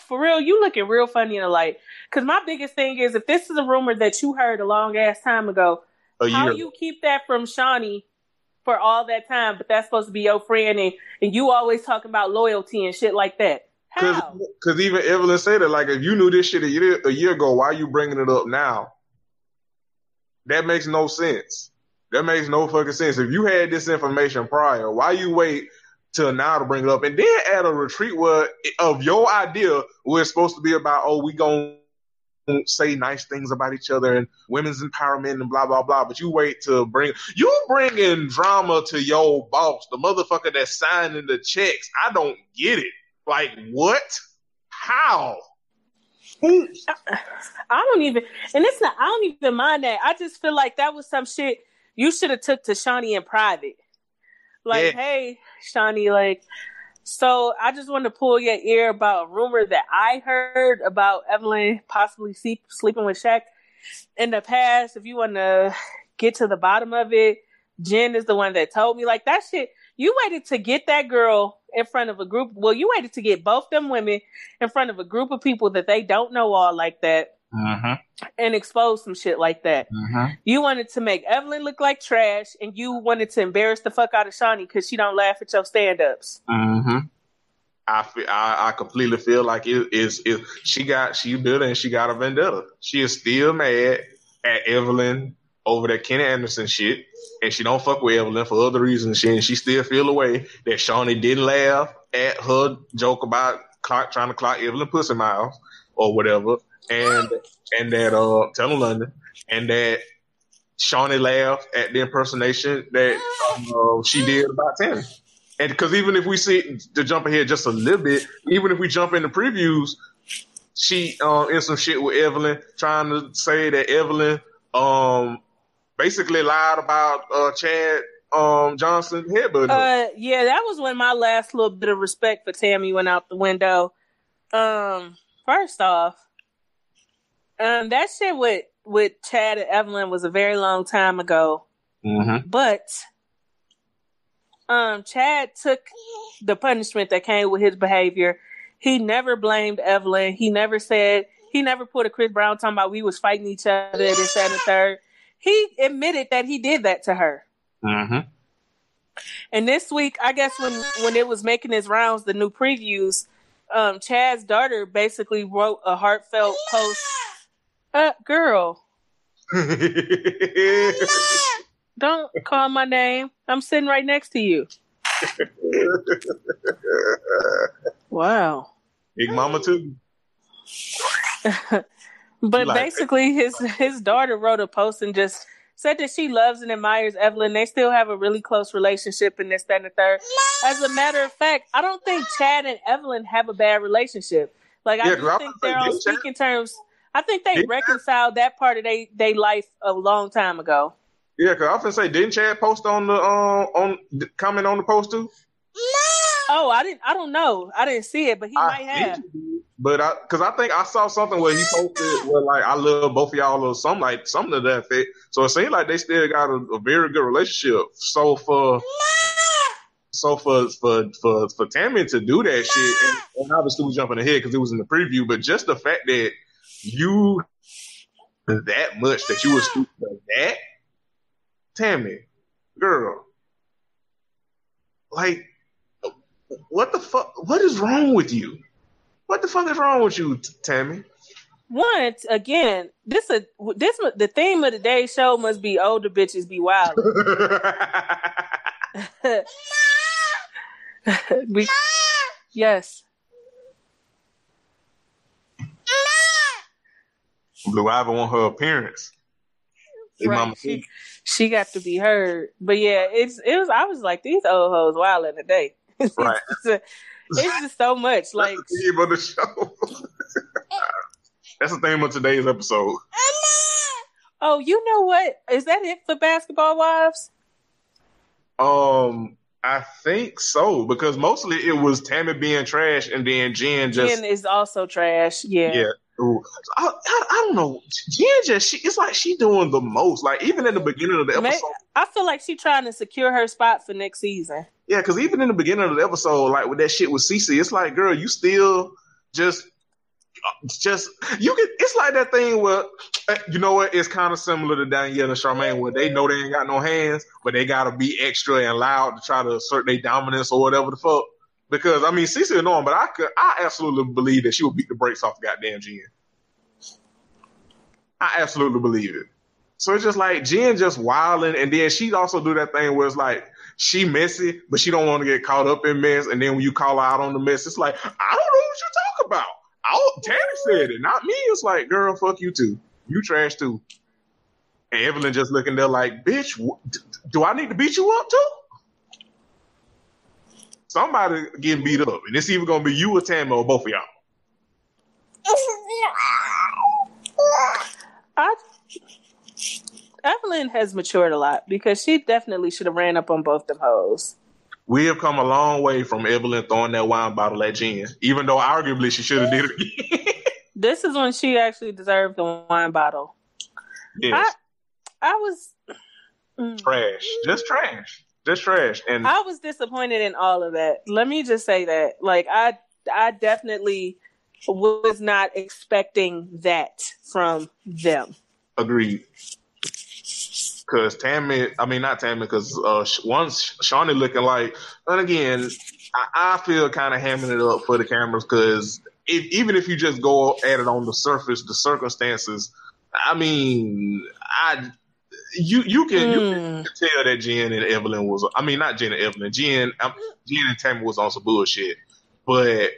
for real, you looking real funny in the light. Because my biggest thing is, if this is a rumor that you heard a long ass time ago, A how year. you keep that from Shaunie for all that time? But that's supposed to be your friend, and, and you always talking about loyalty and shit like that. How? Because even Evelyn said it, like, if you knew this shit a year, a year ago, why are you bringing it up now? That makes no sense. That makes no fucking sense. If you had this information prior, why you wait till now to bring it up and then at a retreat where of your idea where it's supposed to be about, oh, we gonna say nice things about each other and women's empowerment and blah blah blah. But you wait to bring you bringing drama to your boss, the motherfucker that's signing the checks. I don't get it. Like what? How? I don't even, and it's not. I don't even mind that. I just feel like that was some shit you should have took to Shaunie in private. Like, Yeah. hey, Shaunie, like, so I just want to pull your ear about a rumor that I heard about Evelyn possibly sleep, sleeping with Shaq in the past. If you want to get to the bottom of it, Jen is the one that told me. Like that shit. You waited to get that girl in front of a group. Well, you waited to get both them women in front of a group of people that they don't know all like that Mm-hmm. and expose some shit like that. Mm-hmm. You wanted to make Evelyn look like trash, and you wanted to embarrass the fuck out of Shaunie because she don't laugh at your stand ups. Mm-hmm. I feel, I, I completely feel like it is it, she got she bitter and she got a vendetta. She is still mad at Evelyn over that Kenny Anderson shit, and she don't fuck with Evelyn for other reasons. She and she still feel the way that Shaunie didn't laugh at her joke about clock, trying to clock Evelyn pussy miles or whatever, and and that uh tell London and that Shaunie laughed at the impersonation that uh, she did about Tami. And because even if we see to jump ahead just a little bit, even if we jump in the previews, she um in some shit with Evelyn, trying to say that Evelyn um basically lied about uh Chad um Johnson headbutting her. Uh, yeah, that was when my last little bit of respect for Tami went out the window. Um, first off, um, that shit with with Chad and Evelyn was a very long time ago. Mm-hmm. But um, Chad took the punishment that came with his behavior. He never blamed Evelyn. He never said he never put a Chris Brown talking about we was fighting each other this and third. He admitted that he did that to her. Mm-hmm. And this week, I guess when when it was making his rounds, the new previews, um, Chad's daughter basically wrote a heartfelt post. Uh, girl, <laughs> don't call my name. I'm sitting right next to you. <laughs> Wow. Big Mama too. <laughs> But Like- basically, his his daughter wrote a post and just said that she loves and admires Evelyn. They still have a really close relationship and this, that, and the third. As a matter of fact, I don't think Chad and Evelyn have a bad relationship. Like I Yeah, do 'cause I think they're on didn't Chad- speaking terms. I think they Didn't reconciled that part of they they life a long time ago. Yeah, cause I often say, didn't Chad post on the um on comment on the post too? Oh, I didn't. I don't know. I didn't see it, but he I might have. did. But I, cause I think I saw something where he posted where like I love both of y'all or something like something to that effect. So it seems like they still got a, a very good relationship. So for so for for for for Tami to do that shit, and, and obviously we jumping ahead because it was in the preview, but just the fact that you that much that you was stupid for that, Tami, girl, like what the fuck? What is wrong with you? What the fuck is wrong with you, Tami? Once again, this a this the theme of today's show must be older bitches be wild. <laughs> <laughs> we, yes, Blue Ivy want her appearance. Right. She, she got to be heard, but yeah, it's it was. I was like these old hoes wild in the day. <laughs> it's, Right. just, it's just so much. Like That's the theme of the show. <laughs> That's the theme of today's episode. Oh, you know what? Is that it for basketball wives? Um, I think so because mostly it was Tami being trash and then Jen just Jen is also trash. Yeah. yeah. I, I, I don't know. Jen just she it's like she doing the most. Like even in the beginning of the episode, I feel like she trying to secure her spot for next season. Yeah, because even in the beginning of the episode, like with that shit with Cece, it's like, girl, you still just, just you can. It's like that thing where, uh, you know what? It's kind of similar to Danielle and Charmaine, where they know they ain't got no hands, but they gotta be extra and loud to try to assert their dominance or whatever the fuck. Because I mean, Cece annoying, but I could, I absolutely believe that she would beat the brakes off goddamn Jen. I absolutely believe it. So it's just like Jen just wilding, and then she also do that thing where it's like she messy, but she don't want to get caught up in mess. And then when you call her out on the mess, it's like I don't know what you talk about. Oh, Tami said it, not me. It's like, girl, fuck you too. You trash too. And Evelyn just looking there like, bitch, do I need to beat you up too? Somebody getting beat up, and it's either gonna be you or Tami or both of y'all. I Evelyn has matured a lot because she definitely should have ran up on both them hoes. We have come a long way from Evelyn throwing that wine bottle at Jen, even though arguably she should have did it again. <laughs> This is when she actually deserved the wine bottle. yes. I was Mm. trash, just trash, just trash. And I was disappointed in all of that. Let me just say that. Like I I definitely was not expecting that from them. agreed. Because Tami, I mean not Tami, because uh, once Shaunie looking like, and again, I, I feel kind of hamming it up for the cameras because if, even if you just go at it on the surface, the circumstances, I mean, I you you can you can Mm. tell that Jen and Evelyn was, I mean not Jen and Evelyn, Jen, um, Jen and Tami was on some bullshit, but.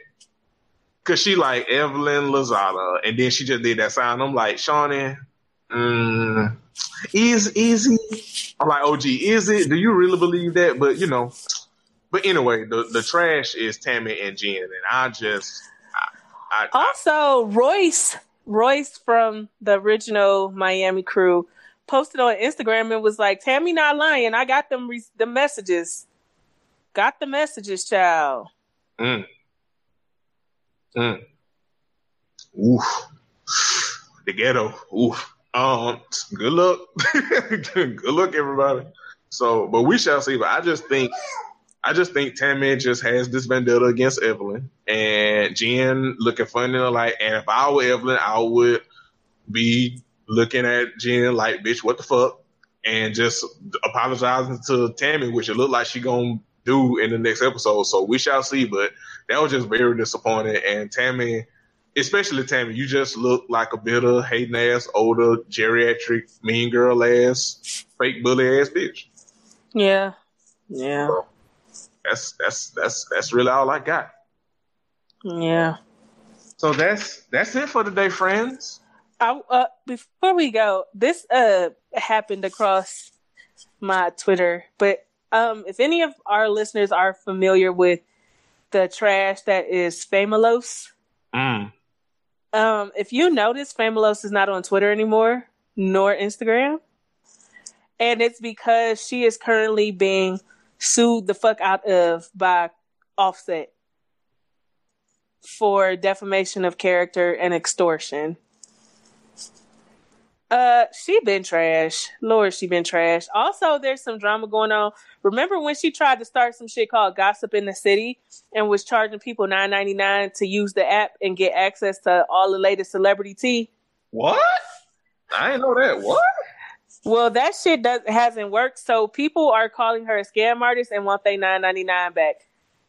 Cause she like Evelyn Lozada, and then she just did that sign. I'm like, Shaunie, mm, is easy. I'm like, OG, is it? Do you really believe that? But you know, but anyway, the the trash is Tami and Jen, and I just, I, I, Also, Royce, Royce from the original Miami crew, posted on Instagram and was like, "Tami not lying. I got them re- the messages. Got the messages, child." mm, mm, oof, the ghetto, oof. Um, good luck. <laughs> good luck, everybody. So, but we shall see. But I just think, I just think Tami just has this vendetta against Evelyn, and Jen looking funny in the light. And if I were Evelyn, I would be looking at Jen like, "Bitch, what the fuck?" and just apologizing to Tami, which it looked like she gonna do in the next episode. So we shall see. But that was just very disappointing. And Tami, especially Tami, you just look like a bitter, hating ass, older, geriatric, mean girl ass, fake bully ass bitch. Yeah, yeah. So that's that's that's that's really all I got. Yeah. So that's that's it for today, friends. I, uh, before we go, this uh happened across my Twitter, but um, if any of our listeners are familiar with the trash that is Famelos, Mm. um, if you notice, Famelos is not on Twitter anymore, nor Instagram, and it's because she is currently being sued the fuck out of by Offset for defamation of character and extortion. Uh, she been trash. Lord, she been trash. Also, there's some drama going on. Remember when she tried to start some shit called Gossip in the City and was charging people nine ninety nine to use the app and get access to all the latest celebrity tea? What? I didn't know that. What? Well, that shit does hasn't worked. So people are calling her a scam artist and want they nine ninety nine back.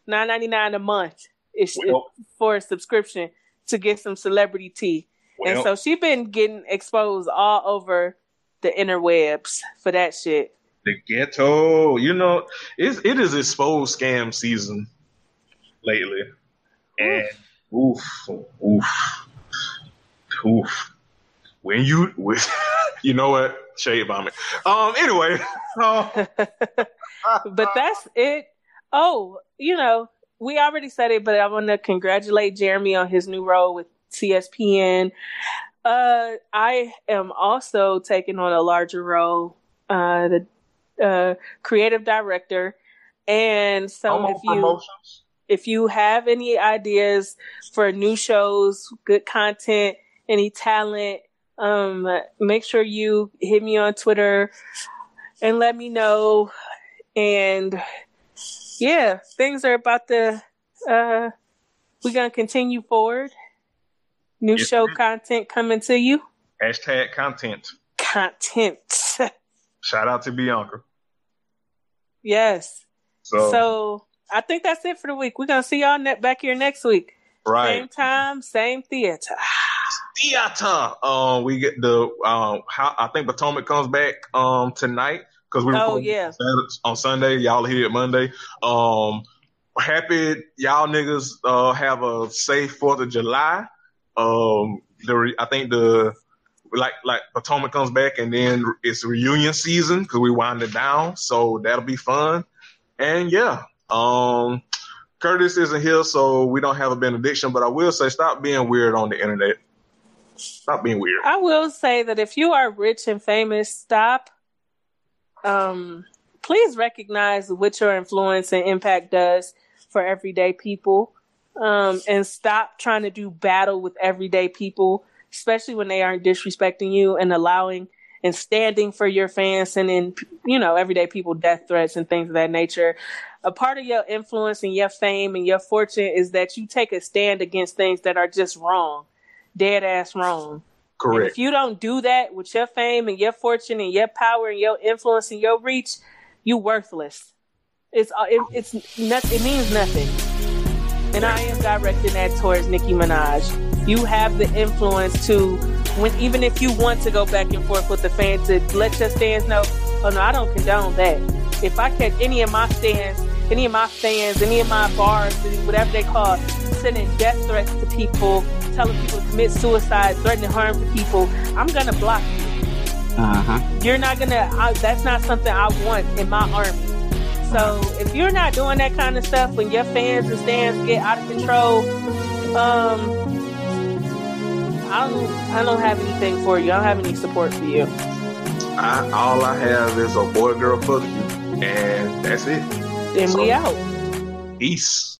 Nine ninety nine a month is Well- for a subscription to get some celebrity tea. And Well- so she's been getting exposed all over the interwebs for that shit. The ghetto, you know, it's, it is exposed scam season lately. And oof, oof, oof. When you, with, <laughs> you know what? Shade bombing. Um, anyway, <laughs> um, <laughs> but that's it. Oh, you know, we already said it, but I want to congratulate Jeremy on his new role with CSPN. Uh, I am also taking on a larger role, uh, the uh, creative director. And so I'm if you promotions. if you have any ideas for new shows, good content, any talent, um, make sure you hit me on Twitter and let me know. And yeah, things are about to, uh, we're going to continue forward. New show content coming to you. Hashtag content. Content. Shout out to Bianca. yes. So, So I think that's it for the week. We're to see y'all ne- back here next week. Right. Same time, same theater. Theater. Um, we get the um. How I think Potomac comes back um tonight because we Oh, yeah. Saturday- on Sunday. Y'all here Monday. Um, happy y'all niggas uh have a safe Fourth of July. Um, the re- I think the like like Potomac comes back and then it's reunion season because we wind it down, so that'll be fun. And yeah, um, Curtis isn't here, so we don't have a benediction. But I will say, stop being weird on the internet. Stop being weird. I will say that if you are rich and famous, stop. Um, please recognize what your influence and impact does for everyday people, um, and stop trying to do battle with everyday people, especially when they aren't disrespecting you and allowing and standing for your fans, sending you know everyday people death threats and things of that nature. A part of your influence and your fame and your fortune is that you take a stand against things that are just wrong, dead ass wrong. And Correct. if you don't do that with your fame and your fortune and your power and your influence and your reach, you worthless. It's uh, it, it's it means nothing. And I am directing that towards Nicki Minaj. You have the influence to when even if you want to go back and forth with the fans to let your stands know, oh no, I don't condone that. If I catch any of my stands, any of my fans, any of my bars, whatever they call, it, sending death threats to people, telling people to commit suicide, threatening harm to people, I'm gonna block you. Uh-huh. You're not gonna. I, that's not something I want in my army. So if you're not doing that kind of stuff when your fans and stands get out of control, um, I don't. I don't have anything for you. I don't have any support for you. I, all I have is a boy girl fuck you, and that's it. And we out. Peace.